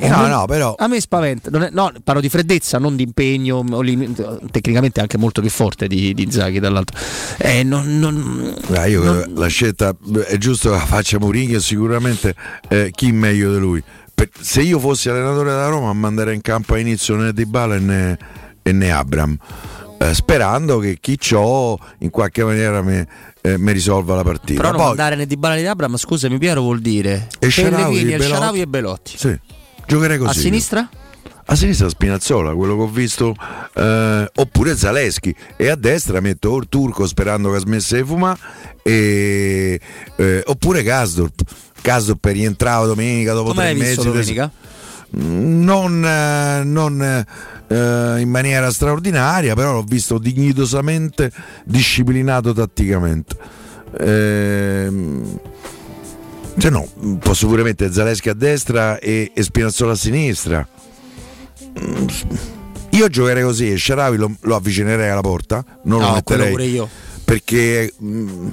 E No, a me- no, però- A me spaventa, non è- no, parlo di freddezza, non di impegno, tecnicamente anche molto più forte di, di Inzaghi dall'altro. Eh, non- non- Ah, io non- la scelta è giusto che la faccia Mourinho sicuramente eh, chi meglio di lui Per- se io fossi allenatore della Roma manderei in campo a inizio né Di Bala e né, e né Abram eh, sperando che chi c'ho in qualche maniera mi, eh, mi risolva la partita però non Poi- andare né di di Abram, scusami Piero, vuol dire E Pellegrini, El Belotti. E Belotti. Sì, giocherei così A sinistra? A sinistra Spinazzola, quello che ho visto, eh, oppure Zaleschi e a destra metto o il turco sperando che smesse di fumare e, eh, oppure Gasdorp. Gasdorp è rientrato domenica dopo Come tre mesi. domenica? Mm, Non, eh, non, eh, in maniera straordinaria, però l'ho visto dignitosamente disciplinato tatticamente. Ehm, se no, posso pure mettere Zaleschi a destra e, e Spinazzola a sinistra. Io giocherei così e Sharawi lo, lo avvicinerei alla porta, non lo No, metterei quello pure io. perché mm,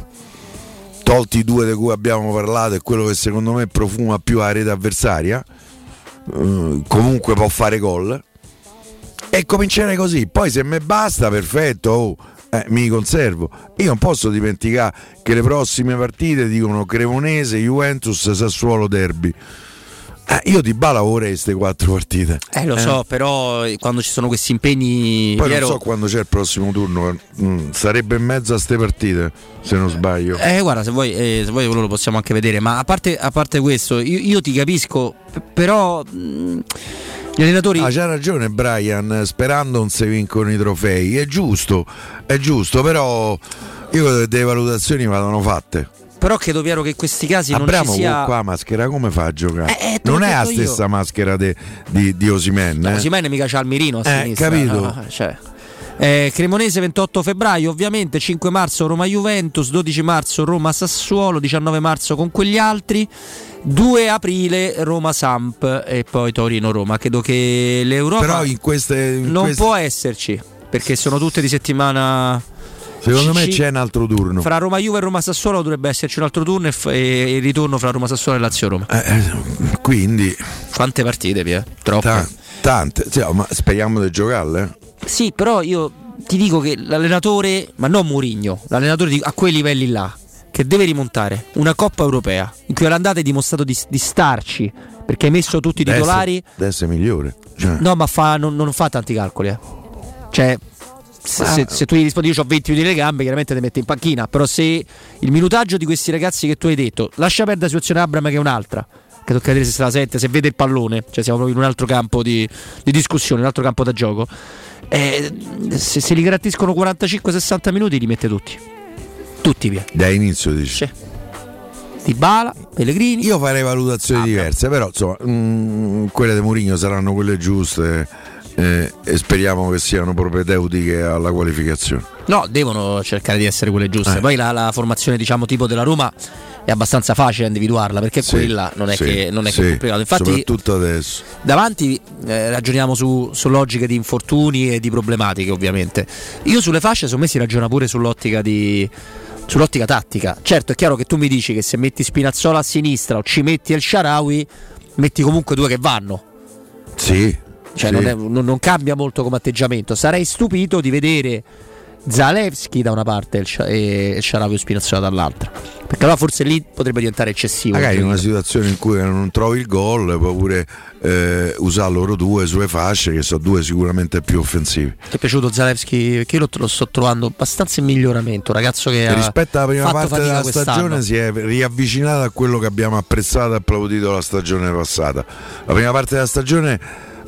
tolti i due di cui abbiamo parlato è quello che secondo me profuma più la rete avversaria comunque può fare gol. E comincerei così. Poi se me basta perfetto oh, eh, mi conservo. Io non posso dimenticare che le prossime partite dicono Cremonese, Juventus, Sassuolo, Derby Eh, io di bala vorrei queste quattro partite Eh, lo so, però eh, quando ci sono questi impegni. poi Piero- non so quando c'è il prossimo turno mm, sarebbe in mezzo a ste partite se non sbaglio Eh, guarda, se vuoi, eh, se vuoi quello lo possiamo anche vedere. Ma a parte, a parte questo, io, io ti capisco, p- però mh, gli allenatori. Ah, c'ha ragione Brian, sperando non si vincono i trofei. È giusto, è giusto, però Io credo che delle valutazioni vadano fatte. Però credo Piero che in questi casi non Abramo ci sia qua maschera come fa a giocare? Eh, eh, non è la detto io. stessa maschera de- di, di Osimen. eh? Osimene mica c'ha il mirino a Eh, sinistra. capito. No, cioè. Eh, Cremonese 28 febbraio, ovviamente 5 marzo Roma Juventus, 12 marzo Roma Sassuolo, 19 marzo con quegli altri, 2 aprile Roma Samp e poi Torino Roma. Credo che l'Europa Però in queste. in non queste- può esserci perché sono tutte di settimana. Secondo me c'è un altro turno. Fra Roma Juve e Roma Sassuolo dovrebbe esserci un altro turno e, f- e il ritorno fra Roma Sassuolo e Lazio Roma. Eh, quindi. Quante partite, Pia? Troppe. Ta- tante. Sì, ma speriamo di giocarle. Sì, però io ti dico che l'allenatore, ma non Mourinho, l'allenatore di- a quei livelli là, che deve rimontare una Coppa Europea in cui all'andata hai dimostrato di, di starci perché hai messo tutti i titolari. Adesso è migliore. Cioè, No, ma fa- non, non fa tanti calcoli. eh. Cioè, se, Ma- se- tu gli rispondi io ho 20 minuti nelle gambe, chiaramente ti metti in panchina. Però se il minutaggio di questi ragazzi che tu hai detto, lascia perdere la situazione Abram che è un'altra. Che tocca vedere se se la sente, se vede il pallone, cioè siamo proprio in un altro campo di, di discussione, un altro campo da gioco. Eh, se, se li garantiscono 45-60 minuti, li mette tutti. Tutti via. da inizio dici. Di Bala, Pellegrini. Io farei valutazioni Ah, diverse, però insomma, mm, quelle di Mourinho saranno quelle giuste eh, e speriamo che siano propedeutiche alla qualificazione. No, devono cercare di essere quelle giuste. Eh. Poi la, la formazione, diciamo, tipo della Roma è abbastanza facile individuarla perché Sì, quella non è sì, che non è sì, è complicato. Infatti, soprattutto adesso. davanti eh, ragioniamo su, su logiche di infortuni e di problematiche, ovviamente. Io sulle fasce, secondo me, si ragiona pure sull'ottica di. Sull'ottica tattica, certo è chiaro che tu mi dici che se metti Spinazzola a sinistra o ci metti El Sharawi, metti comunque due che vanno. Sì. Cioè sì. non, è- non- non cambia molto come atteggiamento. Sarei stupito di vedere Zalewski da una parte e il Scia- e il Sharawi o Spinazzola dall'altra. Perché allora forse lì potrebbe diventare eccessivo. Magari in una situazione in cui non trovi il gol, puoi pure eh, usare loro due sulle fasce, che sono due sicuramente più offensivi. Ti è piaciuto Zalewski? Perché io lo, sto trovando abbastanza in miglioramento. Ragazzo che Rispetto alla prima parte della quest'anno. stagione si è riavvicinato a quello che abbiamo apprezzato e applaudito la stagione passata. La prima parte della stagione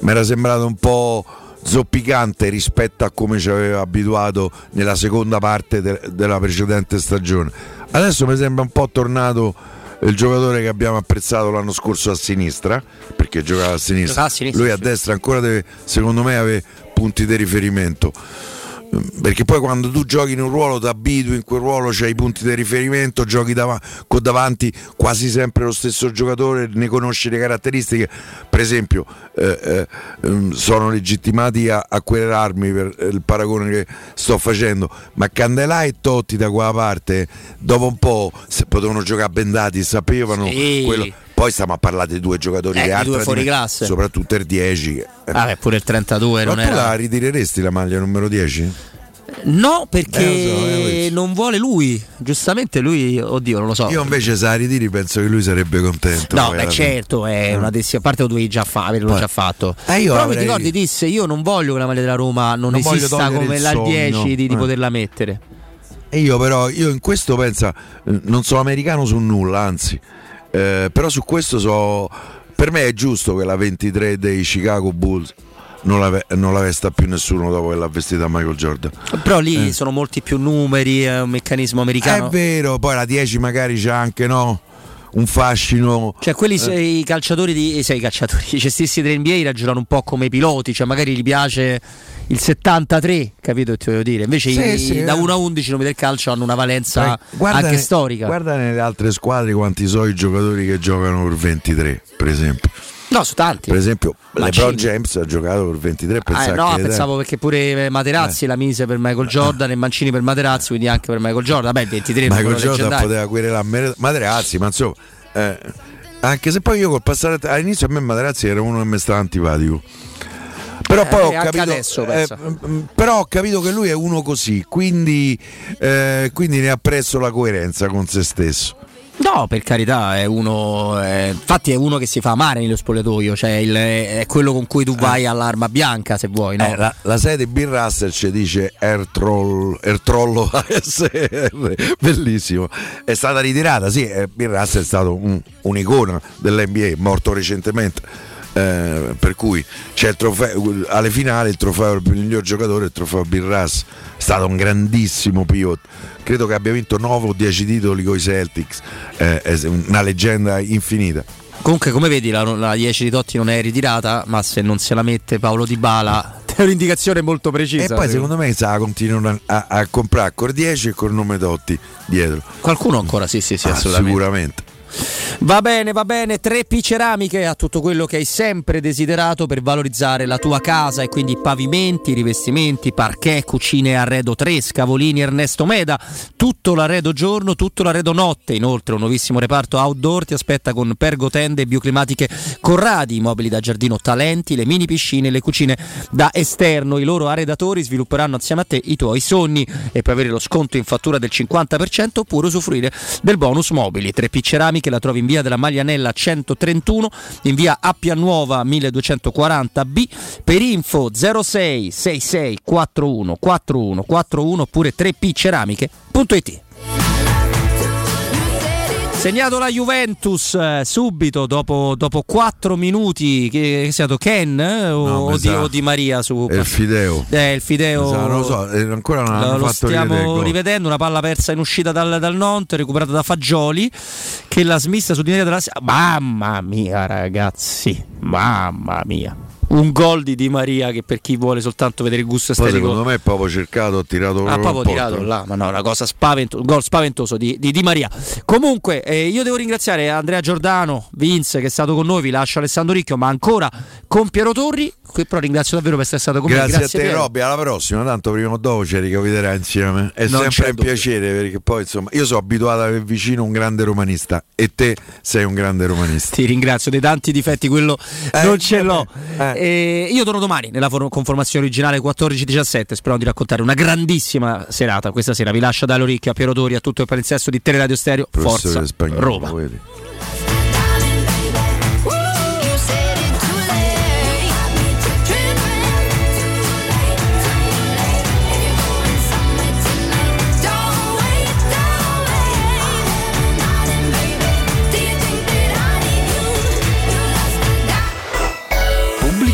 mi era sembrato un po' zoppicante rispetto a come ci aveva abituato nella seconda parte de- della precedente stagione. Adesso mi sembra un po' tornato il giocatore che abbiamo apprezzato l'anno scorso a sinistra, perché giocava a sinistra. A sinistra, Lui a destra ancora deve, secondo me, avere punti di riferimento. Perché poi quando tu giochi in un ruolo ti abitui, in quel ruolo c'hai i punti di riferimento, giochi dava- con davanti quasi sempre lo stesso giocatore, ne conosci le caratteristiche. Per esempio, eh, eh, ehm, sono legittimati a, a querelarmi per eh, il paragone che sto facendo, ma Candelà e Totti da quella parte, dopo un po' se potevano giocare bendati, sapevano Sì. quello. Poi stiamo a parlare di due giocatori Eh, fuori dimen- classe. soprattutto il 10. che- Vabbè, pure il 32 Ma non tu la era. ritireresti la maglia numero 10? No, perché Eh, lo so, eh, non vuole lui. Giustamente lui, oddio, non lo so. Io invece se la ritiri penso che lui sarebbe contento. No, beh, certo, è Eh. una dessi- a parte lo dovevi già fa- averlo Poi- già fatto. Eh, io Però mi avrei- ricordi disse io non voglio che la maglia della Roma non, Non esista come la sogno. 10 di, di Eh. poterla mettere. E io però, io in questo pensa, eh, non sono americano su nulla, anzi, eh, però su questo so, per me è giusto che la 23 dei Chicago Bulls non la, non la vesta più nessuno dopo che l'ha vestita Michael Jordan. Però lì Eh. sono molti più numeri, è un meccanismo americano. È vero, poi la 10 magari c'ha anche no, un fascino. Cioè, quelli Eh. sei i calciatori di. Sei i calciatori, i cestisti dell'NBA ragionano un po' come i piloti, cioè magari gli piace il 73, capito che ti voglio dire? Invece Sì, i- sì, da eh. 1 a 11 i nomi del calcio hanno una valenza anche ne- storica. Guarda nelle altre squadre quanti sono i giocatori che giocano per 23, per esempio. No, su tanti. Per esempio. LeBron James ha giocato per 23 Ah, pensavo no, che pensavo perché pure Materazzi la mise per Michael Jordan e Mancini per Materazzi, quindi anche per Michael Jordan. Il 23 è un Michael Jordan leggendario. poteva querelare Materazzi, ma insomma, eh, anche se poi io col passare all'inizio a me Materazzi era uno che mi stava antipatico. Però Eh, poi ho capito, adesso, eh, però ho capito che lui è uno così, quindi, eh, quindi ne apprezzo la coerenza con se stesso. No, per carità, è uno. eh, infatti, è uno che si fa amare nello spogliatoio, cioè il- è quello con cui tu vai all'arma bianca, se vuoi, no? Eh, la, la sede Bill Russell ci dice Air, Troll, Air Trollo ASR, bellissimo. È stata ritirata, sì, eh, Bill Russell è stato un- un'icona dell'NBA, morto recentemente. Eh, per cui c'è il trofeo alle finali il trofeo il miglior giocatore il trofeo Birras è stato un grandissimo pivot credo che abbia vinto 9 o 10 titoli con i Celtics Eh, è una leggenda infinita Comunque, come vedi, la, la 10 di Totti non è ritirata, ma se non se la mette Paolo Di Bala è un'indicazione molto precisa. e poi secondo me sa continuano a, a comprare con 10 e col nome Totti dietro Qualcuno ancora, sì, sì, sì, Ah, assolutamente. sicuramente Va bene, va bene, 3P Ceramiche ha tutto quello che hai sempre desiderato per valorizzare la tua casa e quindi pavimenti, rivestimenti, parquet, cucine arredo 3, Scavolini Ernesto Meda, tutto l'arredo giorno, tutto l'arredo notte, inoltre un nuovissimo reparto outdoor ti aspetta con pergotende bioclimatiche Corradi, mobili da giardino talenti, le mini piscine le cucine da esterno, i loro arredatori svilupperanno assieme a te i tuoi sogni e puoi avere lo sconto in fattura del 50% oppure usufruire del bonus mobili. 3P Ceramiche la trovi in via della Maglianella 131, in via Appia Nuova 1240B, per info 06 66 41 41 41 oppure 3pceramiche.it. Segnato la Juventus eh, subito dopo, dopo 4 minuti, che è stato Ken eh, o, No, o di, o Di Maria su... il Fideo Eh, il Fideo. Sa, non lo so eh, ancora non Lo, lo stiamo gol. rivedendo, una palla persa in uscita dal, dal Nantes, recuperata da Fagioli, che la smissa su di della Mamma mia ragazzi, mamma mia. Un gol di Di Maria che per chi vuole soltanto vedere il gusto estetico secondo me è proprio cercato ha tirato ha proprio in tirato là, ma no, una cosa spaventosa, un gol spaventoso di, di Di Maria. Comunque, eh, io devo ringraziare Andrea Giordano, Vince che è stato con noi, vi lascio Alessandro Ricchio, ma ancora con Piero Torri, qui però ringrazio davvero per essere stato con Grazie, me. a te Piero. Robby, alla prossima, tanto prima o dopo ci ricapiterà insieme. È Non sempre un dubbio. piacere perché poi insomma io sono abituato ad avere vicino un grande romanista e te sei un grande romanista. Ti ringrazio dei tanti difetti, quello Eh, non ce eh, l'ho. eh. E io torno domani nella for- conformazione originale 14-17. Spero di raccontare una grandissima serata questa sera. Vi lascio da Loricchio a Piero Tori, a tutto il palinsesto di Teleradio Stereo. Forza Roma.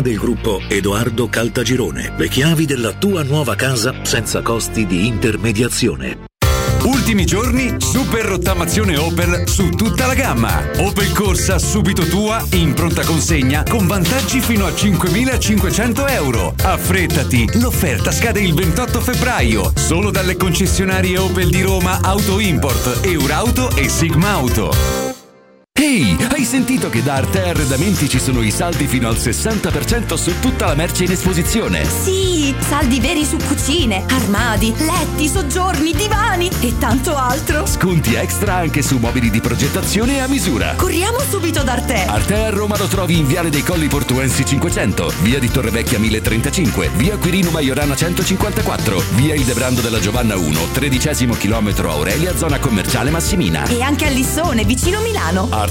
del gruppo Edoardo Caltagirone. Le chiavi della tua nuova casa senza costi di intermediazione. Ultimi giorni, super rottamazione Opel su tutta la gamma. Opel Corsa subito tua, in pronta consegna, con vantaggi fino a 5.500 euro. Affrettati, l'offerta scade il 28 febbraio, solo dalle concessionarie Opel di Roma Auto Import, Eurauto e Sigma Auto. Ehi, hai sentito che da Arte Arredamenti ci sono i saldi fino al 60% su tutta la merce in esposizione? Sì, saldi veri su cucine, armadi, letti, soggiorni, divani e tanto altro. Sconti extra anche su mobili di progettazione a misura. Corriamo subito da Arte. Arte a Roma lo trovi in Viale dei Colli Portuensi 500, via di Torrevecchia 1035, via Quirino Maiorana 154, via Il Debrando della Giovanna 1, tredicesimo chilometro Aurelia, zona commerciale Massimina. E anche a Lissone, vicino Milano.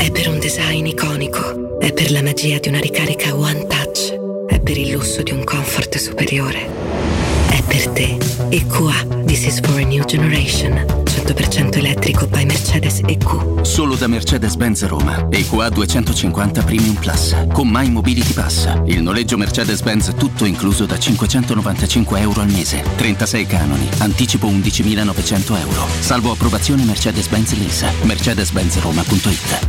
È per un design iconico, è per la magia di una ricarica One Touch, è per il lusso di un comfort superiore. È per te. EQA, This is for a new generation. 100% elettrico by Mercedes EQ. Solo da Mercedes-Benz Roma. EQA 250 Premium Plus. Con My Mobility Pass. Il noleggio Mercedes-Benz tutto incluso da 595 euro al mese. 36 canoni. Anticipo 11.900 euro. Salvo approvazione Mercedes-Benz Lease. Mercedes-Benz Roma.it.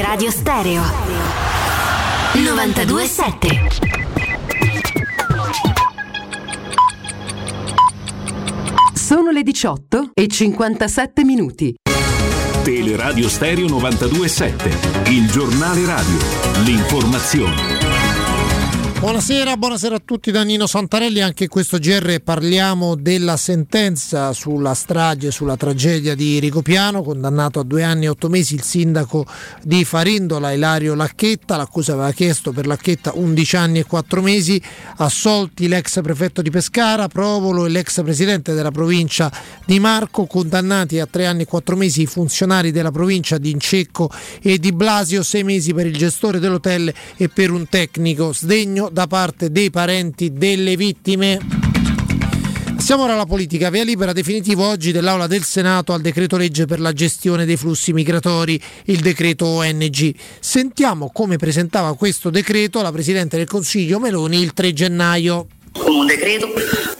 Teleradio Stereo 927 Sono le 18 e 57 minuti. Teleradio Stereo 927, il giornale radio, l'informazione. Buonasera, buonasera a tutti da Nino Santarelli, anche in questo GR parliamo della sentenza sulla strage, sulla tragedia di Ricopiano, condannato a due anni e otto mesi il sindaco di Farindola, Ilario Lacchetta, l'accusa aveva chiesto per Lacchetta 11 anni e 4 mesi, assolti l'ex prefetto di Pescara, Provolo e l'ex presidente della provincia di Marco, condannati a tre anni e quattro mesi i funzionari della provincia di Incecco e di Blasio, sei mesi per il gestore dell'hotel e per un tecnico, sdegno da parte dei parenti delle vittime. Passiamo ora alla politica. Via libera definitivo oggi dell'Aula del Senato al decreto legge per la gestione dei flussi migratori, il decreto ONG. Sentiamo come presentava questo decreto la Presidente del Consiglio Meloni il 3 gennaio. un decreto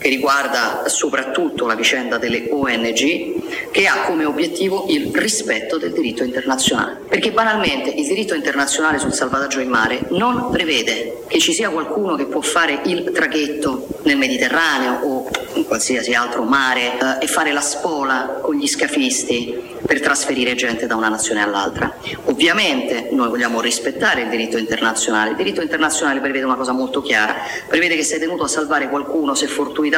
che riguarda soprattutto la vicenda delle ONG che ha come obiettivo il rispetto del diritto internazionale. Perché banalmente il diritto internazionale sul salvataggio in mare non prevede che ci sia qualcuno che può fare il traghetto nel Mediterraneo o in qualsiasi altro mare eh, e fare la spola con gli scafisti per trasferire gente da una nazione all'altra. Ovviamente noi vogliamo rispettare il diritto internazionale. Il diritto internazionale prevede una cosa molto chiara, prevede che sei tenuto a salvare qualcuno se fortuitamente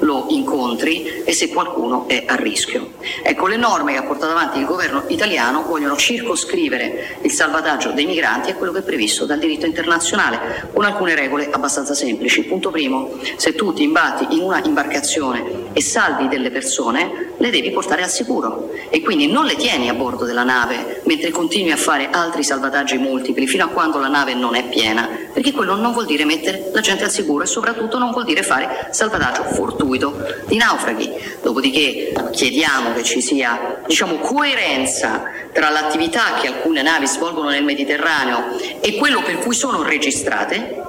lo incontri e se qualcuno è a rischio. Ecco, le norme che ha portato avanti il governo italiano vogliono circoscrivere il salvataggio dei migranti a quello che è previsto dal diritto internazionale con alcune regole abbastanza semplici. Punto primo, se tu ti imbatti in una imbarcazione e salvi delle persone, le devi portare al sicuro e quindi non le tieni a bordo della nave mentre continui a fare altri salvataggi multipli fino a quando la nave non è piena, perché quello non vuol dire mettere la gente al sicuro e soprattutto non vuol dire fare salvataggio fortuito di naufraghi. Dopodiché chiediamo che ci sia diciamo, coerenza tra l'attività che alcune navi svolgono nel Mediterraneo e quello per cui sono registrate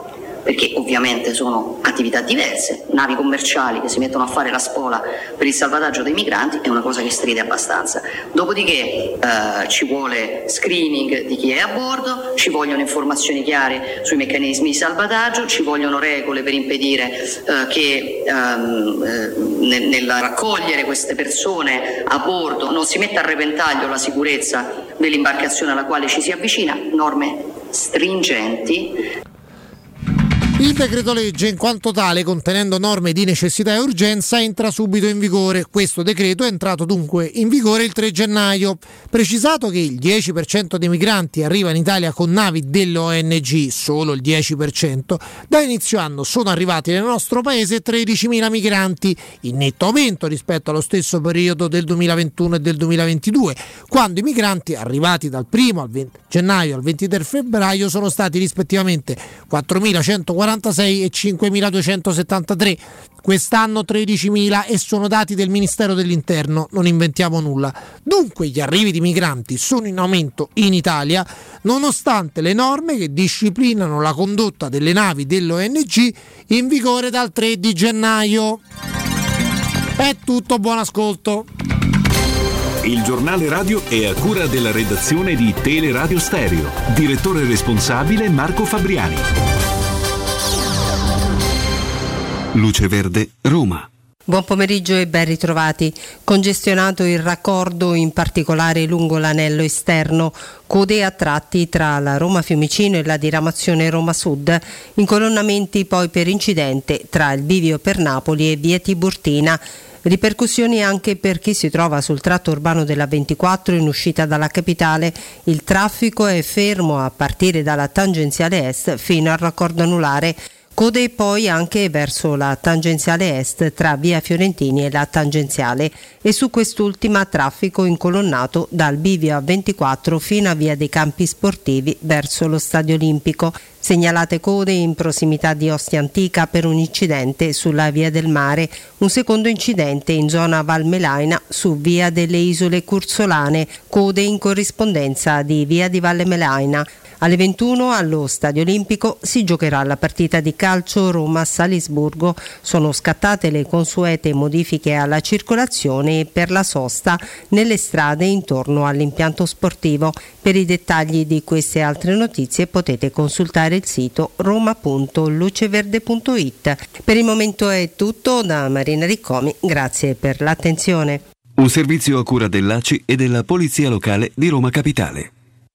perché ovviamente sono attività diverse, navi commerciali che si mettono a fare la spola per il salvataggio dei migranti è una cosa che stride abbastanza. Dopodiché eh, ci vuole screening di chi è a bordo, ci vogliono informazioni chiare sui meccanismi di salvataggio, ci vogliono regole per impedire eh, che ehm, eh, nel, nel raccogliere queste persone a bordo non si metta a repentaglio la sicurezza dell'imbarcazione alla quale ci si avvicina, norme stringenti Il decreto legge, in quanto tale, contenendo norme di necessità e urgenza, entra subito in vigore. Questo decreto è entrato dunque in vigore il 3 gennaio. Precisato che il 10% dei migranti arriva in Italia con navi dell'ONG, solo il 10%, da inizio anno sono arrivati nel nostro paese 13.000 migranti, in netto aumento rispetto allo stesso periodo del 2021 e del 2022, quando i migranti arrivati dal 1 al 20 gennaio al 23 febbraio sono stati rispettivamente 4.146 e 5.273. Quest'anno 13.000 e sono dati del Ministero dell'Interno, non inventiamo nulla. Dunque gli arrivi di migranti sono in aumento in Italia nonostante le norme che disciplinano la condotta delle navi dell'ONG in vigore dal 3 di gennaio. È tutto, buon ascolto. Il giornale radio è a cura della redazione di Teleradio Stereo. Direttore responsabile Marco Fabriani. Luce Verde, Roma. Buon pomeriggio e ben ritrovati. Congestionato il raccordo, in particolare lungo l'anello esterno, code a tratti tra la Roma Fiumicino e la diramazione Roma Sud, incolonnamenti poi per incidente tra il bivio per Napoli e via Tiburtina. Ripercussioni anche per chi si trova sul tratto urbano della 24 in uscita dalla capitale. Il traffico è fermo a partire dalla tangenziale est fino al raccordo anulare. Code poi anche verso la tangenziale est tra via Fiorentini e la tangenziale e su quest'ultima traffico incolonnato dal bivio a 24 fino a via dei campi sportivi verso lo stadio olimpico. Segnalate code in prossimità di Ostia Antica per un incidente sulla via del mare, un secondo incidente in zona Valmelaina su via delle isole Cursolane, code in corrispondenza di via di Valle Melaina. Alle 21 allo Stadio Olimpico si giocherà la partita di calcio Roma-Salisburgo. Sono scattate le consuete modifiche alla circolazione per la sosta nelle strade intorno all'impianto sportivo. Per i dettagli di queste altre notizie potete consultare il sito roma.luceverde.it. Per il momento è tutto da Marina Riccomi, grazie per l'attenzione. Un servizio a cura dell'ACI e della Polizia Locale di Roma Capitale.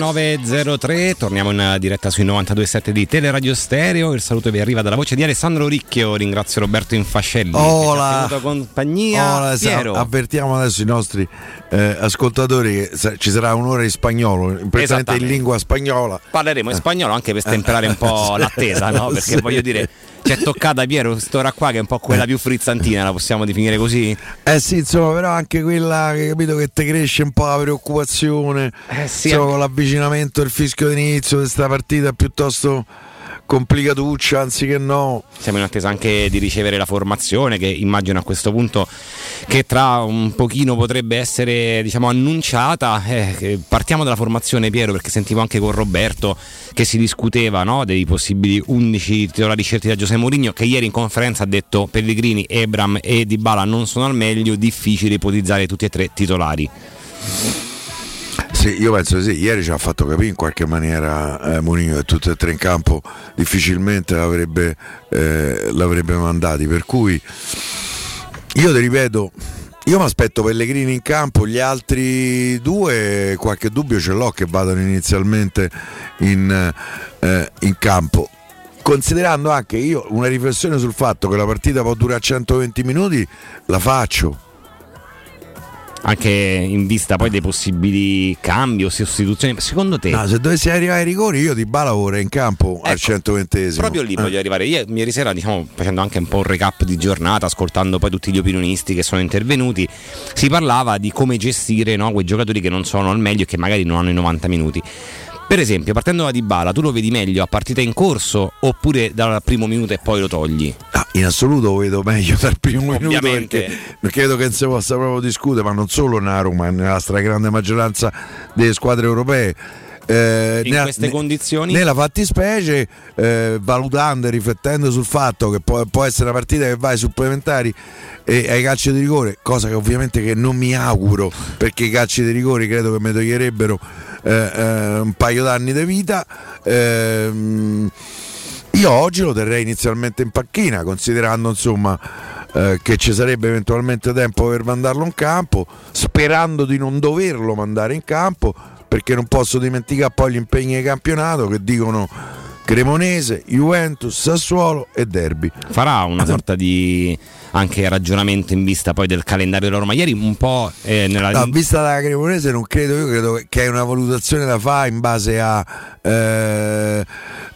19.03, torniamo in diretta sui 92.7 di Teleradio Stereo. Il saluto vi arriva dalla voce di Alessandro Ricchio. Ringrazio Roberto Infascelli. che Hola. tenuto compagnia. Hola, sa- Piero. avvertiamo adesso i nostri eh, ascoltatori che ci sarà un'ora in spagnolo, prettamente in lingua spagnola. Parleremo in spagnolo anche per stemperare un po' l'attesa, no? Perché Sì. voglio dire, ci è toccata Piero quest'ora qua che è un po' quella più frizzantina, la possiamo definire così? Eh sì, insomma, però anche quella che capito che ti cresce un po' la preoccupazione. Eh sì, insomma, anche- con l'avvicinamento del fischio d'inizio di questa partita piuttosto complicatuccia, anziché no. Siamo in attesa anche di ricevere la formazione che immagino a questo punto che tra un pochino potrebbe essere diciamo annunciata. Eh, partiamo dalla formazione Piero perché sentivo anche con Roberto che si discuteva no, dei possibili 11 titolari scelti da Giuseppe Mourinho che ieri in conferenza ha detto Pellegrini, Ebram e Dybala non sono al meglio, difficile ipotizzare tutti e tre titolari. Sì, io penso sì, ieri ci ha fatto capire in qualche maniera eh, Mourinho che tutte e tre in campo difficilmente l'avrebbe, eh, l'avrebbe mandati, per cui io ti ripeto, io mi aspetto Pellegrini in campo, gli altri due qualche dubbio ce l'ho che vadano inizialmente in, eh, in campo. Considerando anche io una riflessione sul fatto che la partita può durare 120 minuti, la faccio. Anche in vista poi dei possibili cambi o sostituzioni. Secondo te? No, se dovessi arrivare ai rigori, io di bala ora in campo al 120esimo. Ecco, Proprio lì voglio arrivare. Io, ieri sera, diciamo, facendo anche un po' un recap di giornata, ascoltando poi tutti gli opinionisti che sono intervenuti, si parlava di come gestire no, quei giocatori che non sono al meglio e che magari non hanno i 90 minuti. Per esempio, partendo da Dybala, tu lo vedi meglio a partita in corso oppure dal primo minuto e poi lo togli? Ah, in assoluto vedo meglio dal primo minuto Ovviamente. perché non credo che non si possa proprio discutere, ma non solo nella Roma, nella stragrande maggioranza delle squadre europee. Eh, In queste condizioni? nella fattispecie eh, valutando e riflettendo sul fatto che può, può essere una partita che va ai supplementari e ai calci di rigore cosa che ovviamente che non mi auguro perché i calci di rigore credo che mi toglierebbero eh, eh, un paio d'anni di vita ehm, io oggi lo terrei inizialmente in panchina, considerando insomma eh, che ci sarebbe eventualmente tempo per mandarlo in campo, sperando di non doverlo mandare in campo, perché non posso dimenticare poi gli impegni di campionato che dicono Cremonese, Juventus, Sassuolo e Derby. Farà una sorta di anche ragionamento in vista poi del calendario della Roma. Ieri un po' eh, nella No, vista la Cremonese non credo, io credo che è una valutazione da fare in base a, eh,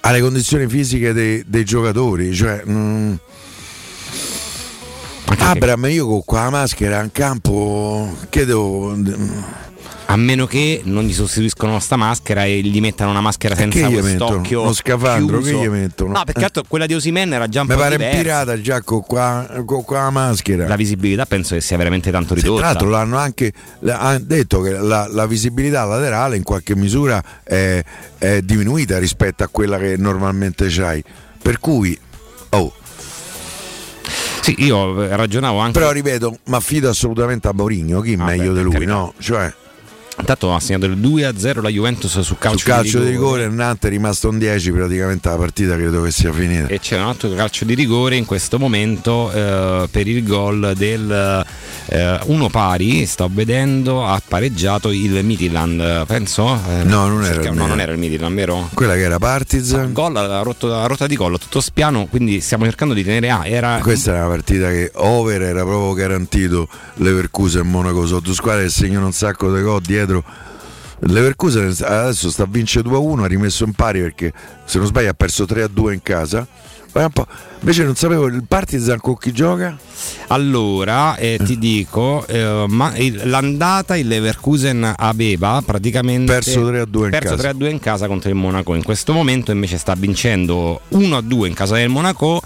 alle condizioni fisiche dei, dei giocatori. Cioè, mm, Abram, io con quella maschera in campo che devo. A meno che non gli sostituiscono sta maschera e gli mettano una maschera che senza quest'occhio Uno scafandro, chiuso. che gli mettono? No, perché altro quella di Osimen era già un Mi po' pare diversa. pirata già con qua, con qua maschera. La visibilità penso che sia veramente tanto Sì, ridotta. tra l'altro l'hanno anche ha detto che la, la visibilità laterale in qualche misura è, è diminuita rispetto a quella che normalmente c'hai. Per cui, oh, Sì, io eh, ragionavo anche però ripeto, mi affido assolutamente a Mourinho, chi Ah, meglio beh, di lui, no? Cioè, Intanto ha segnato il 2-0 la Juventus su calcio, sul calcio di rigore Nantes è rimasto un 10 praticamente la partita credo che sia finita. E c'è un altro calcio di rigore in questo momento eh, per il gol del eh, uno pari, sto vedendo, ha pareggiato il Midland, penso? Eh, No, non era no, non era il Midland, vero? Quella che era Partizan. Gol, ha rotto la rotta di collo, tutto spiano, quindi stiamo cercando di tenere A. Era Questa era una partita che over era proprio garantito Leverkusen e Monaco sotto squadra che segnano un sacco di gol dietro. Leverkusen adesso sta a vincere 2-1, ha rimesso in pari perché se non sbaglio ha perso 3-2 in casa. Invece non sapevo il Partizan con chi gioca? Allora, eh, ti dico, eh, ma il- l'andata il Leverkusen aveva praticamente Perso 3-2 in perso casa. 3-2 in casa contro il Monaco. In questo momento invece sta vincendo 1-2 in casa del Monaco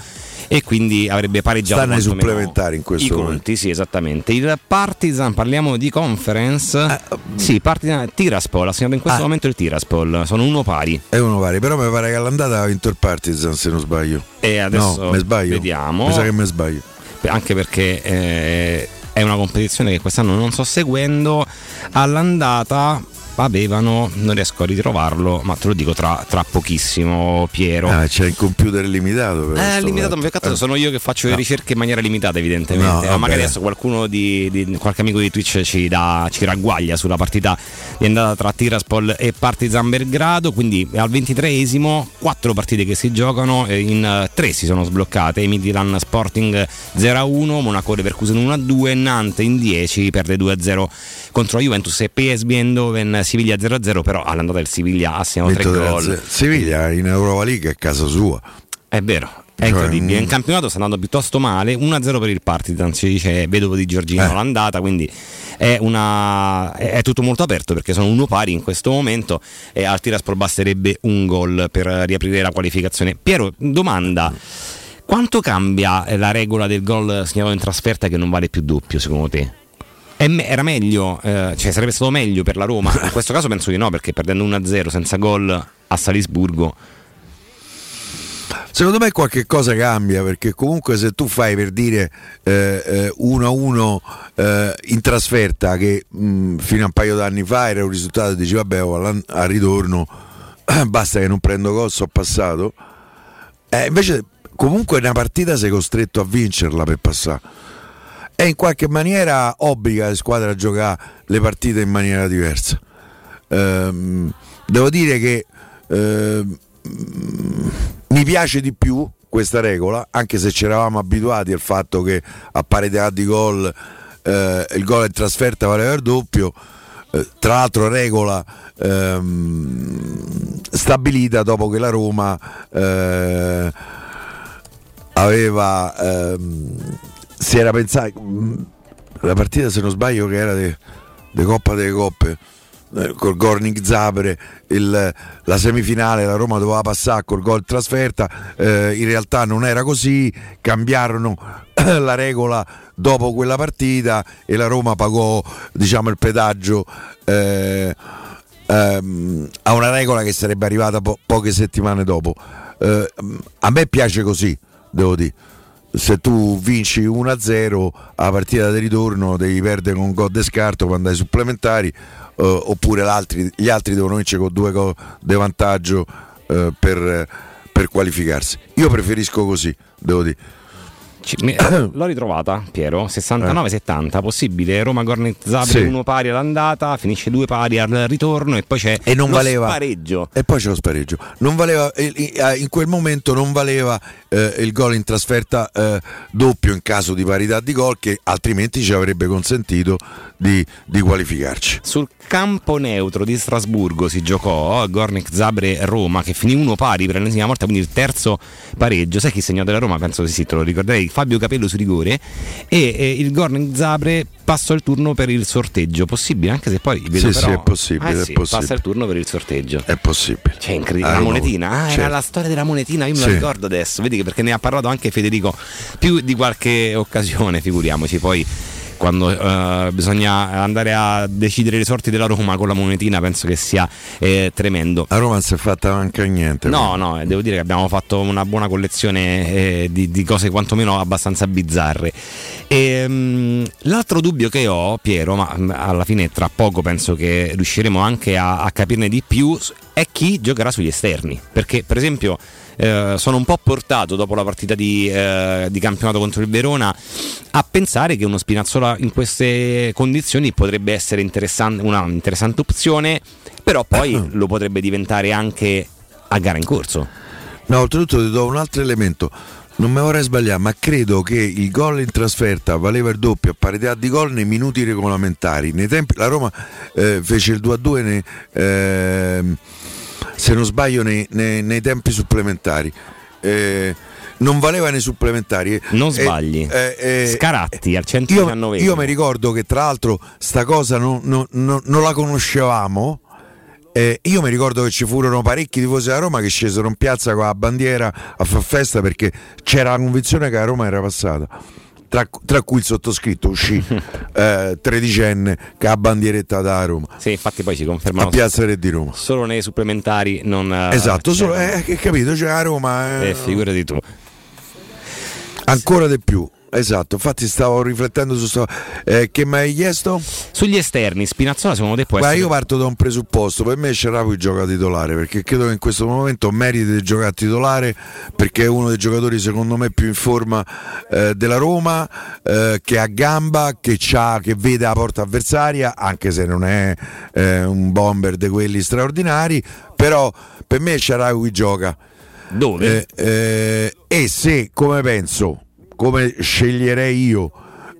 e quindi avrebbe pareggiato Stanno ai supplementari in questo i conti, momento. sì, esattamente. Il Partizan, parliamo di conference. sì, Partizan Tiraspol, ha segnato in questo Ah. momento il Tiraspol, sono uno pari. È uno pari, però mi pare che all'andata ha vinto il Partizan se non sbaglio. E adesso no, mi sbaglio. vediamo. Mi sa che mi sbaglio. anche perché eh, è una competizione che quest'anno non sto seguendo. All'andata avevano, non riesco a ritrovarlo, ma te lo dico tra, tra pochissimo, Piero. Ah, c'è il computer limitato. però, Eh, limitato, fatto. peccato, Eh. sono io che faccio le No. ricerche in maniera limitata, evidentemente. No, Ma magari adesso qualcuno di, di- qualche amico di Twitch ci, dà, ci ragguaglia sulla partita di andata tra Tiraspol e Partizan Belgrado. Quindi al 23esimo, quattro partite che si giocano, eh, in eh, tre si sono sbloccate. Midland Sporting 0-1, Monaco Leverkusen 1-2, Nantes in 10 perde 2-0 contro la Juventus e PSV Eindhoven Siviglia 0-0. Però all'andata del Siviglia ha segnato tre Vinto gol. 3-0. Siviglia in Europa League è casa sua. È vero, è Cioè, incredibile. mm. In campionato sta andando piuttosto male. 1-0 per il Partizan, si dice vedovo di Giorgino Eh. l'andata, quindi è, una, è tutto molto aperto perché sono uno pari in questo momento e al Tiraspol basterebbe un gol per riaprire la qualificazione. Piero, domanda. Quanto cambia la regola del gol segnato in trasferta che non vale più doppio secondo te? Era meglio, eh, cioè sarebbe stato meglio per la Roma? In questo caso penso di no perché perdendo 1-0 senza gol a Salisburgo Secondo me qualche cosa cambia perché comunque se tu fai per dire 1-1 in trasferta che mh, fino a un paio d'anni fa era un risultato dici vabbè oh, al, ritorno basta che non prendo gol, so passato. Eh, invece comunque una partita sei costretto a vincerla per passare. E in qualche maniera obbliga le squadre a giocare le partite in maniera diversa. Ehm, devo dire che ehm, mi piace di più questa regola, anche se ci eravamo abituati al fatto che a parità di gol eh, il gol in trasferta valeva il doppio. Eh, tra l'altro regola ehm, stabilita dopo che la Roma eh, aveva ehm, si era pensato la partita se non sbaglio che era di Coppa delle Coppe eh, col Gornik Zabre il- la semifinale la Roma doveva passare col gol trasferta eh, in realtà non era così cambiarono la regola dopo quella partita e la Roma pagò diciamo il pedaggio eh, ehm, a una regola che sarebbe arrivata po- poche settimane dopo. Eh, a me piace così devo dire se tu vinci 1-0 a partita di ritorno devi perdere con gol de scarto quando ai supplementari eh, oppure gli altri devono vincere con due gol di vantaggio eh, per, per qualificarsi. Io preferisco così devo dire L'ho ritrovata, Piero. 69-70. Possibile. Roma Gornet Zabri Sì. uno pari all'andata, finisce due pari al ritorno e poi c'è e non lo valeva spareggio. e poi c'è lo spareggio non valeva eh, eh, in quel momento non valeva eh, il gol in trasferta eh, doppio in caso di parità di gol che altrimenti ci avrebbe consentito di, di qualificarci Sul campo neutro di Strasburgo si giocò Gornik Zabre Roma che finì uno pari per l'ennesima volta, quindi il terzo pareggio. Sai chi segnò della Roma? Penso che sì, te lo ricorderei. Fabio Capello su rigore e, e il Gornik Zabre passò il turno per il sorteggio. Possibile, anche se poi vedo Sì, però- sì, è possibile, Eh è sì, possibile. Passa il turno per il sorteggio. è possibile Cioè, incredibile. Ah, la monetina? Ah, era certo. la storia della monetina, io me Sì. la ricordo adesso. Vedi che perché ne ha parlato anche Federico più di qualche occasione, figuriamoci. Poi quando eh, bisogna andare a decidere le sorti della Roma con la monetina, penso che sia eh, tremendo. a Roma non si è fatta manca niente No, no, eh, devo dire che abbiamo fatto una buona collezione eh, di, di cose quantomeno abbastanza bizzarre. E, mm, l'altro dubbio che ho, Piero, ma mm, alla fine tra poco penso che riusciremo anche a, a capirne di più, è chi giocherà sugli esterni. Perché, per esempio, eh, sono un po' portato dopo la partita di, eh, di campionato contro il Verona a pensare che uno Spinazzola in queste condizioni potrebbe essere interessan- una interessante opzione, però poi lo potrebbe diventare anche a gara in corso. No, oltretutto ti do un altro elemento. Non mi vorrei sbagliare, ma credo che il gol in trasferta valeva il doppio a parità di gol nei minuti regolamentari. Nei tempi, la Roma eh, fece il 2-2 nei, ehm, se non sbaglio nei, nei- nei tempi supplementari. Eh, non valeva nei supplementari. Non Eh, sbagli. eh, eh, Scaratti al io, 119 io mi ricordo che tra l'altro sta cosa non, non- non- non la conoscevamo. Eh, io mi ricordo che ci furono parecchi tifosi da Roma che scesero in piazza con la bandiera a far festa perché c'era la convinzione che la Roma era passata. Tra, tra cui il sottoscritto uscì eh, tredicenne che ha bandieretta da Roma Sì, infatti poi si a confermano Piazza Re di Roma. solo nei supplementari non eh, esatto, solo, eh, che capito, c'è la Roma eh, Eh, figurati tu. ancora di più. Esatto, infatti stavo riflettendo su sto. eh, che mi hai chiesto? Sugli esterni, Spinazzola secondo te può Guarda, essere io parto da un presupposto, per me Sharawi gioca titolare perché credo che in questo momento meriti di giocare titolare perché è uno dei giocatori secondo me più in forma eh, della Roma, eh, che ha gamba, che, c'ha, che vede la porta avversaria, anche se non è eh, un bomber di quelli straordinari, però per me Sharawi gioca. Dove? Eh, eh, e se, come penso, come sceglierei io,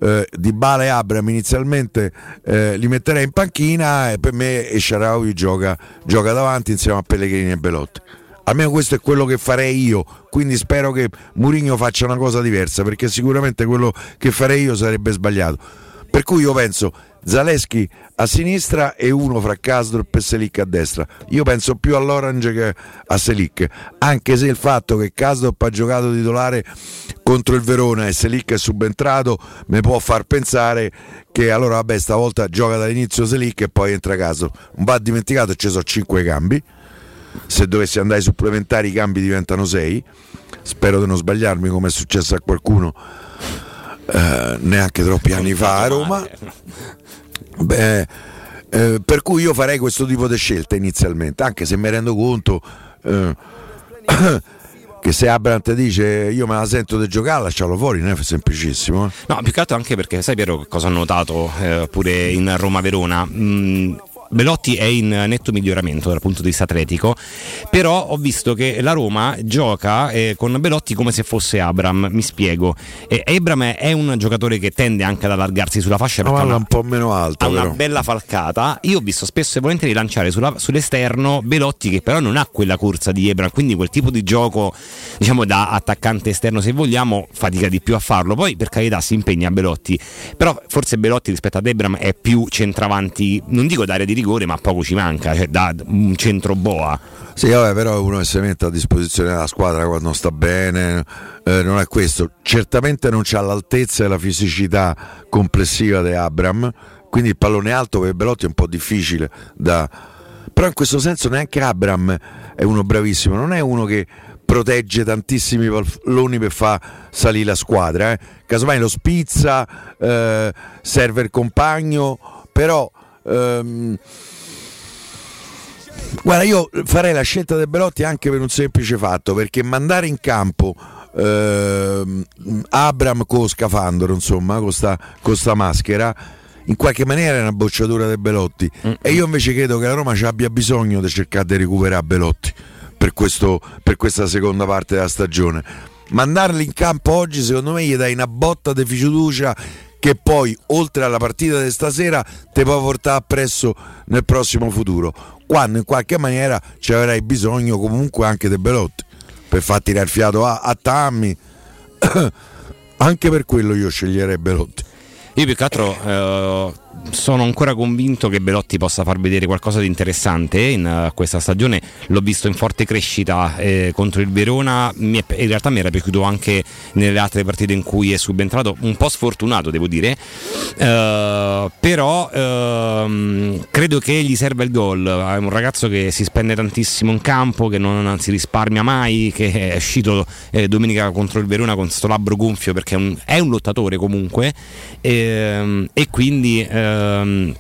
eh, di Bala e Abram inizialmente eh, li metterei in panchina e per me Esharawi gioca, gioca davanti insieme a Pellegrini e Belotti. Almeno questo è quello che farei io, quindi spero che Mourinho faccia una cosa diversa perché sicuramente quello che farei io sarebbe sbagliato. Per cui io penso Zaleschi a sinistra e uno fra Kasdorp e Selic a destra. Io penso più all'Orange che a Selic, anche se il fatto che Kasdorp ha giocato titolare contro il Verona e Selic è subentrato mi può far pensare che allora vabbè stavolta gioca dall'inizio Selic e poi entra Kasdorp. Non va dimenticato ci sono 5 cambi, se dovessi andare ai supplementari i cambi diventano 6 spero di non sbagliarmi come è successo a qualcuno eh, neanche troppi anni fa a Roma. Beh, eh, per cui io farei questo tipo di scelta inizialmente, anche se mi rendo conto eh, che se Abrant dice io me la sento di giocare, lasciarlo fuori non è semplicissimo. eh. No, più che altro anche perché sai Piero che cosa ho notato eh, pure in Roma-Verona? Mm, Belotti è in netto miglioramento dal punto di vista atletico, però ho visto che la Roma gioca eh, con Belotti come se fosse Abram, mi spiego. Eh, Abram è- un giocatore che tende anche ad allargarsi sulla fascia Una perché ha una, un po' meno alta, ha una però. bella falcata. Io ho visto spesso e volentieri lanciare sulla- sull'esterno Belotti che però non ha quella corsa di Ebra, quindi quel tipo di gioco, diciamo da attaccante esterno se vogliamo, fatica di più a farlo. Poi per carità si impegna Belotti, però forse Belotti rispetto ad Ebram è più centravanti, non dico d'area di rigore, ma poco ci manca, cioè da un centro boa. Sì, vabbè, però uno che si mette a disposizione della squadra quando sta bene, eh, non è questo. Certamente non c'ha l'altezza e la fisicità complessiva di Abram, quindi il pallone alto per Belotti è un po' difficile da... Però in questo senso neanche Abram è uno bravissimo, non è uno che protegge tantissimi palloni per far salire la squadra, eh. casomai lo spizza, eh, serve il compagno, però... ehm, Guarda, io farei la scelta del Belotti anche per un semplice fatto, perché mandare in campo ehm, Abram con scafandro, insomma, con sta, con sta maschera, in qualche maniera è una bocciatura del Belotti. E io invece credo che la Roma ci abbia bisogno di cercare di recuperare Belotti per, questo- per questa seconda parte della stagione. Mandarli in campo oggi, secondo me, gli dai una botta di fiducia che poi, oltre alla partita di stasera, ti può portare appresso nel prossimo futuro. Quando in qualche maniera ci avrai bisogno comunque anche di Belotti per far tirare fiato a, a Tammy. anche per quello io sceglierei Belotti. Io più che altro eh, sono ancora convinto che Belotti possa far vedere qualcosa di interessante in eh, questa stagione. L'ho visto in forte crescita eh, contro il Verona. Mi è- in realtà mi era piaciuto anche nelle altre partite in cui è subentrato, un po' sfortunato devo dire. Eh, però ehm, credo che gli serva il gol. È un ragazzo che si spende tantissimo in campo, che non si risparmia mai, che è uscito eh, domenica contro il Verona con sto labbro gonfio perché è un, è un lottatore comunque. Ehm, e quindi ehm,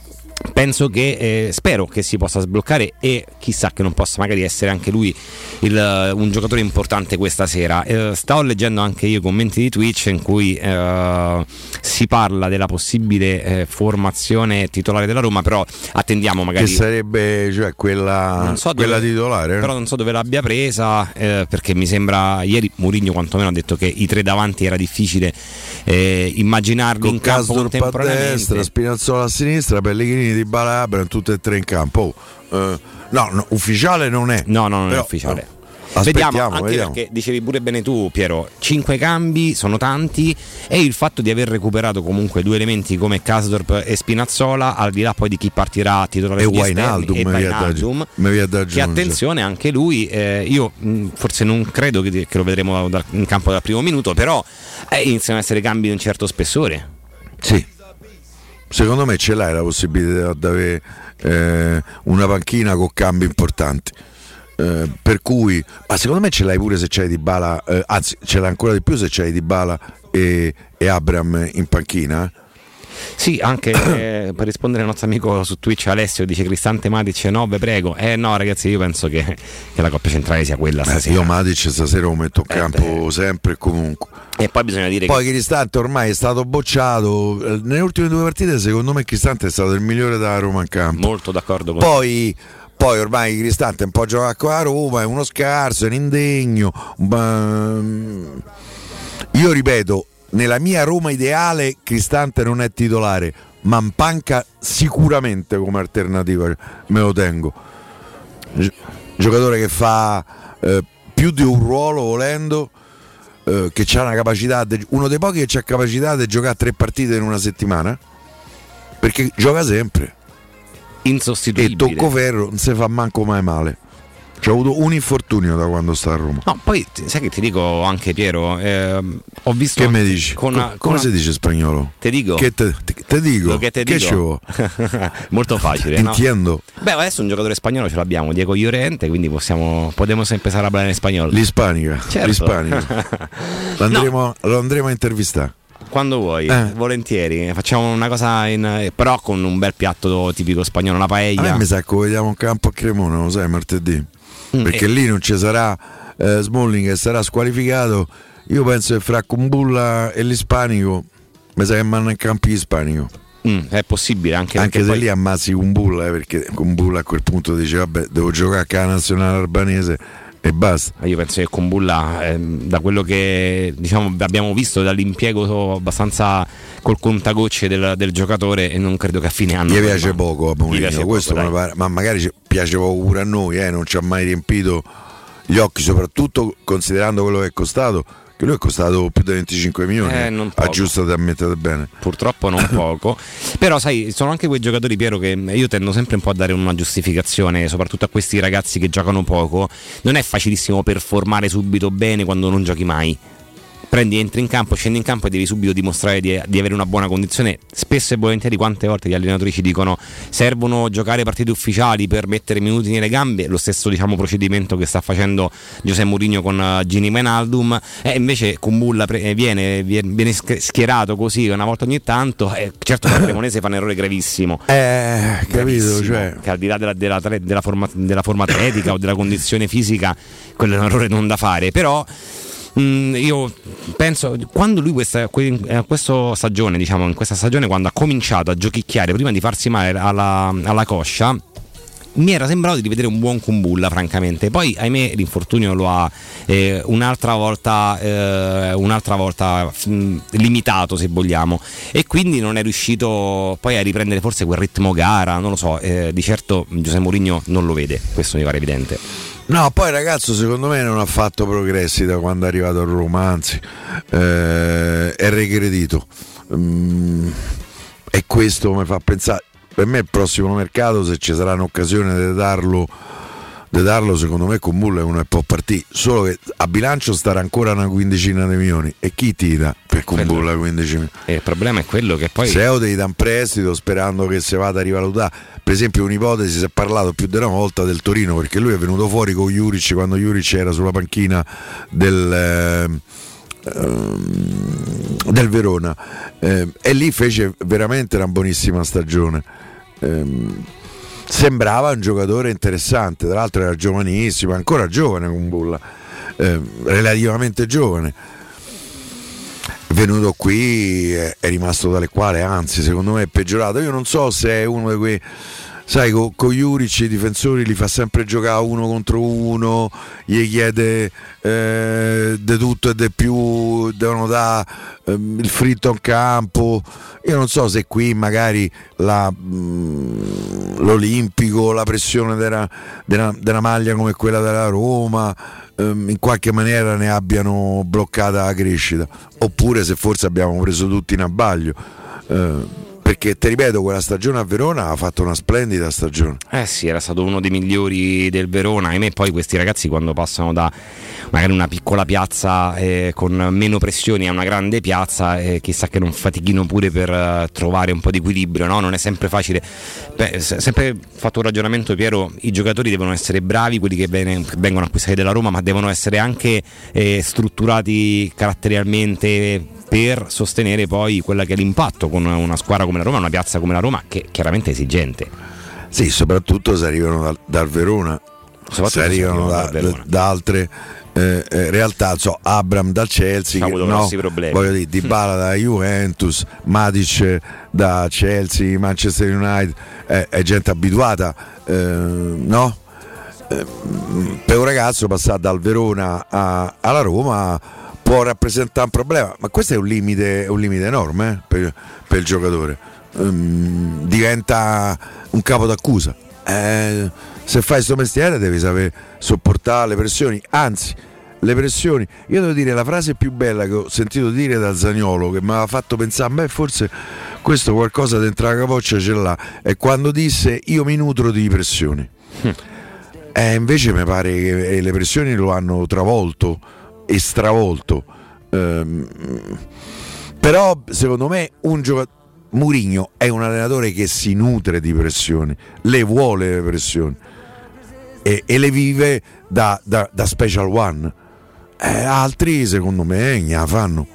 penso che eh, spero che si possa sbloccare e chissà che non possa magari essere anche lui il- un giocatore importante questa sera. Eh, stavo leggendo anche io i commenti di Twitch in cui eh, si parla della possibile eh, formazione titolare della Roma, però attendiamo magari Che sarebbe cioè, quella, non so quella dove- titolare. eh? Però non so dove l'abbia presa, eh, perché mi sembra ieri Mourinho quantomeno ha detto che i tre davanti era difficile eh, immaginarli in campo Casdorp a contemporaneamente. destra, Spinazzola a sinistra, Pellegrini di Balabra, tutte e tre in campo. Oh, eh, no, no, ufficiale non è. No, no, non Però, è ufficiale. no, Aspettiamo, vediamo, anche vediamo. perché dicevi pure bene tu, Piero, cinque cambi sono tanti e il fatto di aver recuperato comunque due elementi come Kasdorp e Spinazzola, al di là poi di chi partirà a titolare E Wijnaldum, e da- Wijnaldum, da che attenzione anche lui, eh, io mh, forse non credo che, che lo vedremo da- in campo dal primo minuto, però eh, iniziano ad essere cambi di un certo spessore. Sì. Secondo me ce l'hai la possibilità di avere eh, una panchina con cambi importanti. Eh, per cui, ma secondo me ce l'hai pure se c'hai di Bala, anzi ce l'hai ancora di più se c'hai di Bala e, e Abram in panchina. Eh. Sì, anche eh, per rispondere al nostro amico su Twitch Alessio dice Cristante Matic no, ve prego. Eh no ragazzi, io penso che, che la coppia centrale sia quella Eh, stasera. io Matic stasera lo metto in campo sempre e comunque. E poi bisogna dire Poi che Cristante ormai è stato bocciato. Eh, Nelle ultime due partite, secondo me, Cristante è stato il migliore della Roma in campo. molto d'accordo con Poi, poi ormai Cristante un po' giocato con la Roma, è uno scarso, è un indegno. ma- Io ripeto, nella mia Roma ideale Cristante non è titolare, ma in panca sicuramente come alternativa me lo tengo. Gi- Giocatore che fa eh, più di un ruolo volendo, eh, che ha una capacità, de- uno dei pochi che ha capacità di giocare tre partite in una settimana, perché gioca sempre. insostituibile. E tocco ferro non si fa manco mai male. C'ho avuto un infortunio da quando sta a Roma. No, poi sai che ti dico anche Piero, ehm, ho visto Che mi dici? con Co- una- con come una- si dice in spagnolo? Te dico. Che te, te- te dico? Lo che te dico. Molto facile, no? Entiendo. Beh, adesso un giocatore spagnolo ce l'abbiamo, Diego Llorente, quindi possiamo podemos empezar a parlare in spagnolo. L'Ispanica. Certo. L'Ispanica. Lo andremo, lo andremo a intervistare. Quando vuoi, Eh. volentieri. Facciamo una cosa in, eh, però con un bel piatto tipico spagnolo, una A me paella. mi sa che vediamo un campo a Cremona, lo sai, martedì. Mm, Perché lì non ci sarà eh, Smalling che sarà squalificato. Io penso che fra Kumbulla e l'Ispanico mi sa che mandano in campo ispanico. Mm, è possibile anche, Anche se poi- lì ammazzi Kumbulla, eh, perché Kumbulla a quel punto dice vabbè devo giocare a la nazionale albanese e basta. Io penso che con Bulla, ehm, da quello che diciamo, abbiamo visto dall'impiego abbastanza col contagocce del, del giocatore, e non credo che a fine anno. Gli piace poco a Mourinho, poco, questo mi pare- ma magari piace poco pure a noi, eh, non ci ha mai riempito gli occhi, soprattutto considerando quello che è costato, che lui è costato più di 25 milioni, Eh, aggiustate e ammettete bene. Purtroppo non poco, però sai, sono anche quei giocatori, Piero, che io tendo sempre un po' a dare una giustificazione, soprattutto a questi ragazzi che giocano poco. Non è facilissimo performare subito bene quando non giochi mai. Prendi, entri in campo, scendi in campo e devi subito dimostrare di, di avere una buona condizione. Spesso e volentieri, quante volte gli allenatori ci dicono servono giocare partite ufficiali per mettere minuti nelle gambe, lo stesso diciamo, procedimento che sta facendo Giuseppe Mourinho con eh, Gini Menaldum, e invece Kumbulla pre- eh, viene, viene, viene sch- schierato così una volta ogni tanto, e certo il Cremonese fa un errore gravissimo. Eh, capito, cioè che al di là della, della della forma, della forma atletica o della condizione fisica, quello è un errore non da fare, però mm, io penso quando lui questa, que- eh, questa stagione, diciamo, in questa stagione quando ha cominciato a giochicchiare prima di farsi male alla, alla coscia mi era sembrato di vedere un buon Kumbulla francamente. Poi ahimè l'infortunio lo ha eh, un'altra volta eh, un'altra volta mm, limitato se vogliamo. E quindi non è riuscito poi a riprendere forse quel ritmo gara non lo so eh, di certo Giuseppe Mourinho non lo vede questo mi pare evidente No, poi ragazzo secondo me non ha fatto progressi da quando è arrivato a Roma, anzi eh, è regredito. Mm, e questo mi fa pensare, per me il prossimo mercato se ci sarà un'occasione di darlo, di darlo secondo me con uno che può partire, solo che a bilancio starà ancora una quindicina di milioni e chi tira per Kumbulla 15 milioni? E il problema è quello che poi Se Eode gli dà un prestito sperando che si vada a rivalutare. Per esempio, un'ipotesi si è parlato più di una volta del Torino perché lui è venuto fuori con Juric quando Juric era sulla panchina del, ehm, del Verona Eh, e lì fece veramente una buonissima stagione. Ehm, sembrava un giocatore interessante, tra l'altro era giovanissimo, ancora giovane con Bulla, ehm, relativamente giovane venuto qui è rimasto tale quale, anzi secondo me è peggiorato. Io non so se è uno di quei, sai, con co Juric i difensori li fa sempre giocare uno contro uno, gli chiede eh, di tutto e di più, devono dare ehm, il fritto in campo. Io non so se qui magari la, mh, l'Olimpico, la pressione della maglia come quella della Roma, ehm, in qualche maniera ne abbiano bloccata la crescita. Oppure se forse abbiamo preso tutti in abbaglio. Eh, perché ti ripeto, quella stagione a Verona ha fatto una splendida stagione. Eh sì, era stato uno dei migliori del Verona. Ahimè, poi questi ragazzi quando passano da magari una piccola piazza eh, con meno pressioni a una grande piazza, eh, chissà che non fatichino pure per eh, trovare un po' di equilibrio, no? Non è sempre facile. Beh, se- sempre fatto un ragionamento, Piero, i giocatori devono essere bravi, quelli che, vene- che vengono acquistati dalla Roma, ma devono essere anche eh, strutturati caratterialmente per sostenere poi quella che è l'impatto con una squadra come la Roma, una piazza come la Roma, che chiaramente è esigente. Sì, soprattutto se arrivano dal, dal Verona, se arrivano da, Verona. da altre eh, eh, realtà, so, Abram dal Chelsea, Ha che, avuto no, voglio dire, Dybala da Juventus, Matic da Chelsea, Manchester United, eh, è gente abituata, eh, no? Eh, per un ragazzo passare dal Verona a- alla Roma può rappresentare un problema, ma questo è un limite, un limite enorme eh, per, per il giocatore. Ehm, diventa un capo d'accusa. Eh, se fai questo mestiere devi sapere sopportare le pressioni, anzi le pressioni. Io devo dire la frase più bella che ho sentito dire da Zagnolo che mi aveva fatto pensare, beh forse questo qualcosa dentro la capoccia ce l'ha, è quando disse io mi nutro di pressioni. Eh, invece mi pare che eh, le pressioni lo hanno travolto e stravolto. Ehm, però secondo me un giocatore Murigno è un allenatore che si nutre di pressioni, le vuole le pressioni e, e le vive da, da- da Special One. Eh, altri secondo me ne la fanno.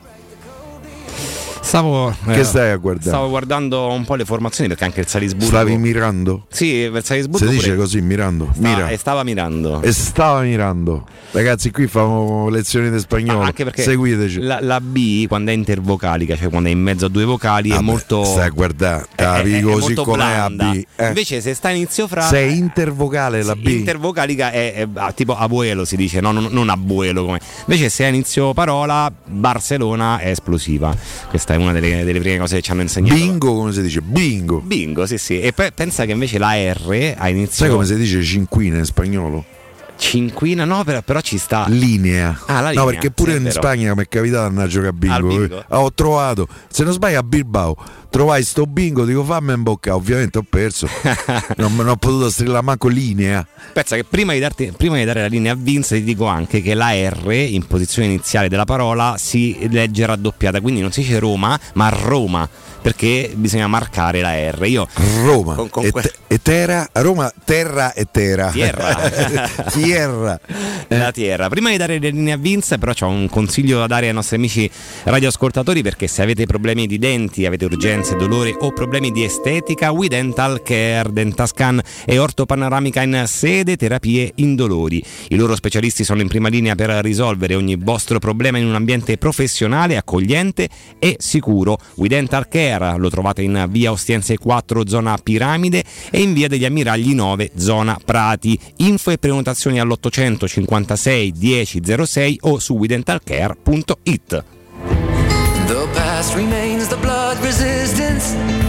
Stavo, Che stai a guardare? Stavo guardando un po' le formazioni perché anche il Salisburgo. Stavi mirando? Sì, il Salisburgo. Si dice pure- così, mirando. Sta- Mira. e stava mirando. E stava mirando. Ragazzi, qui famo lezioni di spagnolo. Anche perché Seguiteci. la, la B quando è intervocalica, cioè quando è in mezzo a due vocali, è molto. Stai a guardare, è- così molto com'è a blanda. B. Eh. Invece, se sta inizio fra. Se è intervocale la B. Intervocalica è, è- ah, tipo abuelo si dice, no, non, non abuelo come. Invece se è inizio parola Barcellona è esplosiva. Questa è una delle, delle prime cose che ci hanno insegnato. Bingo, come si dice? Bingo. Bingo, sì, sì. E poi pensa che invece la R ha inizio. Sai come si dice cinquina in spagnolo? Cinquina, no, però, però ci sta. Linea. Ah, la No, linea, perché pure sì, in. Spagna mi è capitato di andare a giocare a bingo. Bingo? Ho trovato, se non sbaglio a Bilbao, trovai sto bingo, dico fammi in bocca, ovviamente ho perso. non, non ho potuto strillare manco linea. Pensa che prima di, darti- prima di dare la linea a Vince ti dico anche che la R in posizione iniziale della parola si legge raddoppiata, quindi non si dice Roma, ma Roma, perché bisogna marcare la R. Io Roma con- con e, te- e terra, Roma, terra e terra. Tierra. Tierra. la Tierra. Prima di dare le linee a Vince, però c'ho un consiglio da dare ai nostri amici radioascoltatori perché se avete problemi di denti, avete urgenze, dolore o problemi di estetica, We Dental Care, Dentascan e Ortopanoramica in sede terapie indolori. I loro specialisti sono in prima linea per risolvere ogni vostro problema in un ambiente professionale, accogliente e sicuro. We Dental Care lo trovate in via Ostiense 4 zona Piramide e in via degli Ammiragli 9 zona Prati. Info e prenotazioni all'856 1006 o su widentalcare.it. The past remains the blood distance.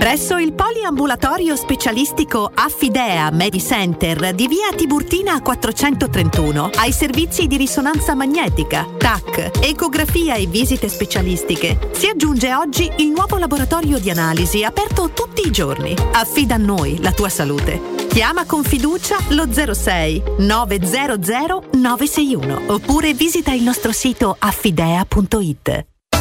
Presso il poliambulatorio specialistico Affidea Medicenter di via Tiburtina 431 hai servizi di risonanza magnetica, TAC, ecografia e visite specialistiche. Si aggiunge oggi il nuovo laboratorio di analisi aperto tutti i giorni. Affida a noi la tua salute. Chiama con fiducia lo 06 900 961 oppure visita il nostro sito affidea.it.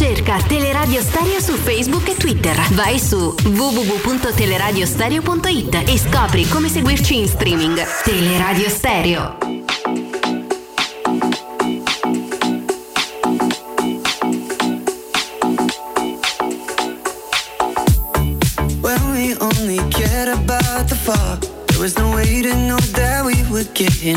Cerca Teleradio Stereo su Facebook e Twitter. Vai su www.teleradiostereo.it e scopri come seguirci in streaming. Teleradio Stereo. There was no way to know that we would get here.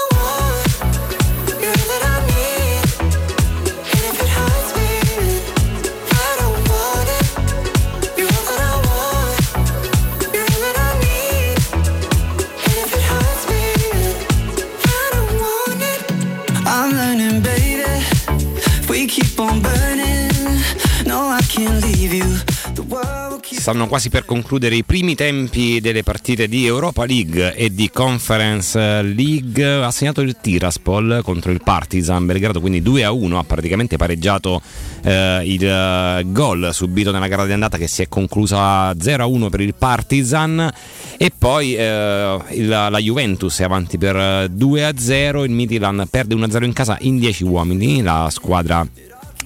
Stanno quasi per concludere i primi tempi delle partite di Europa League e di Conference League. Ha segnato il Tiraspol contro il Partizan Belgrado, quindi 2 a 1. Ha praticamente pareggiato eh, il eh, gol subito nella gara di andata che si è conclusa 0 a 1 per il Partizan. E poi eh, il- la Juventus è avanti per 2 a 0. Il Midland perde 1 a 0 in casa in 10 uomini. La squadra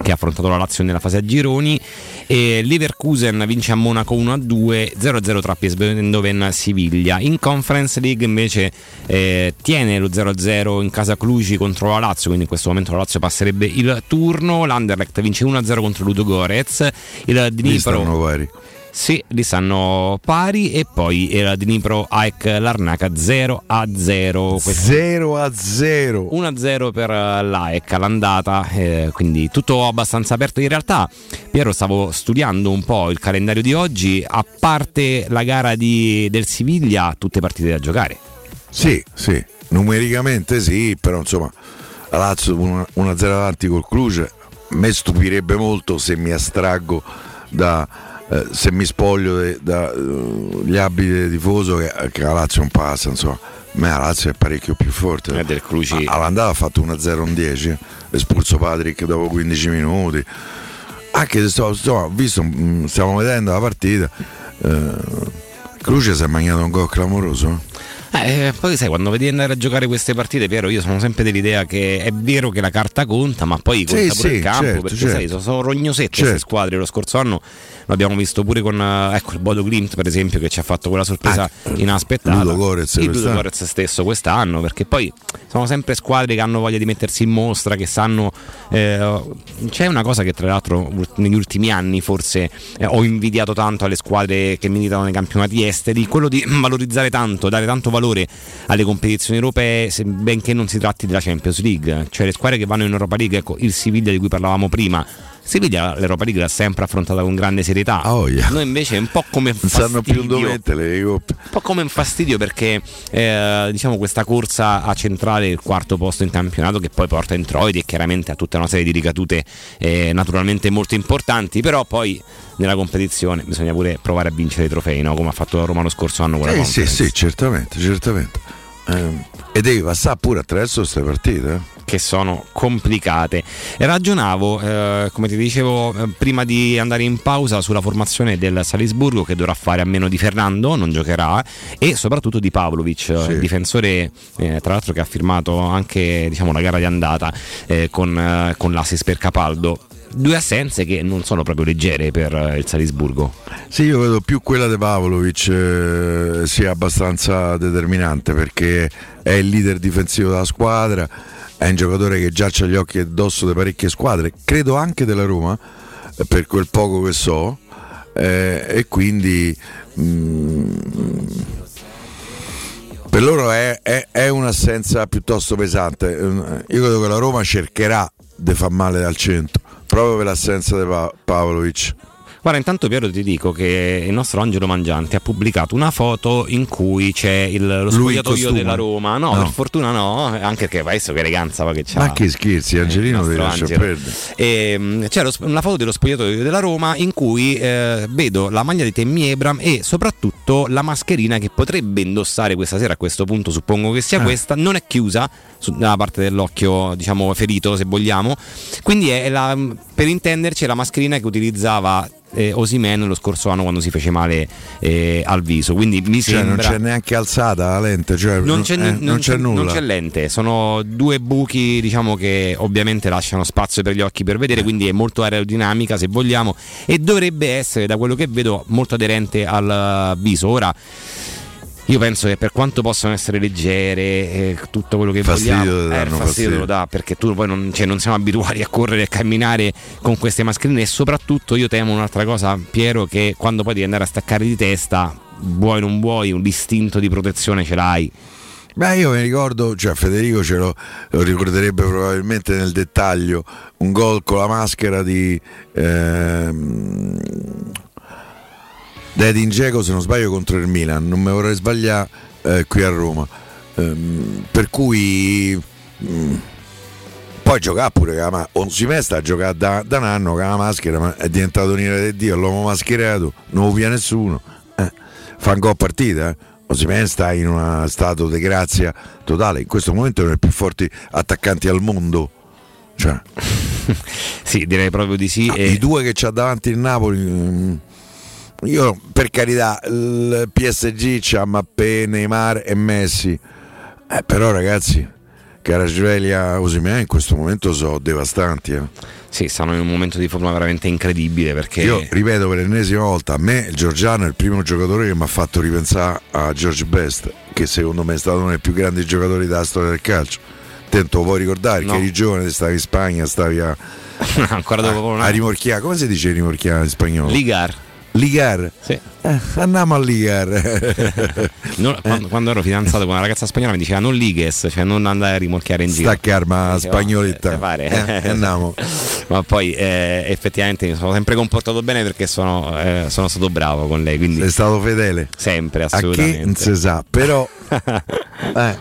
che ha affrontato la Lazio nella fase a gironi e Leverkusen vince a Monaco 1-2 0-0 tra PSV Eindhoven Siviglia. In Conference League invece eh, tiene lo 0-0 in casa Cluj contro la Lazio quindi in questo momento la Lazio passerebbe il turno. l'Anderlecht vince 1-0 contro Ludo Gorez il Dnipro. Sì, li stanno pari e poi era Dnipro AEK Larnaca 0 a 0. 0 a 0. 1 a 0 per l'AEK all'andata, eh, quindi tutto abbastanza aperto. In realtà, Piero, stavo studiando un po' il calendario di oggi, a parte la gara di- del Siviglia, tutte partite da giocare. Sì, sì, numericamente sì, però insomma la Lazio 1-0 avanti col a me stupirebbe molto se mi astraggo da eh, se mi spoglio de- da eh, abiti del tifoso che, che la Lazio non passa, insomma. A me la Lazio è parecchio più forte. del Cruci. All'andata ha fatto 1-0 un 10, espulso Patrick dopo 15 minuti. Anche se sto, ho visto, mm, stiamo vedendo la partita. eh, Cruce si è mangiato un gol clamoroso. Eh, poi sai, quando vedi andare a giocare queste partite, Piero, io sono sempre dell'idea che è vero che la carta conta, ma poi Sì, conta pure sì, il campo, certo, perché certo. sai, sono, sono rognosette Certo. queste squadre. Lo scorso anno l'abbiamo visto pure con eh, ecco, il Bodo Glimt, per esempio, che ci ha fatto quella sorpresa inaspettata. Ah, Ludo Gorez il Ludo. Gorez stesso quest'anno, perché poi sono sempre squadre che hanno voglia di mettersi in mostra, che sanno... eh, c'è una cosa che tra l'altro negli ultimi anni forse eh, ho invidiato tanto alle squadre che militano nei campionati esteri, quello di valorizzare tanto, dare tanto valore alle competizioni europee, benché non si tratti della Champions League, cioè le squadre che vanno in Europa League, ecco il Siviglia di cui parlavamo prima. Siviglia l'Europa League l'ha sempre affrontata con grande serietà. Noi invece è un po' come Non sanno più fastidio. dove mettere. Un po' come un fastidio perché eh, diciamo questa corsa a centrale il quarto posto in campionato che poi porta introiti e chiaramente ha tutta una serie di ricadute eh, naturalmente molto importanti, però poi nella competizione bisogna pure provare a vincere i trofei, no? come ha fatto Roma lo scorso anno con la Eh, sì, sì, certamente, certamente. Eh, e devi passare pure attraverso queste partite. eh. che sono complicate. Ragionavo, eh, come ti dicevo, eh, prima di andare in pausa sulla formazione del Salisburgo che dovrà fare a meno di Fernando, non giocherà, e soprattutto di Pavlovic, eh, il difensore eh, tra l'altro che ha firmato anche diciamo, la gara di andata con, con l'Assis per Capaldo. Due assenze che non sono proprio leggere per eh, il Salisburgo. Sì, io vedo più quella di Pavlovic eh, sia abbastanza determinante perché è il leader difensivo della squadra, è un giocatore che già ha gli occhi addosso di parecchie squadre, credo anche della Roma, eh, per quel poco che so, eh, e quindi mm, per loro è, è- è un'assenza piuttosto pesante. Eh, Io credo che la Roma cercherà di far male al centro, proprio per l'assenza di Pa- Pavlovic. Guarda, intanto Piero ti dico che il nostro Angelo Mangiante ha pubblicato una foto in cui c'è il, lo spogliatoio della Roma. No, No. per fortuna no, anche perché adesso che eleganza va che c'ha. Ma che scherzi, Angelino il ti nostro lascia perdere. E, mh, c'è lo una foto dello spogliatoio della Roma in cui eh, vedo la maglia di Temmi Ebram e soprattutto la mascherina che potrebbe indossare questa sera. A questo punto suppongo che sia Ah. questa. Non è chiusa nella parte dell'occhio, diciamo ferito se vogliamo. Quindi è la, per intenderci è la mascherina che utilizzava. Eh, Osimen lo scorso anno quando si fece male eh, al viso quindi mi Cioè, non sembra c'è neanche alzata la lente, cioè, non c'è, eh, non non c'è c'è- nulla. non c'è lente, sono due buchi diciamo che ovviamente lasciano spazio per gli occhi per Eh. vedere, quindi è molto aerodinamica se vogliamo e dovrebbe essere da quello che vedo molto aderente al viso. Ora io penso che per quanto possano essere leggere eh, tutto quello che Fastidio vogliamo, eh, fastidio fastidio. te lo dà perché tu poi non, cioè, non siamo abituati a correre e a camminare con queste mascherine e soprattutto io temo un'altra cosa Piero che quando poi devi andare a staccare di testa vuoi non vuoi un istinto di protezione ce l'hai Beh, io mi ricordo, cioè Federico ce lo, lo ricorderebbe probabilmente nel dettaglio, un gol con la maschera di ehm, di Edin Dzeko, se non sbaglio, contro il Milan, non mi vorrei sbagliare eh, qui a Roma. Ehm, per cui mm, poi giocare pure ma- Osimhen sta a giocare da, da un anno con la maschera, ma è diventato un ira di Dio, l'uomo mascherato, non lo pia nessuno. Eh, fa un gol partita, eh. Osimhen sta in uno stato di grazia totale, in questo momento è uno dei più forti attaccanti al mondo. Cioè, sì, direi proprio di sì. I due che c'ha davanti il Napoli, mm, io per carità, il PSG c'ha Mappé, Neymar e Messi, Eh, però ragazzi, Carasvelia, Osimhen in questo momento sono devastanti. eh. Sì, stanno in un momento di forma veramente incredibile perché Io ripeto per l'ennesima volta, a me Giorgiano è il primo giocatore che mi ha fatto ripensare a George Best, che secondo me è stato uno dei più grandi giocatori della storia del calcio. Tento, vuoi ricordare No. che eri giovane, stavi in Spagna, stavi a, ancora dopo a, a rimorchiare, come si dice rimorchiare in spagnolo? Ligar. Ligar? Sì. Eh, andiamo a Ligar. Non- quando, quando ero fidanzato con una ragazza spagnola mi diceva non lighes, cioè non andare a rimorchiare in giro. Stacca arma Dicevo, spagnoletta. eh, pare. Eh, andiamo. Ma poi eh, effettivamente mi sono sempre comportato bene perché sono, eh, sono stato bravo con lei. Quindi Sei stato fedele. Sempre, assolutamente. non si sa, però eh,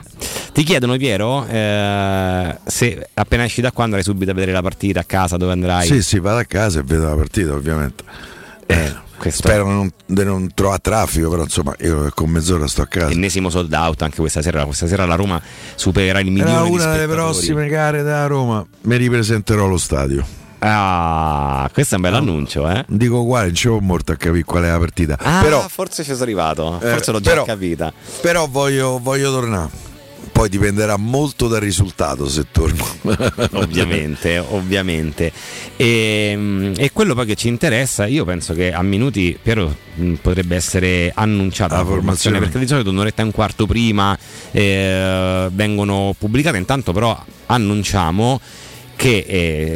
Ti chiedono Piero eh, se appena esci da qua andrai subito a vedere la partita a casa dove andrai. sì, sì, vado a casa e vedo la partita, ovviamente. Eh, questo Spero non- di non trovare traffico, però insomma io con mezz'ora sto a casa. Ennesimo sold out anche questa sera. Questa sera la Roma supererà il milione Era una delle prossime gare da Roma, mi ripresenterò allo stadio. Ah, questo è un bel annuncio, eh? Dico uguale, non ci ho molto a capire qual è la partita. Ah, però, forse ci sono arrivato, Eh, forse l'ho già però- capita. però voglio, voglio tornare. Poi dipenderà molto dal risultato se torno. ovviamente, ovviamente. E, e quello poi che ci interessa, io penso che a minuti Piero mh, potrebbe essere annunciata la, La formazione, formazione. perché di solito un'oretta e un quarto prima eh, vengono pubblicate, intanto però annunciamo che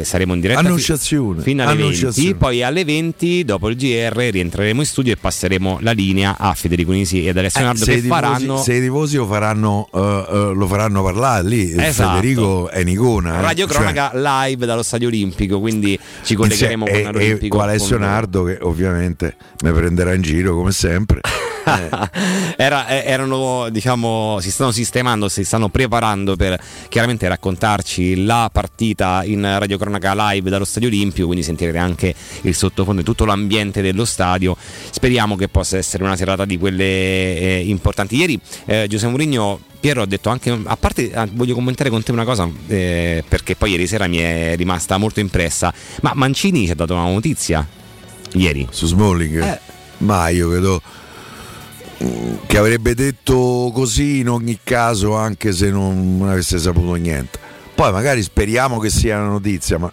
eh, saremo in diretta Annunciazione, fino alle 20 annunciazione. poi alle 20 dopo il GR rientreremo in studio e passeremo la linea a Federico Nisi ed Alessio Nardo Eh, che tifosi, faranno se i tifosi lo faranno, eh, eh, lo faranno parlare lì, Esatto. Federico è Nicona. eh. Radio Cioè, Cronaca live dallo Stadio Olimpico, quindi ci collegheremo e, e con Alessio. Nardo che ovviamente mi prenderà in giro come sempre. Era- eh, erano, diciamo, si stanno sistemando, si stanno preparando per chiaramente raccontarci la partita in Radio Cronaca live dallo Stadio Olimpico, quindi sentirete anche il sottofondo e tutto l'ambiente dello stadio. Speriamo che possa essere una serata di quelle eh, importanti. Ieri eh, Giuseppe Mourinho Piero ha detto anche, a parte ah, voglio commentare con te una cosa, eh, perché poi ieri sera mi è rimasta molto impressa, ma Mancini ci ha dato una notizia ieri. Su Smalling? Eh. Ma io credo che avrebbe detto così in ogni caso anche se non avesse saputo niente. Poi magari speriamo che sia una notizia, ma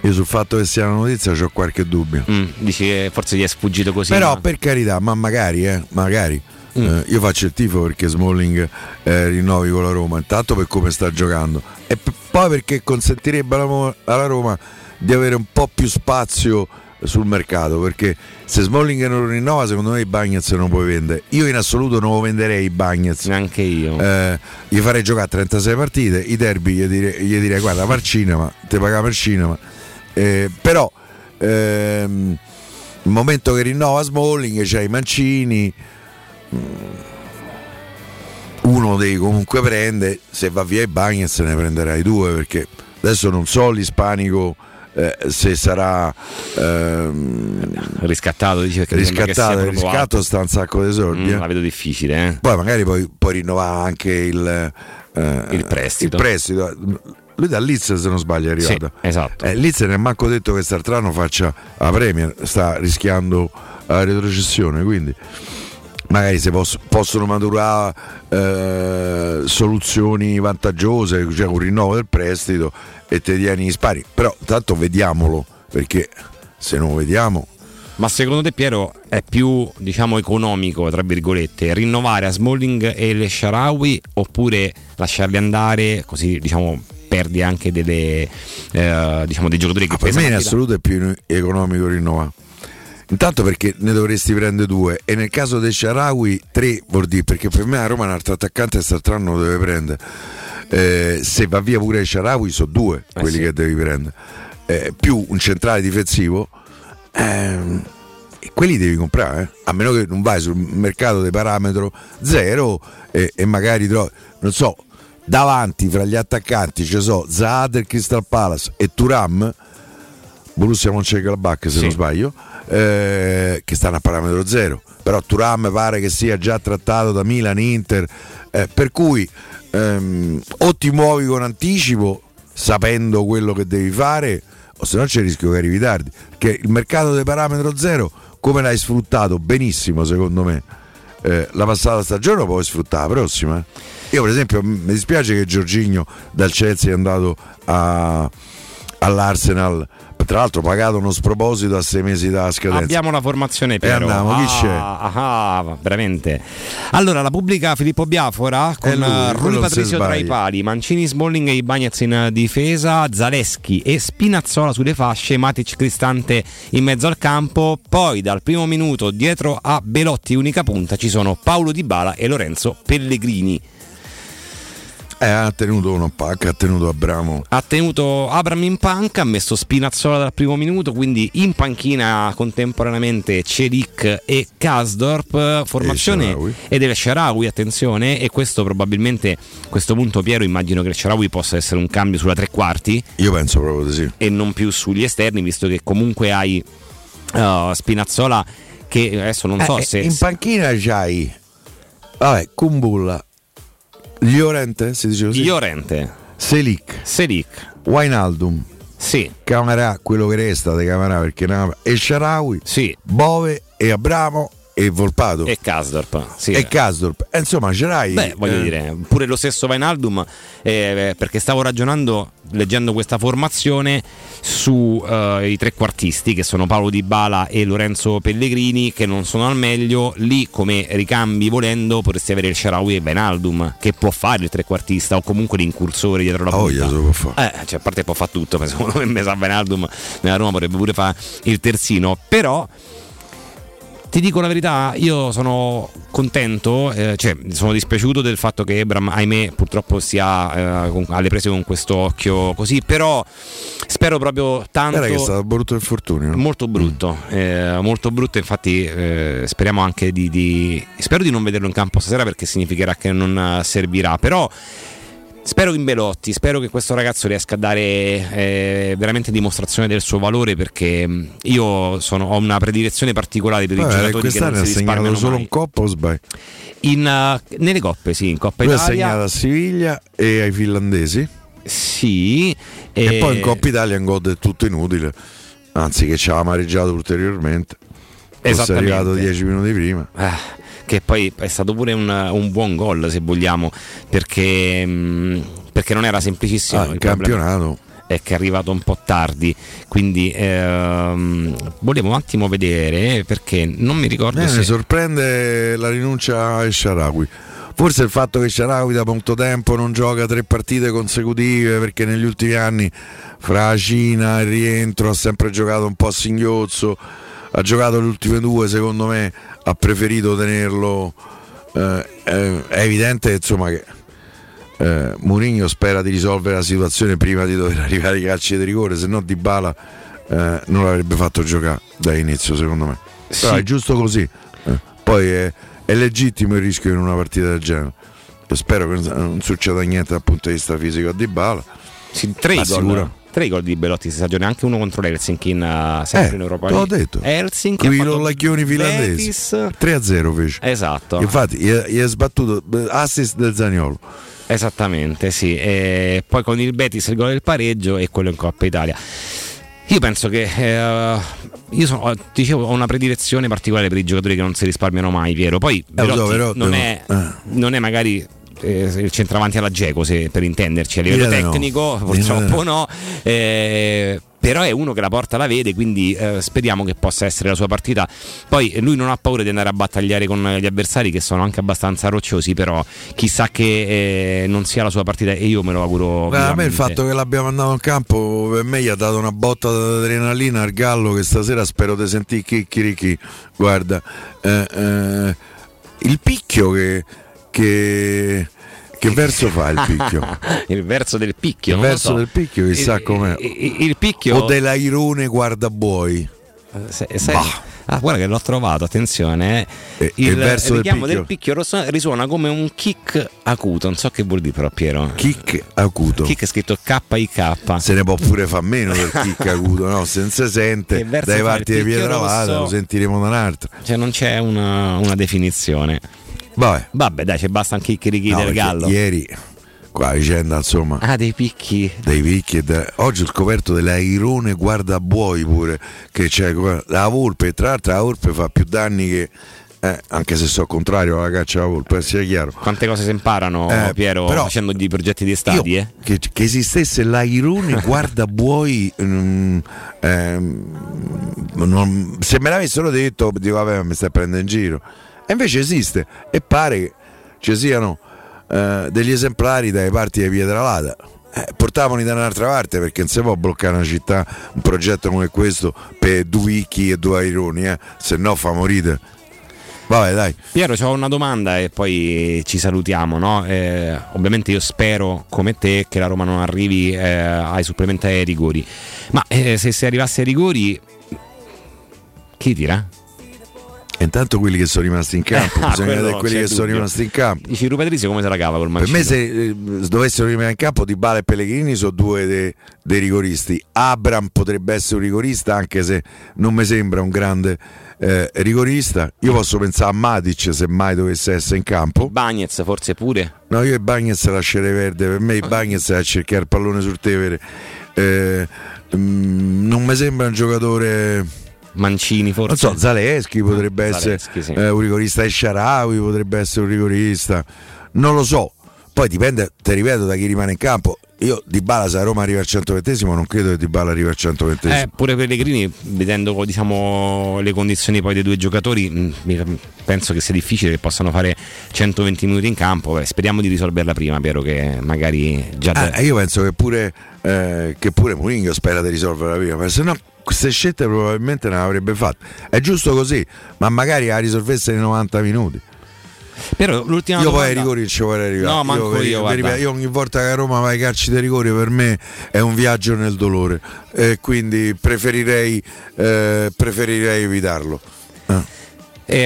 io sul fatto che sia una notizia ho qualche dubbio. Mm, dici che forse gli è sfuggito così. Però ma- per carità, ma magari, eh, magari. Mm. Eh, io faccio il tifo perché Smalling eh, rinnovi con la Roma, intanto per come sta giocando e p- poi perché consentirebbe alla, alla Roma di avere un po' più spazio sul mercato perché se Smalling non rinnova secondo me i Bagnets non puoi vendere. Io in assoluto non lo venderei i Bagnets. Neanche io. Eh, gli farei giocare 36 partite i derby gli direi, gli direi guarda al cinema ti paga per cinema. Eh, però ehm, il momento che rinnova Smalling c'è i Mancini mm, uno dei comunque prende se va via i Bagnets ne prenderai due perché adesso non so l'ispanico eh, se sarà ehm, riscattato sembra che riscattato proprio riscatto sta un sacco di soldi Mm, eh. la vedo difficile eh. poi magari poi puoi rinnovare anche il, eh, Il prestito. il prestito. lui da Leeds se non sbaglio è arrivato Sì, esatto. eh, Leeds non è manco detto che quest'altro faccia la Premier sta rischiando la retrocessione quindi magari se poss- possono maturare eh, soluzioni vantaggiose cioè un rinnovo del prestito e te tieni gli spari però tanto vediamolo perché se non vediamo Ma secondo te Piero è più diciamo economico tra virgolette rinnovare a Smalling e le Sharawi oppure lasciarli andare così diciamo perdi anche delle eh, diciamo dei giocatori che per pesano me in assoluto è più economico rinnovare. Intanto perché ne dovresti prendere due e nel caso dei Sharawi tre vuol dire perché per me a Roma un altro attaccante quest'altro anno lo deve prendere. Eh, se va via pure Sharawi sono due Eh quelli sì. che devi prendere. Eh, più un centrale difensivo ehm, e quelli devi comprare, eh. a meno che non vai sul mercato di parametro zero e, e magari trovi, non so, davanti fra gli attaccanti ci so Zaha del Crystal Palace e Turam Borussia Mönchengladbach se Sì. non sbaglio eh, che stanno a parametro zero. Però Turam pare che sia già trattato da Milan, Inter eh, per cui ehm, o ti muovi con anticipo sapendo quello che devi fare o se no c'è il rischio che arrivi tardi. Perché il mercato del parametro zero come l'hai sfruttato? Benissimo secondo me. Eh, la passata stagione lo puoi sfruttare la prossima. Io per esempio mi dispiace che Giorginio dal Chelsea è andato a- all'Arsenal tra l'altro pagato uno sproposito a sei mesi da scadenza Abbiamo la formazione Piero. andiamo, chi c'è? Ah, ah, veramente. Allora, la pubblica Filippo Biafora con È lui, eh, Rui Patrizio tra i pali, Mancini, Smalling e i Bagnets in difesa, Zaleschi e Spinazzola sulle fasce, Matic Cristante in mezzo al campo. Poi dal primo minuto dietro a Belotti unica punta ci sono Paolo Di Bala e Lorenzo Pellegrini. Eh, ha tenuto uno pacca ha tenuto Abramo. Ha tenuto Abram in panca, ha messo Spinazzola dal primo minuto, quindi in panchina contemporaneamente Celic e Kasdorp, formazione e del Sharawi, attenzione, e questo probabilmente, a questo punto Piero immagino che il Sharawi possa essere un cambio sulla tre quarti. Io penso proprio di sì. E non più sugli esterni, visto che comunque hai uh, Spinazzola che adesso non so Eh, se... in panchina c'hai vabbè, Kumbulla, Llorente, si dice così? Llorente, Selic, Selic, Wijnaldum, sì. Camarà, quello che resta di Camarà perché ne- e Sharawi, sì. Bove e Abramo e Volpato E Kasdorp, sì. e Kasdorp. Eh, insomma, c'erai Beh, voglio eh, dire, pure lo stesso Vainaldum, eh, perché stavo ragionando, leggendo questa formazione, sui trequartisti che sono Paolo Di Bala e Lorenzo Pellegrini, che non sono al meglio. Lì, come ricambi volendo, potresti avere il Sharawi e Vainaldum, che può fare il trequartista o comunque l'incursore dietro la voglia, punta. fare. Eh, cioè, a parte può fare tutto, ma secondo me Vainaldum nella Roma potrebbe pure fare il terzino, però ti dico la verità, io sono contento, eh, cioè sono dispiaciuto del fatto che Ebram, ahimè, purtroppo sia eh, con- alle prese con questo occhio così, però spero proprio tanto... Guarda che è stato brutto infortunio. Molto brutto, eh, molto brutto. Infatti, eh, speriamo anche di, di- Spero di non vederlo in campo stasera perché significherà che non eh, servirà. Però. Spero in Belotti, spero che questo ragazzo riesca a dare eh, veramente dimostrazione del suo valore perché mh, io sono- ho una predilezione particolare per i Vabbè, giocatori che non ha si risparmiano solo mai. un coppa o sbagli? In, eh, nelle coppe, sì, in Coppa Lui ha Italia. segnato a Siviglia e ai finlandesi. Sì. E, e- poi in Coppa Italia un gol è tutto inutile. Anzi, che ci aveva mareggiato ulteriormente. Fosse Esattamente. arrivato 10 minuti prima. Ah, che poi è stato pure un, un buon gol se vogliamo perché, mh, perché non era semplicissimo Ah, il campionato. è che è arrivato un po' tardi quindi ehm, volevo un attimo vedere perché non mi ricordo Eh, se sorprende la rinuncia a Sharawi. Forse il fatto che Sharawi da molto tempo non gioca tre partite consecutive perché negli ultimi anni fra Cina e rientro ha sempre giocato un po' a singhiozzo, ha giocato le ultime due secondo me ha preferito tenerlo. eh, è evidente insomma che eh, Mourinho spera di risolvere la situazione prima di dover arrivare ai calci di rigore, se no Di Bala eh, non l'avrebbe fatto giocare da inizio secondo me. Però Sì. è giusto così. Eh, Poi è, è legittimo il rischio in una partita del genere. Spero che non succeda niente dal punto di vista fisico a Di Bala. sì, tre, sicuro. Tre gol di Belotti questa stagione anche uno contro l'Helsinki in, uh, sempre Eh, in Europa te l'ho League. detto. Helsinki i lollacchioni finlandesi. Betis. 3-0 fece. esatto Infatti gli è, sbattuto eh, assist del Zagnolo. Esattamente, sì. E poi con il Betis il gol del pareggio e quello in Coppa Italia. Io penso che eh, io sono, dicevo, ho una predilezione particolare per i giocatori che non si risparmiano mai, Piero. Poi Belotti però non, devo- è, eh. non è magari eh, il centravanti alla Geco se- per intenderci a livello no. tecnico, Direi purtroppo no. no. Eh, però è uno che la porta la vede, quindi eh, speriamo che possa essere la sua partita. Poi lui non ha paura di andare a battagliare con gli avversari che sono anche abbastanza rocciosi, però chissà che eh, non sia la sua partita e io me lo auguro. Guarda, a me il fatto che l'abbiamo mandato in campo per me gli ha dato una botta d'adrenalina al gallo che stasera spero di sentire chicchirichi. Guarda, eh, eh, il picchio che, che, che verso fa il picchio? il verso del picchio. Il verso so. del picchio chissà Il- com'è. Il, il picchio. O dell'airone guardabuoi. Se- sai- ah, guarda che l'ho trovato, attenzione. eh. E- il verso del richiamo picchio? del picchio risuona come un kick acuto, non so che vuol dire però Piero. Kick acuto. Kick è scritto K-I-K. Se ne può pure far meno del kick acuto, no? Se non si sente dai il parti di rosso? lo sentiremo da un'altra. Cioè non c'è una, una definizione. Vabbè. Vabbè, dai, c'è basta anche i chirichi No, del gallo. Ieri, qua vicenda insomma. Ah, dei picchi. dei picchi de- oggi ho scoperto dell'airone guardabuoi pure che c'è la volpe tra l'altro la volpe fa più danni che eh, anche se so contrario alla caccia alla volpe sia chiaro Quante cose si imparano, Eh, Piero, però- facendo di progetti di estati, Io- eh? che, che esistesse l'airone guardabuoi mm, ehm, non- se me l'avessero detto dico vabbè mi stai prendendo in giro e invece esiste e pare ci siano eh, degli esemplari dalle parti di Pietralata eh, portavano da un'altra parte perché non si può bloccare una città un progetto come questo per due wiki e due aironi eh, se no fa morire vabbè dai Piero, ho una domanda e poi ci salutiamo. No? Eh, ovviamente io spero, come te, che la Roma non arrivi eh, ai supplementari ai rigori. Ma eh, se si arrivasse ai rigori, chi tira? E intanto quelli che sono rimasti in campo, Ah, bisogna vedere quelli che sono dubbio. rimasti in campo. Dici Rupetrizio come se la cava col Per mancino? me se eh, dovessero rimanere in campo Di Bala e Pellegrini sono due de- dei rigoristi. Abram potrebbe essere un rigorista anche se non mi sembra un grande eh, rigorista. Io posso pensare a Matic se mai dovesse essere in campo. Bagnez forse pure. No, io e Bagnez lascerei perdere. Per me i Bagnez è a cercare il pallone sul Tevere. Eh, mm, non mi sembra un giocatore. Mancini forse. Non so, Zaleschi potrebbe essere Zaleschi, sì. eh, un rigorista, Esciarawi potrebbe essere un rigorista. Non lo so. Poi dipende, ti ripeto, da chi rimane in campo. Io Di Bala se a Roma arriva al 120 non credo che Di Bala arrivi al 120 Eh, pure Pellegrini, vedendo diciamo, le condizioni poi dei due giocatori, mh, mi- penso che sia difficile che possano fare 120 minuti in campo. Beh, speriamo di risolverla prima, Piero, che magari già da- Ah, io penso che pure, eh, che pure Mourinho spera di risolvere la prima, perché se no queste scelte probabilmente non le avrebbe fatte. È giusto così, ma magari la risolvesse nei 90 minuti. Però l'ultima io poi domanda- ai rigori ci vorrei arrivare. No, manco per- io, per- guarda. io ogni volta che a Roma vai ai calci dei rigori per me è un viaggio nel dolore. E quindi preferirei, eh, preferirei evitarlo. Eh,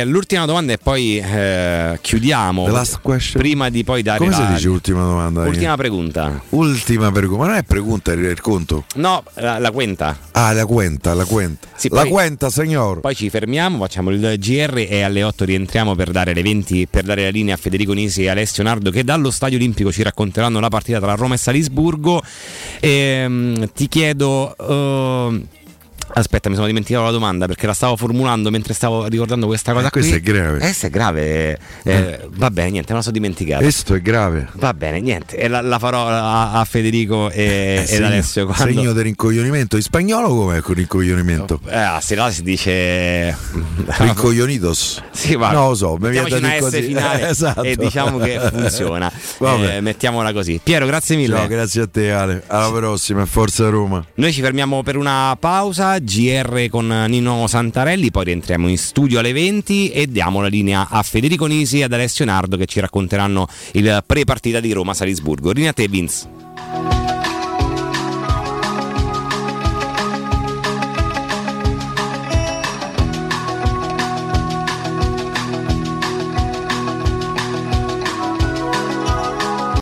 l'ultima domanda e poi eh, chiudiamo. The last question. Prima di poi dare Come si la- dice ultima domanda? Ultima pregunta. Ultima pregunta, ma non è pregunta il il conto? No, la, la quenta. Ah, la cuenta, la cuenta. Sì, la poi- cuenta, signor. Poi ci fermiamo, facciamo il GR e alle 8 rientriamo per dare le 20 per dare la linea a Federico Nisi e Alessio Nardo che dallo Stadio Olimpico ci racconteranno la partita tra Roma e Salisburgo. Ehm, ti chiedo ehm, Aspetta, mi sono dimenticato la domanda perché la stavo formulando mentre stavo ricordando questa cosa. Eh, questo qui. è grave. Eh, questo è grave. Eh, Va bene, niente, me la sono dimenticata. Questo è grave. Va bene, niente. E la, la farò a, a Federico e, Eh, ed Alessio. Quando... Segno del rincoglionimento. In spagnolo com'è con rincoglionimento? Eh, a Sirala si dice. Rincoglionitos. Sì, va. Non lo so, Mettiamoci una S finale Esatto. e diciamo che funziona. Eh, mettiamola così. Piero, grazie mille. Ciao, grazie a te Ale. Alla prossima, forza Roma. Noi ci fermiamo per una pausa, GR con Nino Santarelli, poi rientriamo in studio alle 20 e diamo la linea a Federico Nisi e ad Alessio Nardo che ci racconteranno il pre-partita di Roma-Salisburgo. Linea a te Vince.